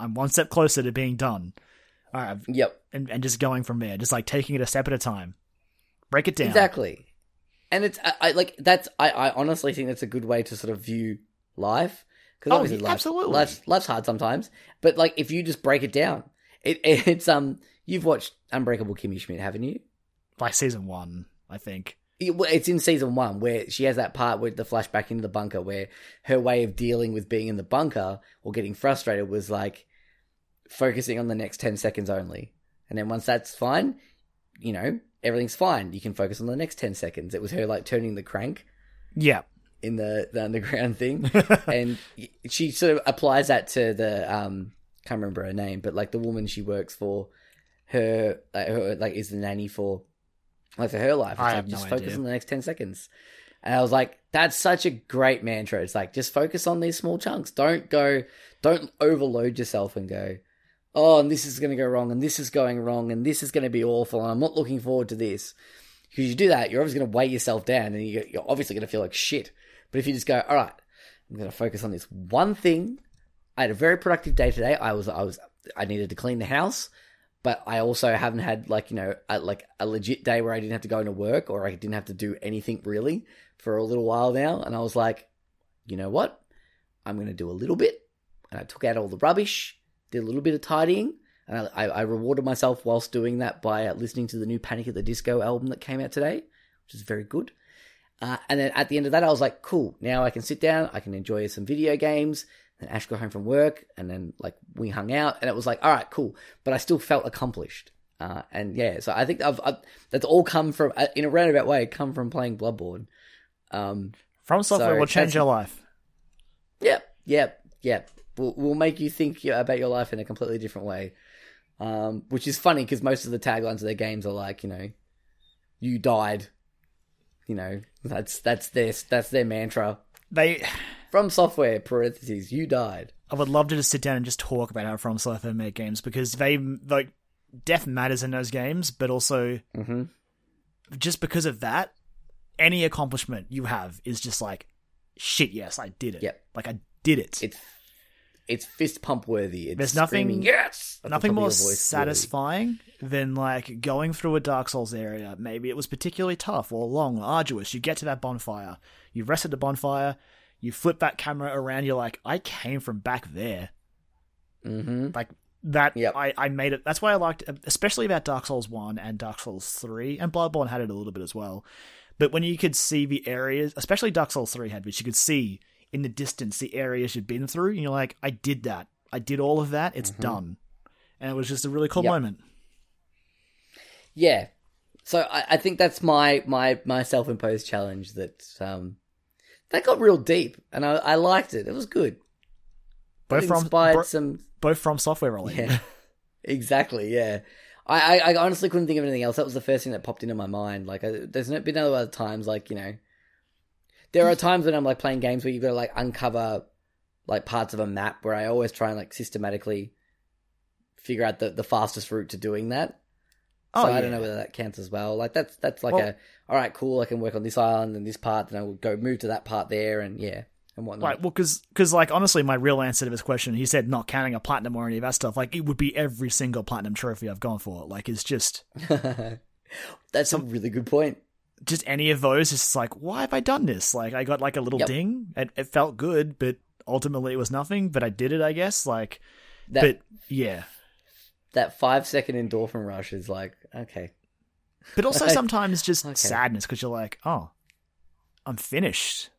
I'm one step closer to being done. All right, Yep, and and just going from there, just like taking it a step at a time. Break it down. Exactly. And it's I, I like that's I, I honestly think that's a good way to sort of view life because Oh, obviously yeah, life, absolutely. life's, life's hard sometimes. But like if you just break it down, it it's um you've watched Unbreakable Kimmy Schmidt, haven't you? By season one, I think. It- It's in season one where she has that part with the flashback into the bunker where her way of dealing with being in the bunker or getting frustrated was like focusing on the next 10 seconds only. And then once that's fine, you know, everything's fine. You can focus on the next 10 seconds. It was her like turning the crank. Yeah, in the, the underground thing, and she sort of applies that to the um can't remember her name, but like the woman she works for, her, like, her like is the nanny for like for her life. It's I like have no just focus idea. on the next ten seconds. And I was like, that's such a great mantra. It's like just focus on these small chunks. Don't go, don't overload yourself and go, oh, and this is going to go wrong, and this is going wrong, and this is going to be awful, and I'm not looking forward to this. Because you do that, you're obviously going to weigh yourself down, and you're obviously going to feel like shit. But if you just go, all right, I'm going to focus on this one thing. I had a very productive day today. I was, I was, I needed to clean the house, but I also haven't had like you know, a, like a legit day where I didn't have to go into work or I didn't have to do anything really for a little while now. And I was like, you know what? I'm going to do a little bit. And I took out all the rubbish, did a little bit of tidying, and I, I, rewarded myself whilst doing that by uh, listening to the new Panic at the Disco album that came out today, which is very good. Uh, and then at the end of that, I was like, cool, now I can sit down, I can enjoy some video games. Then Ash got home from work, and then like we hung out, and it was like, all right, cool. But I still felt accomplished. Uh, and yeah, so I think I've, I've that's all come from uh, in a roundabout way, come from playing Bloodborne. Um, From software So will change your life. Yep, yep, yep. We'll, we'll make you think about your life in a completely different way. Um, which is funny because most of the taglines of their games are like, you know, you died. You know, that's that's their that's their mantra They, from software. Parentheses, you died. I would love to just sit down and just talk about how From Software make games because they like death matters in those games, but also hmm just because of that, any accomplishment you have is just like, shit, yes, I did it. Yep. Like I did it. It's it's fist pump worthy. It's There's nothing- yes. Nothing more your voice worthy. satisfying than like going through a Dark Souls area. Maybe it was particularly tough or long or arduous. You get to that bonfire, you rest at the bonfire, you flip that camera around. You're like, I came from back there. Mhm. Like that. Yep. I I made it. That's why I liked, especially about Dark Souls one and Dark Souls three, and Bloodborne had it a little bit as well. But when you could see the areas, especially Dark Souls three had, which you could see in the distance the areas you'd been through, and you're like, I did that. I did all of that. It's done. And it was just a really cool Mm-hmm. Yep. moment. Yeah. So I, I think that's my my my self imposed challenge that um that got real deep and I, I liked it. It was good. Both from bro- some both from software related. Yeah. exactly, yeah. I, I, I honestly couldn't think of anything else. That was the first thing that popped into my mind. Like, I, there's no, been other times, like, you know, there are times when I'm like playing games where you've got to like uncover like parts of a map where I always try and like systematically figure out the, the fastest route to doing that. Oh, so I don't know whether that counts as well. Like that's that's like Well- a all right, cool. I can work on this island and this part, then I will go move to that part there, and yeah, and whatnot. Right, well, because, like, honestly, my real answer to this question, he said not counting a platinum or any of that stuff, like, it would be every single platinum trophy I've gone for. Like, it's just, that's a really good point. Just any of those, it's like, why have I done this? Like, I got, like, a little Yep. ding. It, it felt good, but ultimately it was nothing, but I did it, I guess. Like, That but, yeah. that five second endorphin rush is like okay, But also sometimes just okay. sadness, because you're like, oh, I'm finished.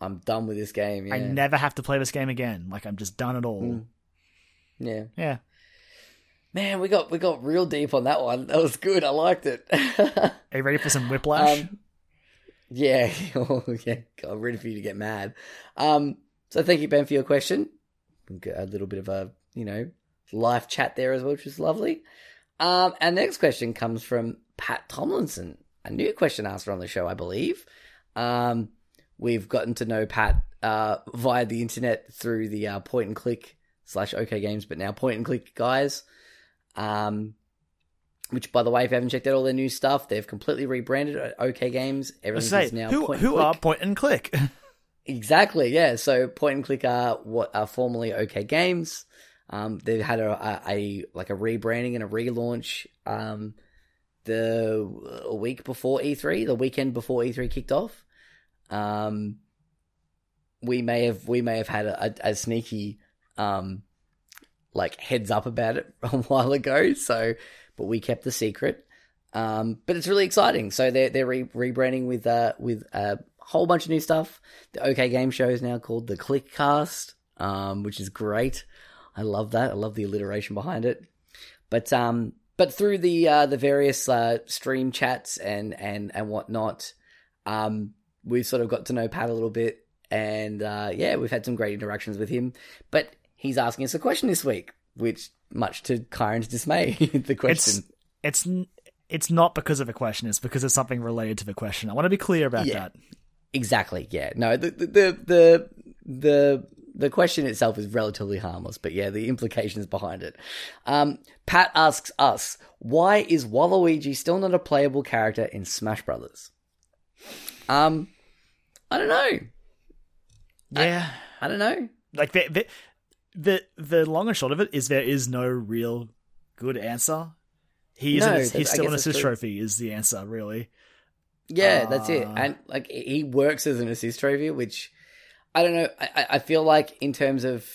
I'm done with this game. Yeah, I never have to play this game again. Like, I'm just done it all. Mm. yeah. Yeah. Man, we got we got real deep on that one. That was good. I liked it. Are you ready for some whiplash? Um, yeah, oh, yeah. I'm ready for you to get mad. Um, so thank you, Ben, for your question. A little bit of a you know live chat there as well, which is lovely. Um, our next question comes from Pat Tomlinson, a new question asked on the show, I believe. Um, we've gotten to know Pat uh, via the internet through the uh, point and click slash OK Games, but now point and click guys. Um, which, by the way, if you haven't checked out all their new stuff, they've completely rebranded OK Games. Everything say, is now who, point who and click. are point and click? Exactly, yeah. So Point and Click are what are formerly OK Games. Um, they've had a, a, a like a rebranding and a relaunch. Um, the a week before E3, the weekend before E3 kicked off. Um, we may have we may have had a, a, a sneaky um like heads up about it a while ago. So, but we kept the secret. Um, but it's really exciting. So they're they're re- rebranding with uh with a whole bunch of new stuff. The OK Game Show is now called the Clickcast, um, which is great. I love that. I love the alliteration behind it. But um, but through the uh, the various uh, stream chats and and and whatnot, um, we've sort of got to know Pat a little bit. and uh, yeah, we've had some great interactions with him. But he's asking us a question this week, which, much to Kyron's dismay, the question. It's it's it's not because of a question. It's because of something related to the question. I want to be clear about Yeah. that. Exactly. Yeah. No. The the the the the, question itself is relatively harmless, but yeah, the implications behind it. Um, Pat asks us, why is Waluigi still not a playable character in Smash Brothers? Um, I don't know. Yeah, I don't know. like the, the the the long and short of it is there is no real good answer. He is No, that's- he's still an assist trophy is the answer really. Yeah, that's it. Uh, And like he works as an assist trophy, which I don't know. I, I- I feel like in terms of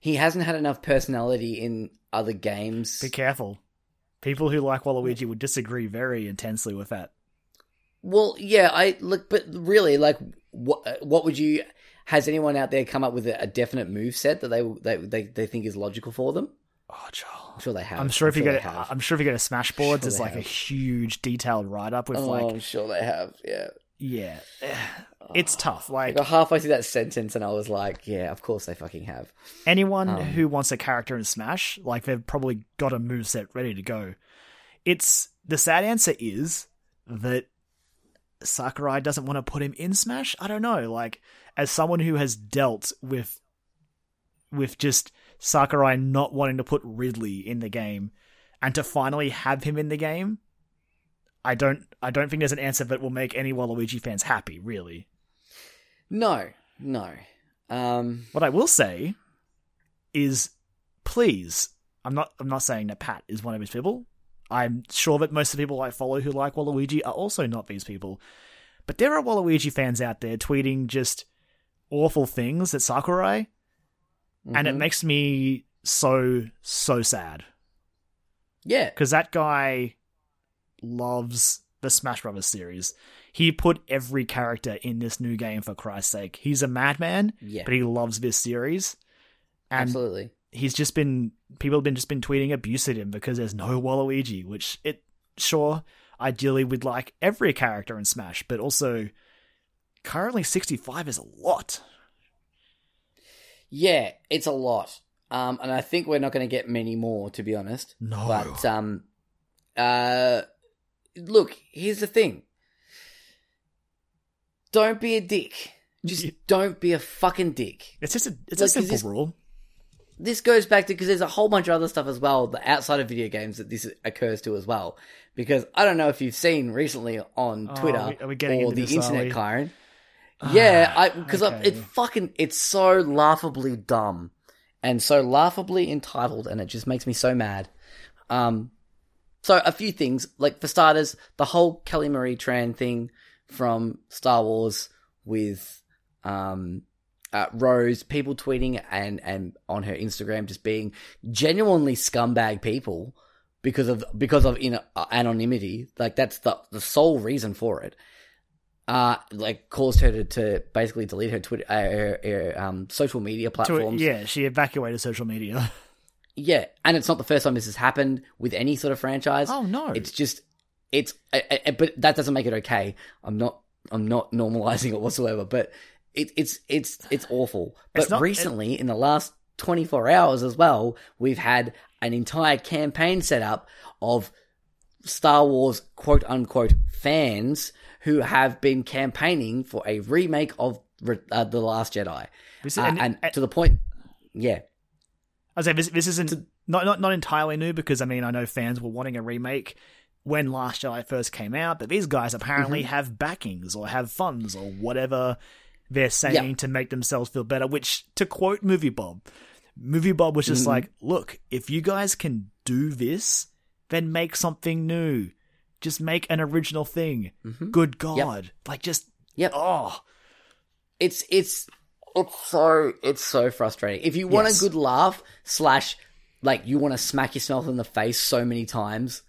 he hasn't had enough personality in other games. Be careful. People who like Waluigi would disagree very intensely with that. Well, yeah, I look, but really, like, what what would you? Has anyone out there come up with a, a definite move set that they, they they they think is logical for them? Oh, Joel. I'm sure they have. I'm sure if you they go to have. I'm sure if you go to Smashboards, Sure they like a huge detailed write up with oh, like I'm sure they have. Yeah. yeah. It's tough. I Like got halfway through that sentence and I was like, yeah, of course they fucking have. anyone Um, who wants a character in Smash, like they've probably got a move set ready to go. It's the sad answer is that Sakurai doesn't want to put him in Smash. I don't know. Like as someone who has dealt with with just Sakurai not wanting to put Ridley in the game and to finally have him in the game, I don't I don't think there's an answer that will make any Waluigi fans happy, really. No, no. Um, What I will say is, please, I'm not. I'm not saying that Pat is one of his people. I'm sure that most of the people I follow who like Waluigi are also not these people. But there are Waluigi fans out there tweeting just awful things at Sakurai, and it mhm. makes me so so sad yeah, because that guy loves the Smash Brothers series. He put every character in this new game for Christ's sake. He's a madman, yeah, but he loves this series. And absolutely. he's just been people have been just been tweeting abuse at him because there's no Waluigi, which it sure ideally we'd like every character in Smash, but also currently 65 is a lot. Yeah, it's a lot. Um, and I think we're not going to get many more, to be honest. No. But um, uh, look, here's the thing. Don't be a dick. Just Yeah. don't be a fucking dick. It's just a it's Like, a simple this- rule. This goes back to because there's a whole bunch of other stuff as well that outside of video games that this occurs to as well. Because I don't know if you've seen recently on Oh, Twitter are we- are we or into the internet? Kyron. Yeah, I because okay. it fucking it's so laughably dumb and so laughably entitled, and it just makes me so mad. Um, so a few things like for starters, the whole Kelly Marie Tran thing from Star Wars with um uh, Rose, people tweeting and and on her Instagram just being genuinely scumbag people because of because of in, uh, anonymity. Like that's the the sole reason for it. Uh, like caused her to, to basically delete her Twitter, uh, her, her um, social media platforms. yeah, she evacuated social media. Yeah, and it's not the first time this has happened with any sort of franchise. Oh no. It's just it's uh, uh, but that doesn't make it okay. I'm not I'm not normalizing it whatsoever, but it, it's it's it's awful. But It's not- recently, in the last 24 hours as well, we've had an entire campaign set up of Star Wars quote unquote fans who have been campaigning for a remake of uh, the Last Jedi, is- Uh, and- and, and- to the point, yeah, I say this, this isn't not, not not entirely new because I mean I know fans were wanting a remake when Last Jedi first came out, but these guys apparently Mm-hmm. have backings or have funds or whatever they're saying Yeah. to make themselves feel better. Which, to quote Movie Bob, Movie Bob was just Mhm. like, "Look, if you guys can do this, then make something new. Just make an original thing. Mhm. Good God, like just Yep. oh." it's it's it's so it's so frustrating. If you want Yes. a good laugh slash like you want to smack yourself in the face so many times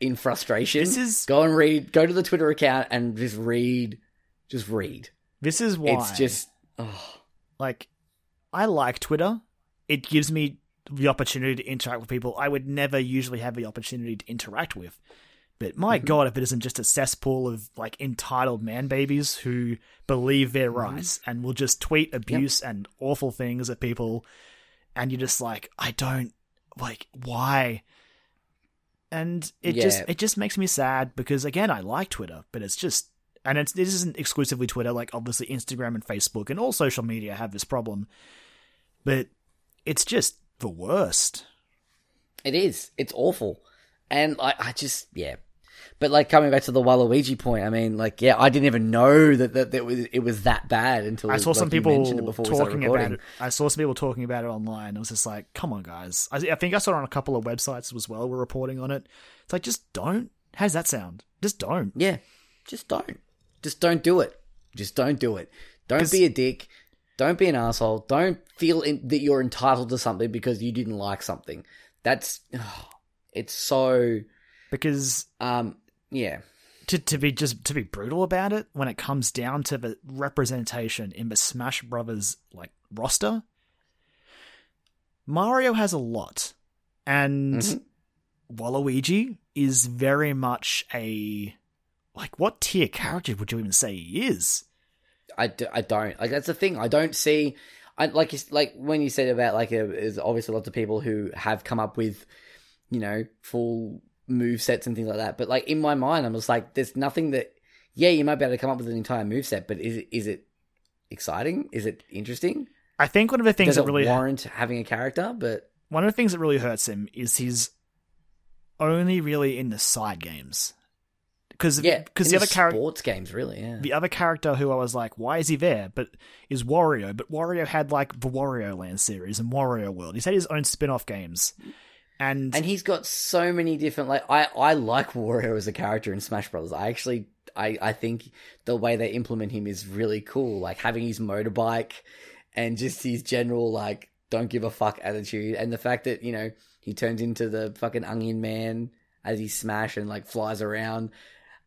in frustration, This is- go and read. Go to the Twitter account and just read. Just read. This is why It's just oh, like I like Twitter. It gives me the opportunity to interact with people I would never usually have the opportunity to interact with. But my mm-hmm. god, if it isn't just a cesspool of like entitled man babies who believe they're mm-hmm. right and will just tweet abuse and awful things at people, and you're just like, I don't like why. And it just it just makes me sad because again I like Twitter, but it's just and it's this isn't exclusively Twitter, like obviously Instagram and Facebook and all social media have this problem. But it's just the worst. It is. It's awful. And I, I just, yeah. But like coming back to the Waluigi point, I mean, like, yeah, I didn't even know that, that, that it, was, it was that bad until I saw like, some people mentioned it before we started talking about it. I saw some people talking about it online. It was just like, come on, guys. I, I think I saw it on a couple of websites as well. Were reporting on it. It's like, just don't. How's that sound? Just don't. Yeah, just don't. Just don't do it. Just don't do it. Don't be a dick. Don't be an asshole. Don't feel in, that you're entitled to something because you didn't like something. That's it's so Because um yeah. to to be just to be brutal about it, when it comes down to the representation in the Smash Brothers like roster, Mario has a lot, and Mhm. Waluigi is very much a like what tier character would you even say he is? I, do, I don't like that's the thing. I don't see. I like like when you said about like uh, there's obviously lots of people who have come up with you know full move sets and things like that. But like in my mind, I'm just like there's nothing that yeah you might be able to come up with an entire move set, but is it is it exciting? Is it interesting? I think one of the things Does that really warrant having a character? But one of the things that really hurts him is he's only really in the side games because yeah, because in the other character sports games really yeah. the other character who I was like, why is he there? But is Wario. But Wario had like the Wario Land series and Wario World. He's had his own spin off games. And, and he's got so many different like I I like Wario as a character in Smash Brothers. I actually I I think the way they implement him is really cool. Like having his motorbike and just his general like don't give a fuck attitude and the fact that, you know, he turns into the fucking onion man as he smash and like flies around.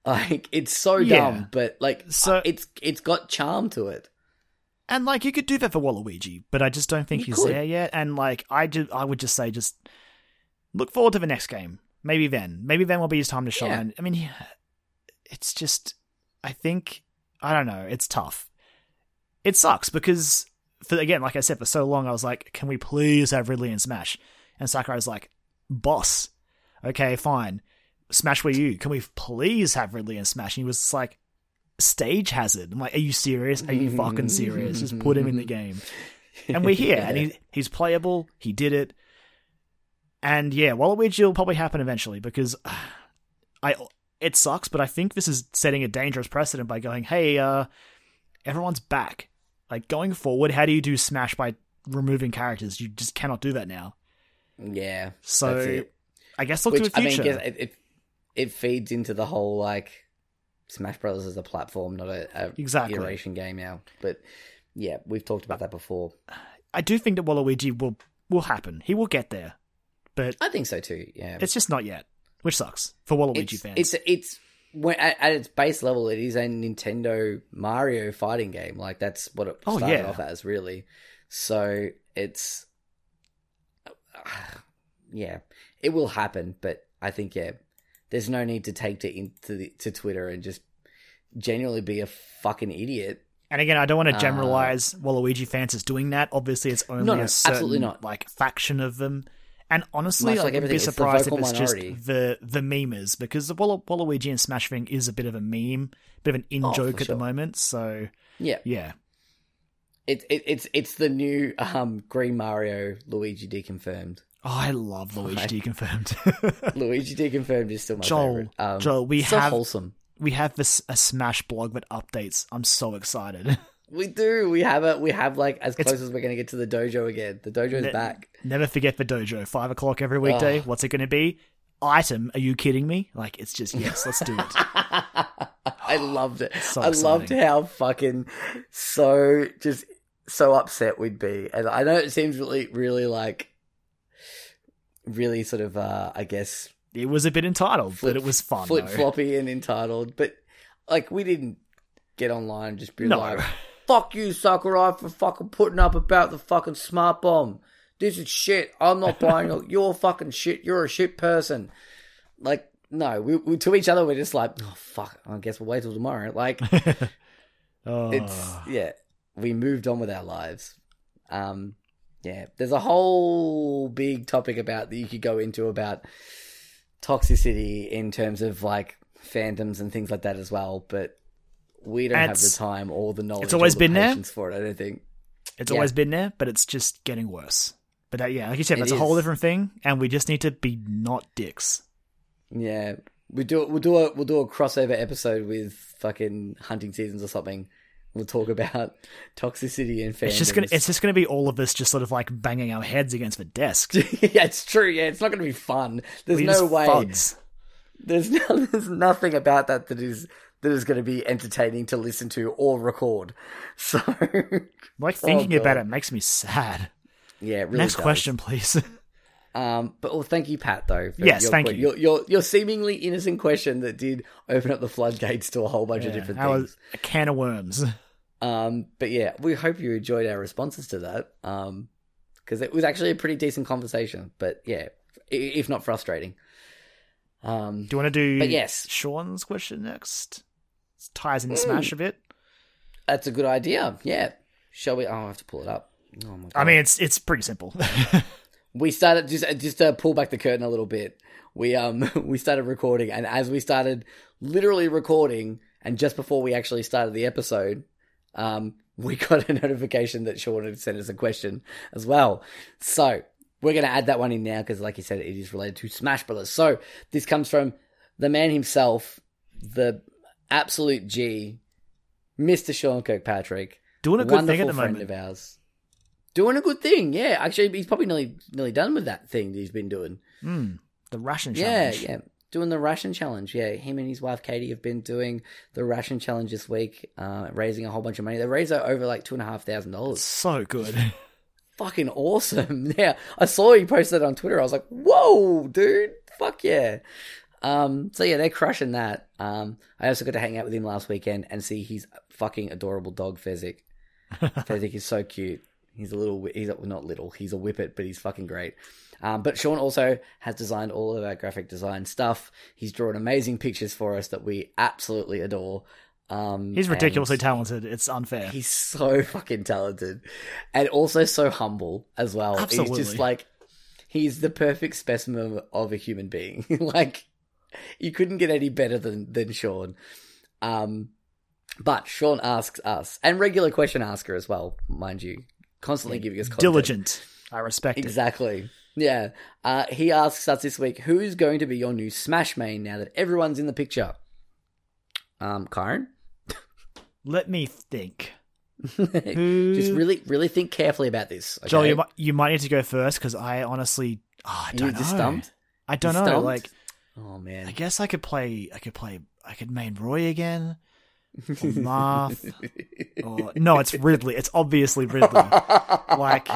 Like it's so Yeah. dumb, but like So- uh, it's it's got charm to it. and like you could do that for Waluigi, but I just don't think You he's could. there yet. And like I just I would just say just look forward to the next game. Maybe then. Maybe then will be his time to shine. I mean it's just I think I don't know, it's tough. It sucks because for again, like I said, for so long I was like, can we please have Ridley in Smash? And Sakurai's like, boss, okay, fine. Smash Wii U, can we please have Ridley in Smash? And he was like, stage hazard. I'm like, are you serious? Are you fucking serious? Just put him in the game. And we're here, and he, he's playable. He did it. And yeah, Waluigi will probably happen eventually because I it sucks, but I think this is setting a dangerous precedent by going, hey, uh, everyone's back. Like going forward, how do you do Smash by removing characters? You just cannot do that now. Yeah. So. I guess look Which to the future. I mean, it, it it feeds into the whole like Smash Brothers as a platform, not a, a Exactly. iteration game now. But yeah, we've talked about that before. I do think that Waluigi will will happen. He will get there, but I think so too. Yeah, it's just not yet, which sucks for Waluigi it's fans. it's it's when, at, at its base level, it is a Nintendo Mario fighting game. Like that's what it Oh, started yeah. off as, really. So it's yeah, it will happen. But I think yeah, there's no need to take to into the, to Twitter and just genuinely be a fucking idiot. And again, I don't want to Uh, generalize Waluigi fans as doing that. Obviously, it's only No, no, a certain absolutely not. like faction of them. And honestly, Much I like wouldn't be everything, it's surprised if it's minority. just the the memers because the Wall- Waluigi and Smash thing is a bit of a meme, a bit of an in Oh, joke for at the moment. So Yeah, yeah, it, it it's it's the new um Green Mario Luigi deconfirmed. oh, I love Luigi deconfirmed. Luigi deconfirmed is still my Joel, favorite. Um, Joel, we so have- wholesome. we have this a Smash blog that updates. I'm so excited. We do. We have it. We have like as It's- close as we're going to get to the dojo again. The dojo's Ne- back. Never forget the dojo. Five o'clock every weekday. Oh. What's it going to be? Item? Are you kidding me? Like it's just yes. Let's do it. I loved it. So I loved how fucking so just so upset we'd be, and I know it seems really, really like really sort of, uh I guess, It was a bit entitled, flip, but it was fun. flip floppy and entitled. But like, we didn't get online and just be No. like, "Fuck you, Sakurai, for fucking putting up about the fucking smart bomb. This is shit. I'm not buying it. You're fucking shit. You're a shit person." Like, no, we, we to each other we're just like, oh fuck, I guess we'll wait till tomorrow. Like oh. it's yeah, we moved on with our lives. Um, yeah, there's a whole big topic about that you could go into about toxicity in terms of like fandoms and things like that as well, but we don't have the time or the knowledge. it's always been there. for it. I don't think. It's Yeah. always been there, but it's just getting worse. But uh, yeah, like you said, It that's a whole different thing, and we just need to be not dicks. Yeah, we do. We'll do a we'll do a crossover episode with fucking hunting seasons or something. We'll talk about toxicity and fandoms. It's just gonna it's just gonna be all of us just sort of like banging our heads against the desk. yeah, it's true. Yeah, it's not going to be fun. There's We no way. There's no, there's nothing about that that is that is going to be entertaining to listen to or record. So Like thinking about it makes me sad. yeah, really Next does. question, please. Um, but well, thank you, Pat. Though. Yes, your, thank you. Your, your your seemingly innocent question that did open up the floodgates to a whole bunch of different things. a can of worms. Um, but yeah, we hope you enjoyed our responses to that. Um, because it was actually a pretty decent conversation. But yeah, if not frustrating. Um, Do you want to do But yes. Sean's question next? Ties in in Smash a bit. that's a good idea. Yeah. Shall we? Oh, I have to pull it up. Oh my God. I mean, it's it's pretty simple. we started just just to pull back the curtain a little bit. We um we started recording, and as we started literally recording, and just before we actually started the episode, um, we got a notification that Sean had sent us a question as well. So we're gonna add that one in now because, like you said, it is related to Smash Brothers. So this comes from the man himself, the absolute G, Mister Sean Kirkpatrick Doing a good thing at the friend moment. of ours. Doing a good thing, yeah. Actually, he's probably nearly nearly done with that thing that he's been doing. Hmm. The ration Yeah, challenge. yeah. Doing the ration challenge. Yeah, him and his wife Katie have been doing the ration challenge this week, uh, raising a whole bunch of money. They raised over like two and a half thousand dollars. So good. Fucking awesome. Yeah, I saw he posted it on Twitter. I was like, whoa, dude, fuck yeah. Um, so yeah, they're crushing that. Um, I also got to hang out with him last weekend and see his fucking adorable dog Fezzik. Fezzik is so cute. He's a little, he's not little, he's a whippet, but he's fucking great. Um, but Sean also has designed all of our graphic design stuff. He's drawn amazing pictures for us that we absolutely adore. Um, He's ridiculously talented. It's unfair. He's so fucking talented and also so humble as well. He's just like, he's the perfect specimen of a human being. like, you couldn't get any better than, than Sean. Um, but Sean asks us, and regular question asker as well, mind you, constantly giving us content. Diligent. I respect it. Exactly. Yeah. Uh, he asks us this week, who's going to be your new Smash main now that everyone's in the picture? Um, Kyron? Let me think. Who? Just really, really think carefully about this. Okay? Joel, you might you might need to go first because I honestly, oh, I don't know. just stumped? I don't You know. stumped? Like, Oh man. I guess I could play. I could play. I could main Roy again. Or Marth. or, no, it's Ridley. It's obviously Ridley. like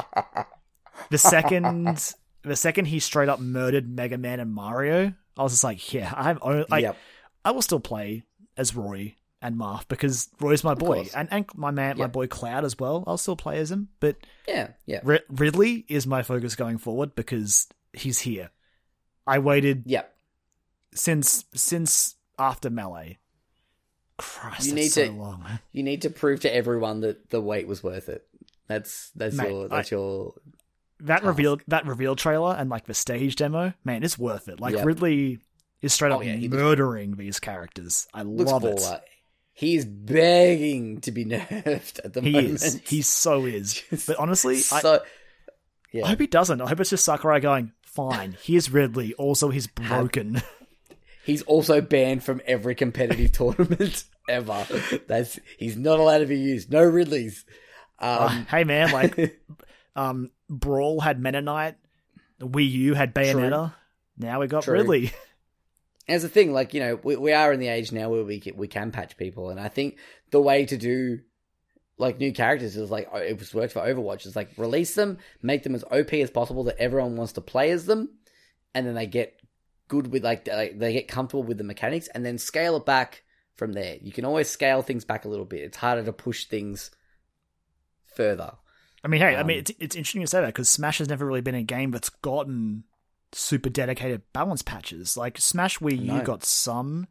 the second, the second he straight up murdered Mega Man and Mario, I was just like, yeah, I'm o- like, Yep. I will still play as Roy and Marth because Roy's my boy, and and my man, my boy Cloud as well. I'll still play as him, but Yeah, yeah, Ri- Ridley is my focus going forward because he's here. I waited yeah. Since since after melee. Christ, You need so to- long. You need to prove to everyone that the wait was worth it. That's that's Mate, your that's your That task. reveal that reveal trailer and like the stage demo, man, it's worth it. Like Yep. Ridley is straight Oh, up yeah, he looks- murdering these characters. I love it. baller. He's begging to be nerfed at the He moment. is. He so is. Just But honestly, I, so I yeah. hope he doesn't. I hope it's just Sakurai going, fine, here's Ridley. Also, he's broken. He's also banned from every competitive tournament ever. That's he's not allowed to be used. No Ridleys. Uh, Um, hey, man, like, um, Brawl had Meta Knight, Wii U had Bayonetta. Now we got True. Ridley. as the thing, like you know, we, we are in the age now where we can, we can patch people, and I think the way to do like new characters is like it was worked for Overwatch. Is like release them, make them as OP as possible that everyone wants to play as them, and then they get good with like they, get comfortable with the mechanics, and then scale it back from there. You can always scale things back a little bit. It's harder to push things further. I mean, hey, I Um, mean, it's, it's interesting to say that because Smash has never really been a game that's gotten super dedicated balance patches. Like Smash Wii U No. got some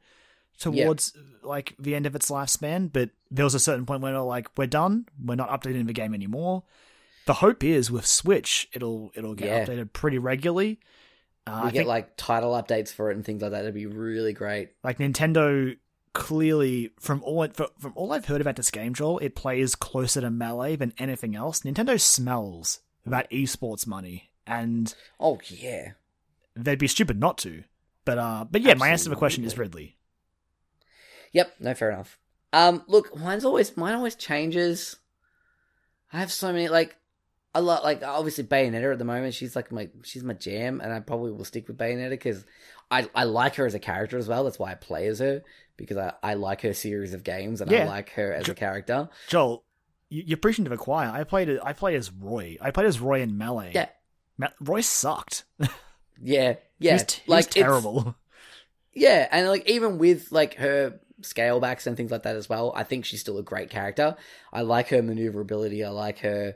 towards like the end of its lifespan, but there was a certain point where like we're done, we're not updating the game anymore. The hope is with Switch, it'll it'll get Yeah. updated pretty regularly. Uh, We I get think like title updates for it and things like that. That'd be really great. like Nintendo clearly from all from, from all I've heard about this game, Joel, it plays closer to melee than anything else. Nintendo smells that esports money, and Oh yeah. they'd be stupid not to. But uh, but yeah, my answer to the question is Ridley. Yep. No, fair enough. Um, look, mine's always mine always changes. I have so many like a lot like obviously Bayonetta at the moment. She's like my she's my jam, and I probably will stick with Bayonetta because I I like her as a character as well. That's why I play as her because I I like her series of games and I like her as a character. Joel, you, you're preaching to the choir. I played. I play as Roy. I played as Roy in melee. Yeah. Me- Roy sucked. Yeah, yeah, was t- like terrible. Yeah, and like even with like her scale backs and things like that as well, I think she's still a great character. I like her maneuverability. I like her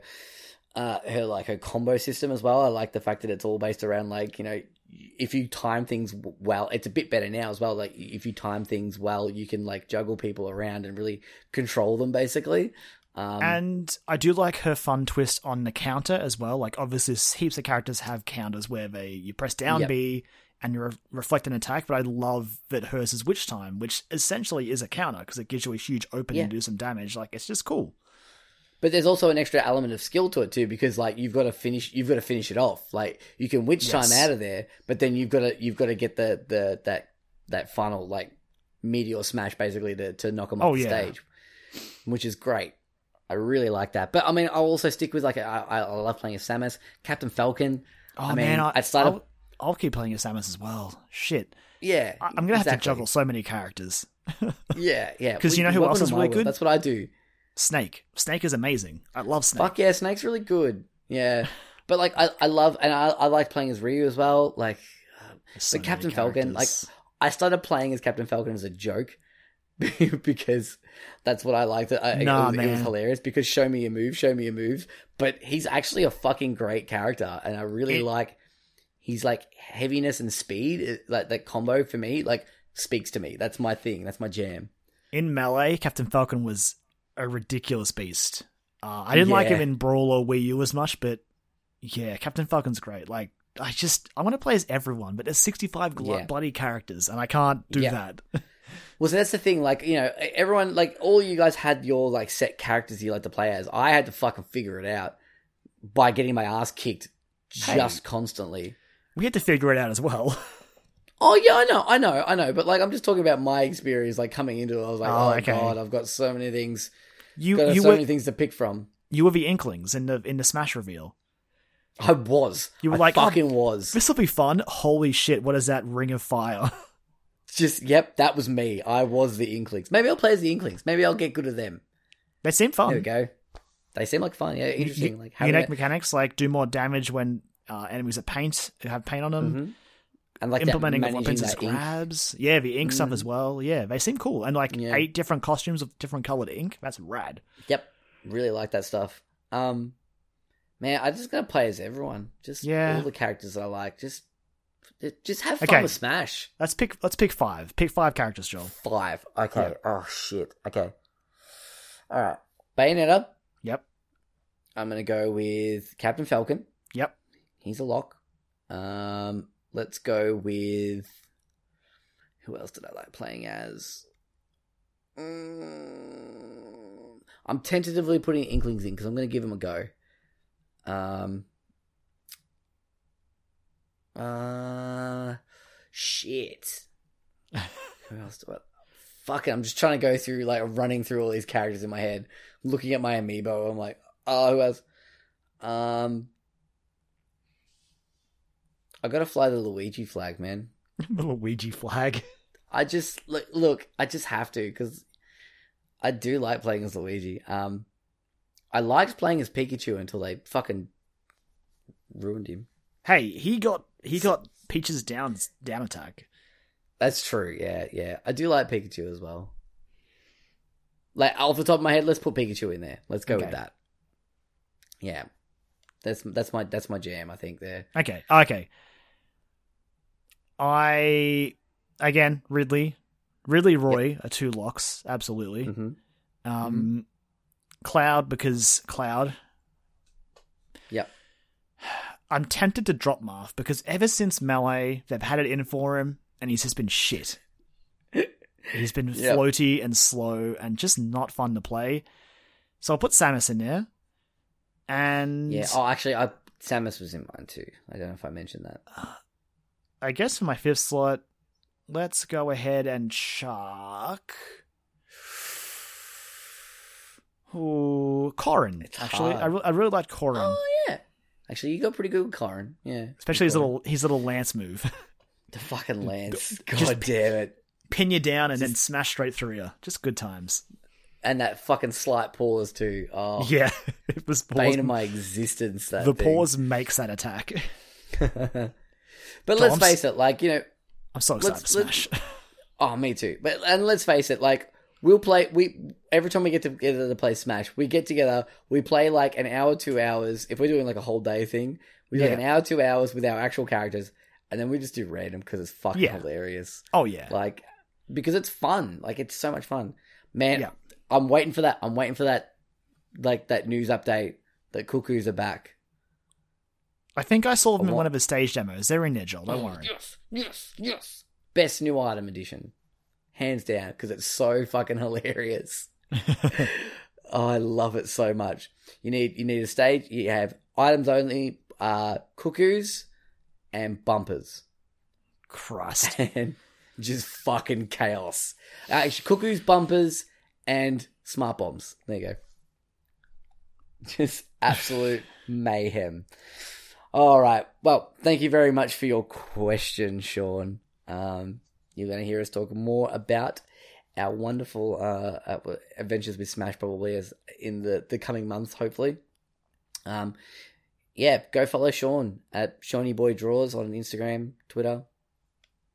uh her like her combo system as well. I like the fact that it's all based around like, you know, if you time things well, it's a bit better now as well. Like if you time things well, you can like juggle people around and really control them basically. Um And I do like her fun twist on the counter as well. Like obviously, heaps of characters have counters where they you press down Yep. B and you re- reflect an attack. But I love that hers is Witch Time, which essentially is a counter because it gives you a huge opening Yeah. to do some damage. Like it's just cool. But there's also an extra element of skill to it too, because like you've got to finish, you've got to finish it off. Like you can witch Yes. time out of there, but then you've got to you've got to get the the that that final like meteor smash basically to to knock them off Oh, the yeah. stage, which is great. I really like that. But I mean, I'll also stick with like I, I I love playing as Samus, Captain Falcon. Oh I mean, man, I, at start of- I'll, I'll keep playing as Samus as well. Shit, Yeah, I, I'm gonna have to juggle so many characters. Yeah, yeah. Because you know who welcome else is really world. good? That's what I do. Snake, Snake is amazing. I love Snake. Fuck yeah, Snake's really good. Yeah, but like I, I love and I, I like playing as Ryu as well. Like, so but Captain Falcon, like. I started playing as Captain Falcon as a joke because that's what I liked. I, it, Nah, was, it was hilarious because show me your move, show me your moves. But he's actually a fucking great character, and I really It- like. He's like heaviness and speed, it- like that combo for me, like speaks to me. That's my thing. That's my jam. in melee, Captain Falcon was a ridiculous beast. Uh, I didn't like him in Brawl or Wii U as much, but yeah, Captain Falcon's great. Like, I just I want to play as everyone, but there's 65 gl- Yeah. bloody characters, and I can't do Yeah. that. Well, so that's the thing. Like, you know, everyone, like, all you guys had your like set characters you like to play as. I had to fucking figure it out by getting my ass kicked just constantly. we had to figure it out as well. Oh yeah, I know, I know, I know. But like, I'm just talking about my experience. Like coming into it, I was like, Oh, oh, okay. god, I've got so many things, You you so were many things to pick from. you were the Inklings in the in the Smash reveal. I was. You were I like, oh, fucking was. This will be fun. Holy shit! What is that Ring of Fire? Just yep, that was me. I was the Inklings. Maybe I'll play as the Inklings. Maybe I'll get good at them. they seem fun. There we go. They seem like fun. Yeah, interesting. U- like unique mechanics like do more damage when uh, enemies are paint have paint on them. Mhm. And like that implementing of managing weapons as that ink. Yeah, the ink stuff as well. Yeah, they seem cool. And like Yeah. eight different costumes of different colored ink. That's rad. Yep, really like that stuff. Um, man, I'm just gonna play as everyone. Just Yeah. all the characters I like. Just, just have fun Okay. with Smash. Let's pick. Let's pick five. Pick five characters, Joel. Five. Okay. Oh shit. Okay. All right. Bayonetta. Yep. I'm gonna go with Captain Falcon. Yep. He's a lock. Um, let's go with who else did I like playing as? Mm, I'm tentatively putting Inklings in because I'm going to give him a go. Um, uh, shit. who else do I? Fuck it, I'm just trying to go through like running through all these characters in my head, looking at my amiibo. I'm like, oh, who else? Um, I gotta fly the Luigi flag, man. the Luigi flag. I just look, look I just have to because I do like playing as Luigi. Um, I liked playing as Pikachu until they fucking ruined him. Hey, he got he got Peach's down down attack. That's true. Yeah, yeah. I do like Pikachu as well. Like off the top of my head, let's put Pikachu in there. Let's go with that. Yeah, that's that's my that's my jam. I think there. Okay, okay. I again Ridley, Ridley Roy are two locks, absolutely. hmm Um, Cloud because Cloud. Yep. I'm tempted to drop Marth because ever since Melee, they've had it in for him, and he's just been shit. he's been Yep. floaty and slow and just not fun to play. So I'll put Samus in there. And Yeah. Oh, actually, I Samus was in mine too. I don't know if I mentioned that. I guess for my fifth slot, let's go ahead and chuck. Ooh, Corrin. It's Actually, I, re- I really like Corrin, Oh yeah. Actually, you got pretty good with Corrin. Yeah. especially his little his little lance move. The fucking lance. God Just- damn it. Pin you down and then smash straight through you. Just good times. And that fucking slight pause too. Oh, Yeah, it was pause. bane of my existence. That the thing. pause makes that attack. but let's Toms? face it, like you know, I'm so excited Let's- to let's- smash. oh, me too. But and let's face it, like we'll play. We every time we get together to play Smash, we get together. We play like an hour, two hours. If we're doing like a whole day thing, we do like an hour, two hours with our actual characters, and then we just do random because it's fucking Yeah. hilarious. oh yeah, Like because it's fun. Like it's so much fun, man. Yeah. I'm waiting for that. I'm waiting for that. Like that news update that Cuccos are back. I think I saw them in one of his stage demos. They're in there, Joel. Don't Oh, worry. Yes, yes, yes. Best new item edition, hands down, because it's so fucking hilarious. oh, I love it so much. You need you need a stage. You have items only, uh, Cuccos, and bumpers, Christ. and just fucking chaos. Uh, Actually, Cuccos, bumpers, and smart bombs. There you go. Just absolute mayhem. All right. Well, thank you very much for your question, Sean. Um, you're going to hear us talk more about our wonderful uh, adventures with Smash probably as in the, the coming months, hopefully. Um, yeah, go follow Sean at Shawnee Boy Draws on Instagram, Twitter,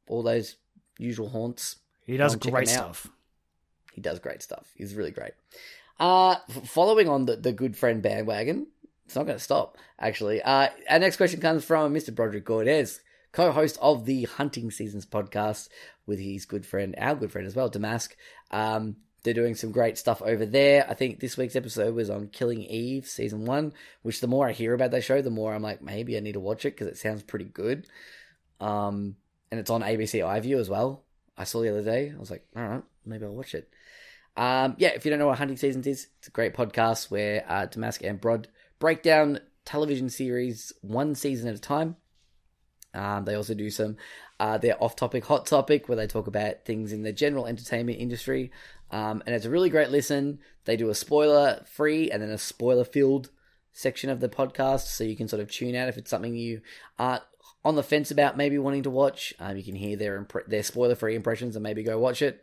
all those usual haunts. He does Go and check great stuff. He does great stuff. He's really great. Uh, following on the, the good friend bandwagon, it's not going to stop, actually. Uh, our next question comes from Mr. Broderick Cordes, co host of the Hunting Seasons podcast with his good friend, our good friend as well, Damask. Um, they're doing some great stuff over there. I think this week's episode was on Killing Eve, season one, which the more I hear about that show, the more I'm like, maybe I need to watch it because it sounds pretty good. Um, and it's on ABC iView as well. I saw the other day. I was like, all right, maybe I'll watch it. Um, yeah, if you don't know what Hunting Seasons is, it's a great podcast where uh, Damask and Brod break down television series one season at a time. Um, they also do some uh, their off-topic hot topic where they talk about things in the general entertainment industry, um, and it's a really great listen. They do a spoiler-free and then a spoiler-filled section of the podcast, so you can sort of tune out if it's something you aren't on the fence about, maybe wanting to watch. Um, you can hear their impre- their spoiler-free impressions and maybe go watch it.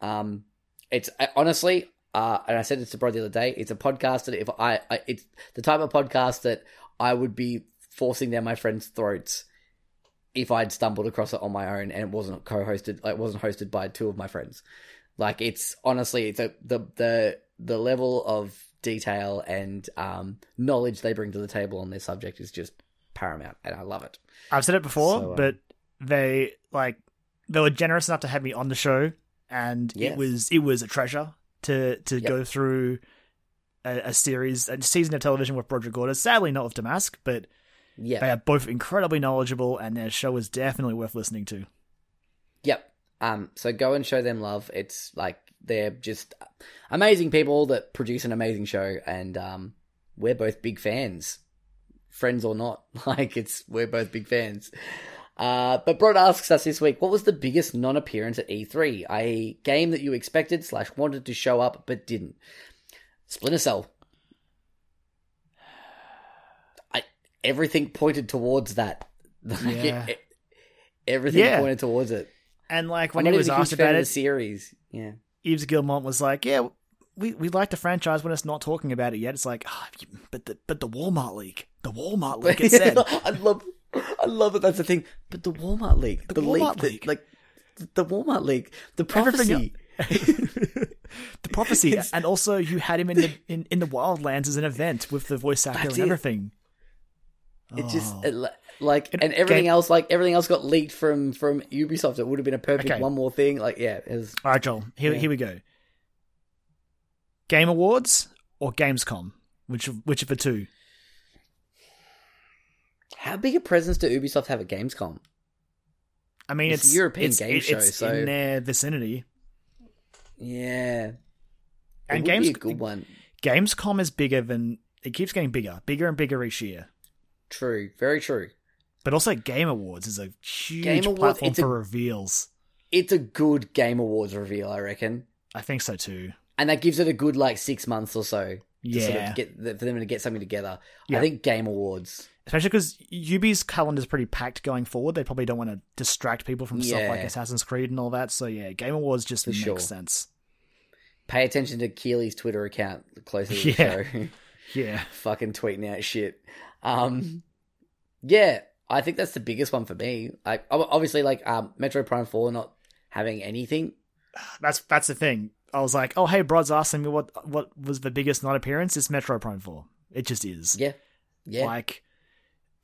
Um, it's honestly, uh, and I said this to Bro the other day. It's a podcast that if I, I, it's the type of podcast that I would be forcing down my friends' throats if I'd stumbled across it on my own and it wasn't co-hosted. Like, it wasn't hosted by two of my friends. Like, it's honestly, it's a, the the the level of detail and um, knowledge they bring to the table on this subject is just paramount, and I love it. I've said it before, So, um, but they like they were generous enough to have me on the show, and Yes. it was it was a treasure to to Yep. go through a, a series, a season of television with Broderick Gordon. Sadly, not with Damask, but Yeah, they are both incredibly knowledgeable, and their show is definitely worth listening to. Yep. Um, so go and show them love. It's like they're just amazing people that produce an amazing show, and um, we're both big fans, friends or not. Like it's we're both big fans. Uh, but Brod asks us this week, what was the biggest non-appearance at E3? A game that you expected slash wanted to show up but didn't. Splinter Cell. I everything pointed towards that. Yeah. it- everything Yeah. pointed towards it. And like when he was asked about it, the series. Yeah, Yves Guillemot was like, "Yeah, we we like the franchise when it's not talking about it yet." It's like, "Ah, you- but the but the Walmart leak, the Walmart leak. It said I love, I love it. That's the thing. But the Walmart leak, the, leak, Walmart that- leak. like the Walmart leak, the prophecy. the prophecy, It's- and also you had him in the in, in the Wildlands as an event with the voice actor That's and everything. It just, Oh. it, Like, and everything else, like everything else, got leaked from from Ubisoft. It would have been a perfect Okay. one more thing. Like, yeah, it was, All right, Joel. Here, Yeah. here we go. Game Awards or Gamescom? Which which of the two? How big a presence do Ubisoft have at Gamescom? I mean, It's it's, a European it's, game it- show, it's so- in their vicinity. Yeah, And games a good one. Gamescom is bigger than it keeps getting bigger, bigger and bigger each year. True, very true. But also, Game Awards is a huge Game Awards, platform it's a- for reveals. It's a good Game Awards reveal, I reckon, I think so too. and that gives it a good like six months or so. Yeah, sort of get for them to get something together. Yeah. I think Game Awards. especially because Ubi's calendar is pretty packed going forward. They probably don't want to distract people from stuff like Assassin's Creed and all that. So yeah, Game Awards just For makes sure. sense. Pay attention to Keighley's Twitter account closer to the Yeah. show. Yeah, Fucking tweeting out shit. Um, yeah, I think that's the biggest one for me. Like, obviously, like um, Metroid Prime Four not having anything. that's that's the thing. I was like, oh hey, Brod's asking me what what was the biggest non appearance. It's Metroid Prime Four. It just is. Yeah, yeah, Like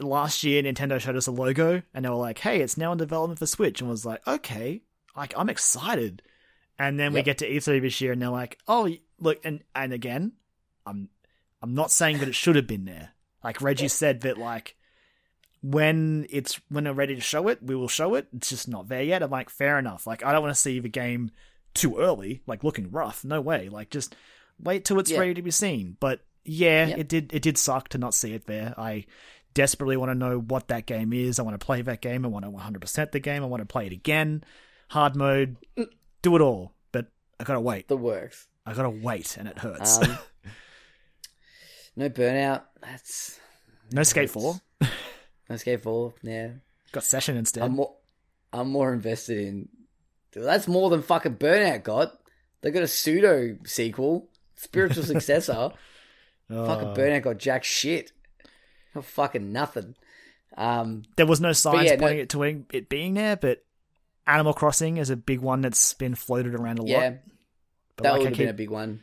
last year, Nintendo showed us a logo, and they were like, "Hey, it's now in development for Switch," and was like, "Okay, like I'm excited." And then we get to E3 this year, and they're like, "Oh, look," and and again, I'm I'm not saying that it should have been there. Like Reggie said that like when it's when they're ready to show it, we will show it. It's just not there yet. I'm like, fair enough. Like I don't want to see the game too early, like looking rough. No way. Like just wait till it's Yeah. ready to be seen. But yeah, Yep. it did it did suck to not see it there. I desperately want to know what that game is. I want to play that game. I want to 100% the game. I want to play it again. Hard mode, do it all. But I gotta wait. the works. I gotta wait, and it hurts. Um, no burnout. That's no Skate 4. no skate four. Yeah, Got Session instead. I'm more. I'm more invested in. That's more than fucking burnout got. They got a pseudo sequel, spiritual successor. Oh. Fucking burnout got jack shit. Fucking nothing. Um, there was no signs yeah, no- pointing it to it- it being there, but Animal Crossing is a big one that's been floated around a yeah, lot. But that like would I have been a big one.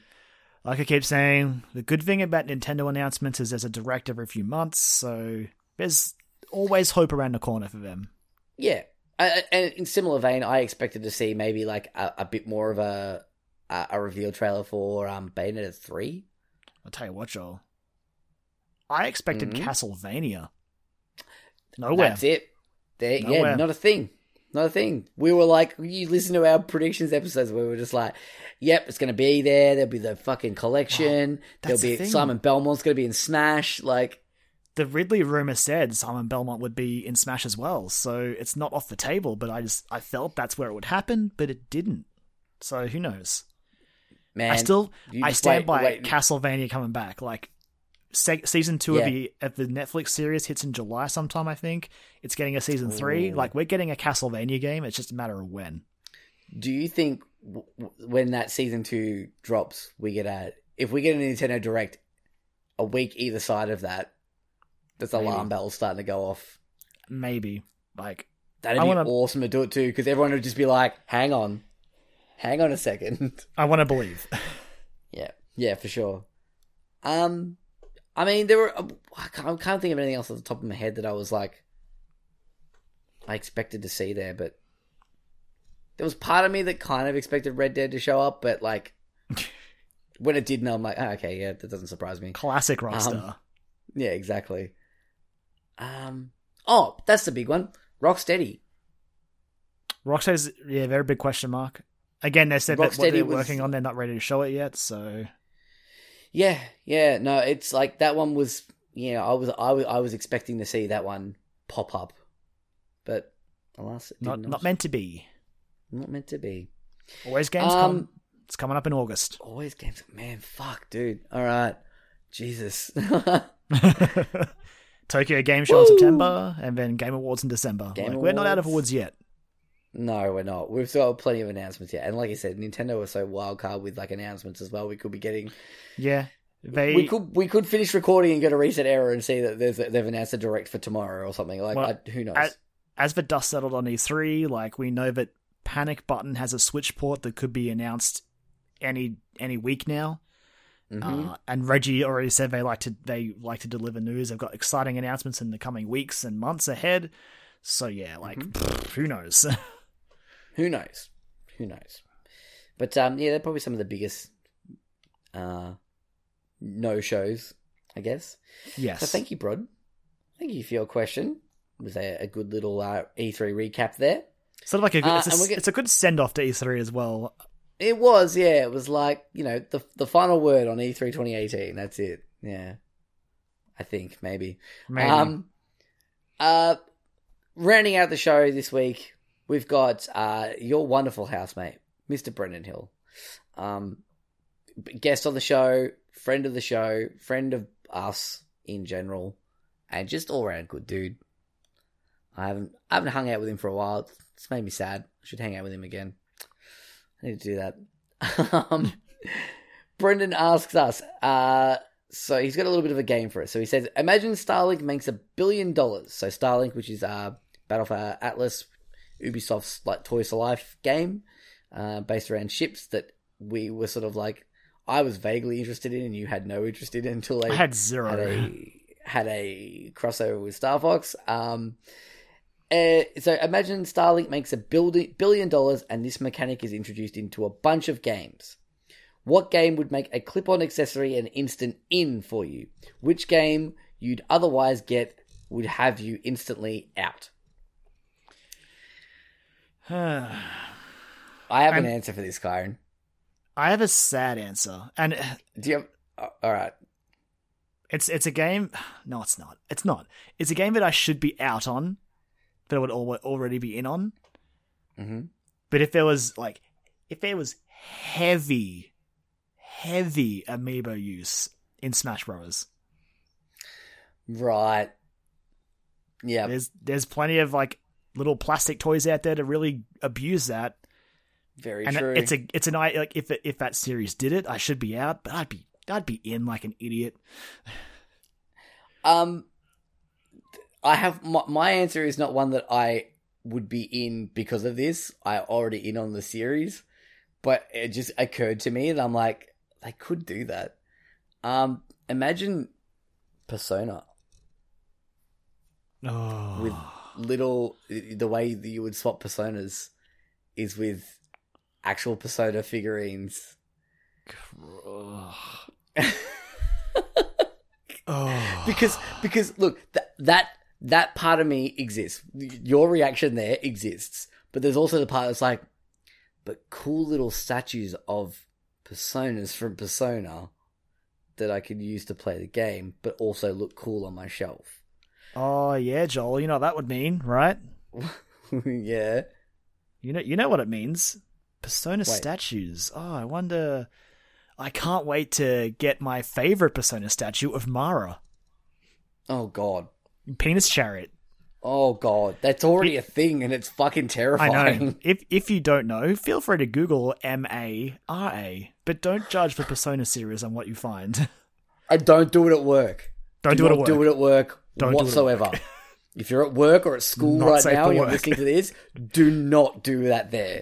like I keep saying, the good thing about Nintendo announcements is there's a direct every few months, so there's always hope around the corner for them. Yeah, I, I- and in similar vein, I expected to see maybe like a, a bit more of a a, a reveal trailer for um Bayonetta three. I'll tell you what, Joel. I expected Mhm. Castlevania. Nowhere. That's it. There, yeah, not a thing. Not a thing. We were like, you listen to our predictions episodes where we were just like, yep, it's going to be there. There'll be the fucking collection. There'll that's the be thing. Simon Belmont's going to be in Smash. Like, The Ridley rumor said Simon Belmont would be in Smash as well, so it's not off the table. But I just I felt that's where it would happen, but it didn't. So who knows? man, I still I stand wait- by wait. Castlevania coming back. Like se- season two Yeah. of the of the Netflix series hits in July sometime. I think it's getting a season three. Like we're getting a Castlevania game. It's just a matter of when. Do you think w- when that season two drops, we get a if we get a Nintendo Direct a week either side of that, that's Maybe. alarm bells starting to go off. Maybe like That'd I be wanna- awesome to do it too, because everyone would just be like, "Hang on, hang on a second. I want to believe. yeah, yeah, for sure. Um, I mean, there were uh, I can't, I can't think of anything else off the top of my head that I was like, I expected to see there, but there was part of me that kind of expected Red Dead to show up, but like when it didn't, I'm like, oh, okay, yeah, that doesn't surprise me. Classic Rockstar. Um, yeah, exactly. Um, oh, that's the big one, Rocksteady. Rockstar's yeah, very big question mark. Again, they said that what they're was- working on, they're not ready to show it yet. So Yeah, yeah, no, it's like that one was. Yeah, I was, I was, I was expecting to see that one pop up, but alas, not not. not meant to be. Not meant to be. Always games Um. It's coming up in August. Always games, man. Fuck, dude. All right, Jesus. Tokyo Game Show in September, and then Game Awards in December. Game Like, We're not out of Awards. yet. no, we're not. We've got plenty of announcements yet, and like I said, Nintendo was so wild card with like announcements as well. We could be getting. Yeah, they. We could we could finish recording and get a reset error and see that there's they've announced a direct for tomorrow or something. Like, Well, I, who knows? as, as the dust settled on E3, like we know that Panic Button has a Switch port that could be announced any any week now. Uh, and Reggie already said they like to they like to deliver news. They've got exciting announcements in the coming weeks and months ahead. So yeah, like pfft, who knows? Who knows? Who knows? But um, yeah, they're probably some of the biggest uh, no shows, I guess. yes. So thank you, Brod. Thank you for your question. It was a, a good little uh, E3 recap there. Sort of like a good, Uh, it's, a, get- it's a good send off to E3 as well. It was, yeah. It was like you know the the final word on E3 2018. That's it. Yeah, I think maybe. Maybe. Um, uh, rounding out the show this week, we've got uh, your wonderful housemate, Mr. Brendan Hill. Um, guest on the show, friend of the show, friend of us in general, and just all around good dude. I haven't I haven't hung out with him for a while. It's made me sad. I should hang out with him again. I need to do that. um, Brendan asks us, uh, so he's got a little bit of a game for us. So he says, imagine Starlink makes a billion dollars. So Starlink, which is uh, Battle for Atlas, Ubisoft's like Toys to Life game, uh, based around ships that we were sort of like, I was vaguely interested in, and you had no interest in until they I had zero. had a had a crossover with Star Fox. Um, uh, so imagine Starlink makes a billion billion dollars, and this mechanic is introduced into a bunch of games. What game would make a clip-on accessory an instant in for you? Which game you'd otherwise get would have you instantly out? I have an I'm- answer for this, Kyron. I have a sad answer, and Do you have? uh, all right. it's it's a game. No, it's not. It's not. It's a game that I should be out on, that I would al- already be in on. hmm But if there was like, if there was heavy, heavy amiibo use in Smash Bros, Right. Yeah. there's there's plenty of like little plastic toys out there to really abuse that. Very and true. it's a it's an i like if it, if that series did it, I should be out, but I'd be I'd be in like an idiot. Um, I have my, my answer is not one that I would be in because of this. I already in on the series, but it just occurred to me that I'm like, they could do that. Um, imagine Persona Oh, with little the way that you would swap personas is with actual Persona figurines. oh. because because look that that that part of me exists. Your reaction there exists, but there's also the part that's like, but cool little statues of personas from Persona that I could use to play the game, but also look cool on my shelf. oh yeah, Joel. You know what that would mean, right? yeah, You know you know what it means. Persona Wait. statues. Oh, I wonder. I can't wait to get my favorite Persona statue of Mara, oh god, penis chariot. oh god, that's already a thing, and it's fucking I terrifying. know. If if you don't know, feel free to Google M A R A, but don't judge the Persona series on what you find. And don't do it at work. Don't do, it at work. do it at work Don't do it at work whatsoever. if you're at work or at school Not right now and you're work. listening to this, do not do that there.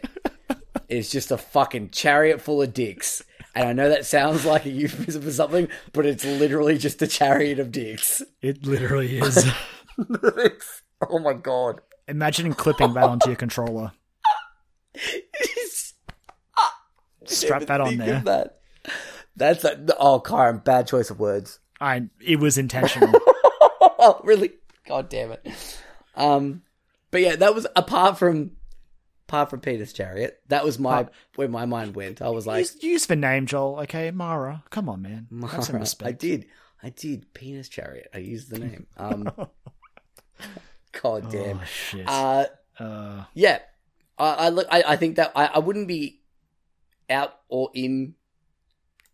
it's just a fucking chariot full of dicks. And I know that sounds like a euphemism for something, but it's literally just a chariot of dicks. It literally is. Oh my god. Imagine clipping that onto your controller. Strap that on there. of That. That's a, oh, Kyron, bad choice of words. I it was intentional. oh, really? God damn it. Um, but yeah, that was apart from apart from Peter's chariot. That was my where my mind went. I was like, use, use the name, Joel. Okay, Mara. Come on, man. Have some Mara. respect. I did, I did. Penis chariot. I used the name. Um, God damn. Oh shit. Uh, Uh, yeah. I, I look. I, I think that I, I wouldn't be out or in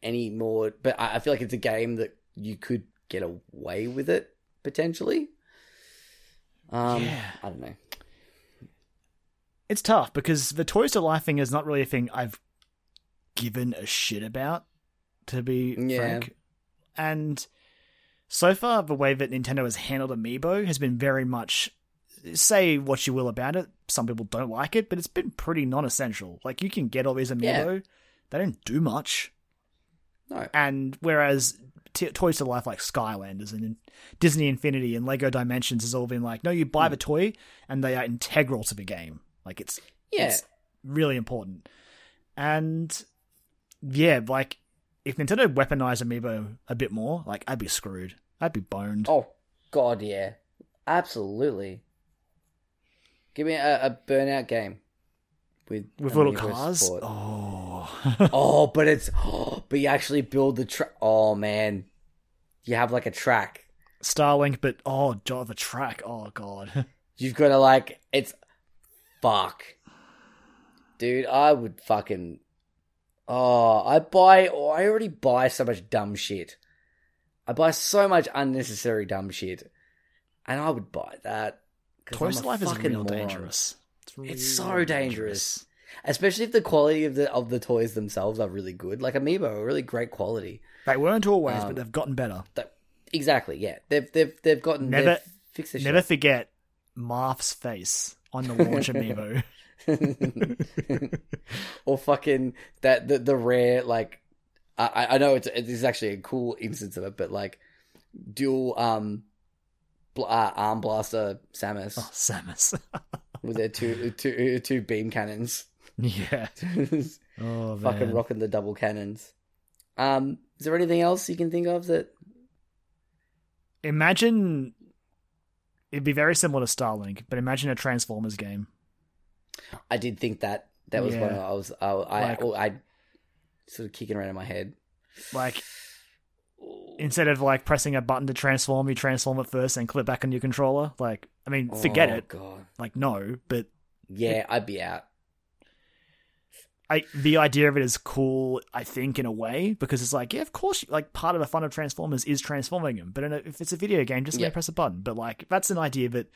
anymore. But I, I feel like it's a game that you could get away with it potentially. Um, Yeah. I don't know. It's tough because the Toys to Life thing is not really a thing I've given a shit about, to be Yeah. frank. And so far, the way that Nintendo has handled Amiibo has been very much say what you will about it. Some people don't like it, but it's been pretty non essential. Like, you can get all these Amiibo, they don't do much. No. And whereas t- Toys to Life like Skylanders and Disney Infinity and Lego Dimensions has all been like, no, you buy hmm. the toy and they are integral to the game. Like it's Yeah. it's really important. And yeah, like if Nintendo weaponized Amiibo a bit more, like I'd be screwed. I'd be boned. Oh God, yeah, absolutely. Give me a, a burnout game with With little cars. support. Oh. Oh, but it's oh, but you actually build the track. Oh man, you have like a track. Starlink, but oh, God, the track. Oh god. You've got to like it's fuck, dude. I would fucking. Oh, I buy. Oh, I already buy so much dumb shit. I buy so much unnecessary dumb shit, and I would buy that. Toys I'm to a Life is fucking real moron. dangerous. It's so real dangerous. especially if the quality of the of the toys themselves are really good. Like Amiibo, are really great quality. They weren't always, Um, but they've gotten better. That, exactly, yeah. They've they've they've gotten Never- they've fixed Never forget Marth's face on the launch amiibo. or fucking that the the rare like I I know it's it is actually a cool instance of it, but like dual um bl- uh, arm blaster Samus Oh, Samus. with their two two two beam cannons. yeah. Oh, fucking rocking the double cannons. Um, is there anything else you can think of that? Imagine it'd be very similar to Starlink, but imagine a Transformers game. I did think that that was Yeah. one I was I I, Like- I sort of kicking around in my head. Like instead of like pressing a button to transform, you transform it first and clip back on your controller. Like, I mean, forget Oh, it. God, Like, no, but yeah, I'd be out. I the idea of it is cool. I think in a way because it's like, yeah, of course, you- like part of the fun of Transformers is transforming them. But in a, if it's a video game, just Yeah. press a button. But like, that's an idea that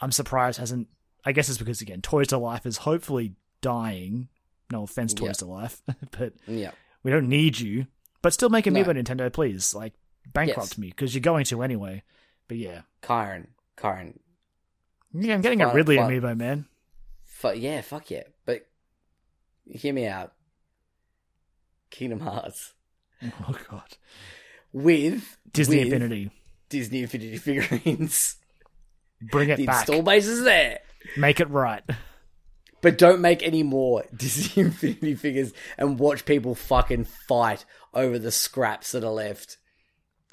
I'm surprised hasn't. I guess it's because again, Toys to Life is hopefully dying. No offense, Toys Yeah. to Life, but Yeah, we don't need you. But still make a No. Amiibo Nintendo, please. Like bankrupt Yes. me because you're going to anyway. But yeah, Kyron, Kyron, yeah, I'm getting a Ridley fine. Amiibo, man. Fu yeah, fuck yeah. But hear me out. Kingdom Hearts Oh god, with Disney with Infinity, Disney Infinity figurines. bring it the back, install base is there. make it right. But don't make any more Disney Infinity figures and watch people fucking fight over the scraps that are left.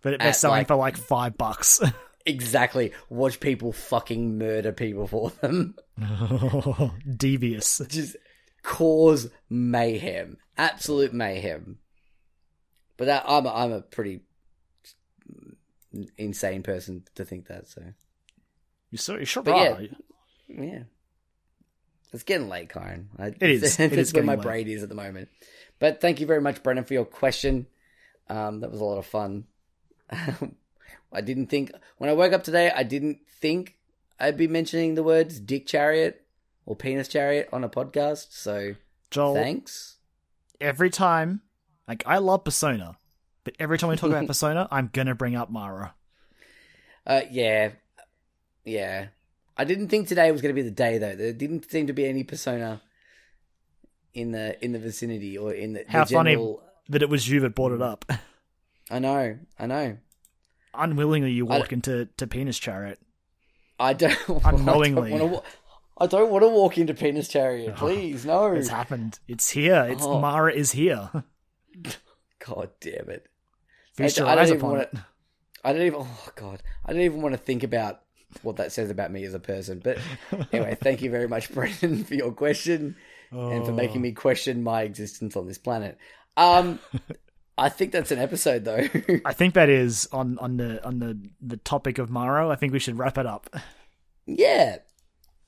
But they're At, selling like- for like five bucks. Exactly. Watch people fucking murder people for them. Devious. Just cause mayhem. Absolute mayhem. But that, I'm, a, I'm a pretty insane person to think that, so. You sure, you sure But yeah. Yeah. It's getting late, Karen. I, it's it is where my late. brain is at the moment. But thank you very much, Brendan, for your question. Um, that was a lot of fun. I didn't think when I woke up today. I didn't think I'd be mentioning the words "dick chariot" or "penis chariot" on a podcast. So Joel, thanks. every time, like, I love Persona, but every time we talk about Persona, I'm gonna bring up Mara. Uh, yeah, yeah. I didn't think today was going to be the day though. There didn't seem to be any persona in the in the vicinity or in the, the How funny. general. That it was you that brought it up. I know, I know. Unwillingly, you I- walk into to Penis Chariot. I don't Unknowingly. I don't, wanna, I don't want to walk into penis chariot. Please, no. It's happened. It's here. It's Oh. Mara is here. God damn it! Feast I- I don't even upon wanna- it. I don't even. Oh God, I don't even want to think about what that says about me as a person. But anyway, thank you very much, Brendan, for your question and for making me question my existence on this planet. Um, I think that's an episode, though. I think that is on on the on the the topic of Mara. I think we should wrap it up. yeah.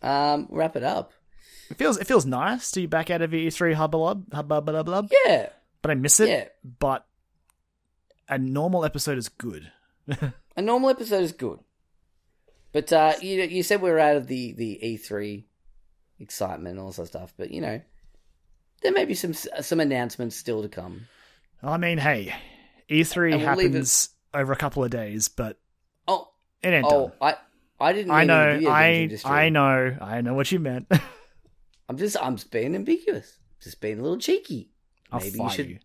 Um, wrap it up. It feels it feels nice to be back out of E3 hubbub hubbub Yeah, but I miss it. yeah. But a normal episode is good. A normal episode is good, but uh, you you said we were out of the the E three excitement and all that stuff. But you know, there may be some some announcements still to come. I mean, hey, E3 And we'll happens over a couple of days, but Oh, it ain't oh, done. I I didn't. I know, I. I know, I know what you meant. I'm just I'm just being ambiguous, just being a little cheeky. I'll Maybe you should- you.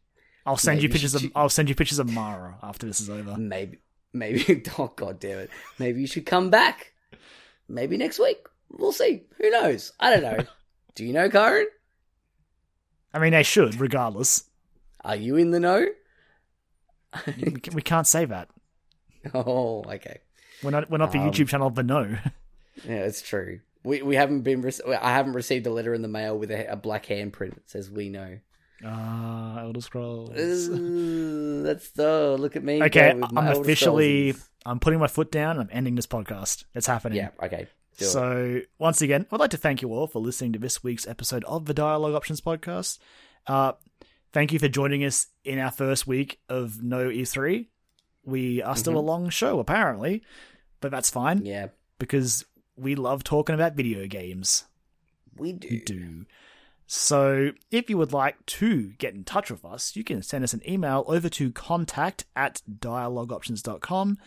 I'll send you pictures of I'll send you pictures of Mara after this is over. maybe, maybe. Oh god damn it! Maybe you should come back. Maybe next week. We'll see. Who knows? I don't know. Do you know, Karen? I mean, they should, regardless. Are you in the know? We can't say that. oh, okay. We're not we're not the Um, YouTube channel of the no. Yeah, it's true. We we haven't been. Re- I haven't received a letter in the mail with a, a black handprint that says "We know." Ah, Elder Scrolls. Ooh, that's the look at me. Okay, go with my I'm Elder officially Scrolls. I'm putting my foot down. I'm ending this podcast. It's happening. Yeah. Okay. Do it. So, once again, I'd like to thank you all for listening to this week's episode of the Dialogue Options podcast. Uh, thank you for joining us in our first week of no E3. We are still a long show, apparently, but that's fine Yeah, because we love talking about video games. we do. We do. So, if you would like to get in touch with us, you can send us an email over to contact at dialogueoptions.com.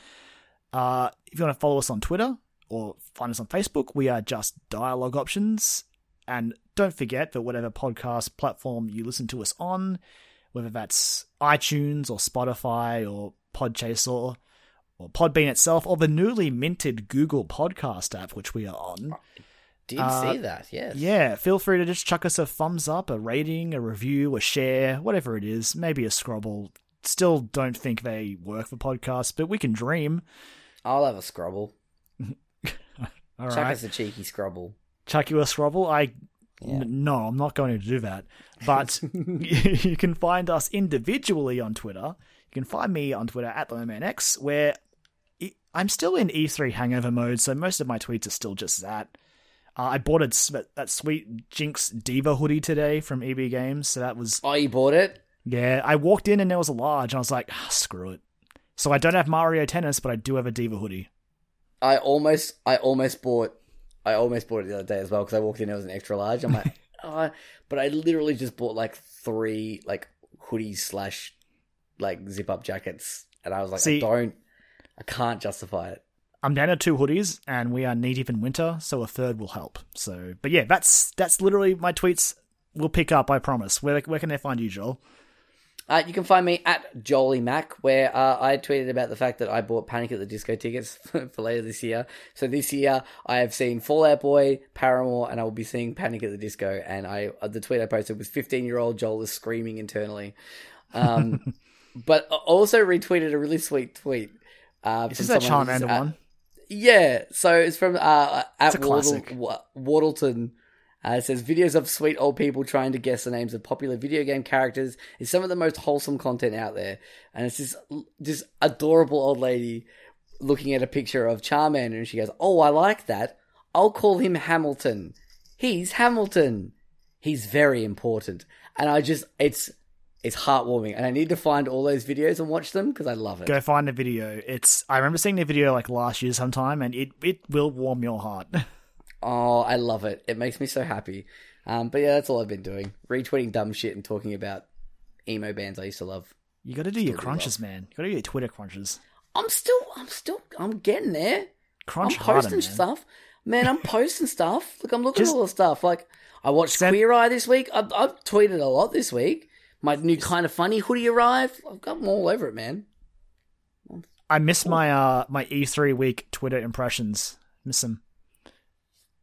Uh, if you want to follow us on Twitter or find us on Facebook, we are just Dialogue Options. And don't forget that whatever podcast platform you listen to us on, whether that's iTunes or Spotify or Podchaser or Podbean itself or the newly minted Google Podcast app, which we are on, Did Uh, see that? Yes. yeah, feel free to just chuck us a thumbs up, a rating, a review, a share, whatever it is, maybe a scrobble. Still don't think they work for podcasts, but we can dream. I'll have a scrubble. All Chuck right, us a cheeky scrubble. chuck you a scrobble. I Yeah. no, I'm not going to do that. But you can find us individually on Twitter. You can find me on Twitter at LemonX, where I'm still in E3 hangover mode, so most of my tweets are still just that. Uh, I bought a, that sweet Jinx Diva hoodie today from EB Games, so that was Oh, you bought it? Yeah, I walked in and there was a large, and I was like, ah, screw it. So I don't have Mario Tennis, but I do have a Diva hoodie. I almost, I almost bought, I almost bought it the other day as well because I walked in it was an extra large. I'm like, oh, but I literally just bought like three like hoodies slash like zip up jackets, and I was like, See- I don't, I can't justify it. I'm down to two hoodies, and we are knee deep in winter, so a third will help. So, but yeah, that's that's literally my tweets. will pick up, I promise. Where where can they find you, Joel? Uh, you can find me at Jolie Mac, where uh, I tweeted about the fact that I bought Panic at the Disco tickets for later this year. So this year, I have seen Fall Out Boy, Paramore, and I will be seeing Panic at the Disco. And I uh, the tweet I posted was 15 year old Joel is screaming internally. Um, but also retweeted a really sweet tweet. Uh, Is this that who's Charmander one? Yeah, so it's from uh, at. Wardle, Wardleton. Uh, it says videos of sweet old people trying to guess the names of popular video game characters is some of the most wholesome content out there, and it's this this adorable old lady looking at a picture of Charmander, and she goes, "Oh, I like that. I'll call him Hamilton. He's Hamilton. He's very important." And I just it's it's heartwarming, and I need to find all those videos and watch them because I love it. Go find the video. It's I remember seeing the video like last year sometime, and it it will warm your heart. Oh, I love it. It makes me so happy. Um, but yeah, that's all I've been doing. Retweeting dumb shit and talking about emo bands I used to love. You got to do your Still do crunches, man. You got to do your Twitter crunches. I'm still, I'm still, I'm getting there. Crunch I'm harder, posting man. stuff. Man, I'm posting stuff. Look, I'm looking Just- at all the stuff. Like, I watched Send- Queer Eye this week. I've, I've tweeted a lot this week. My new kind of funny hoodie arrived. I've got them all over it, man. I miss my uh my E3 week Twitter impressions. Miss them.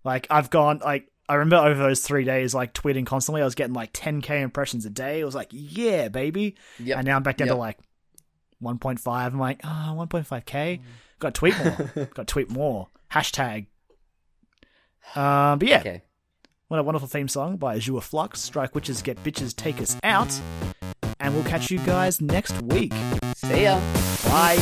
Like I've gone like I remember over those three days like tweeting constantly. I was getting like 10k impressions a day. It was like yeah, baby. Yep. And now I'm back down Yep. to like 1.5. I'm like ah 1.5k. Got to tweet more. Got to tweet more. Hashtag. Um, but yeah, Okay. What a wonderful theme song by Azure Flux. Strike Witches Get Bitches Take Us Out. And we'll catch you guys next week. See ya. Bye.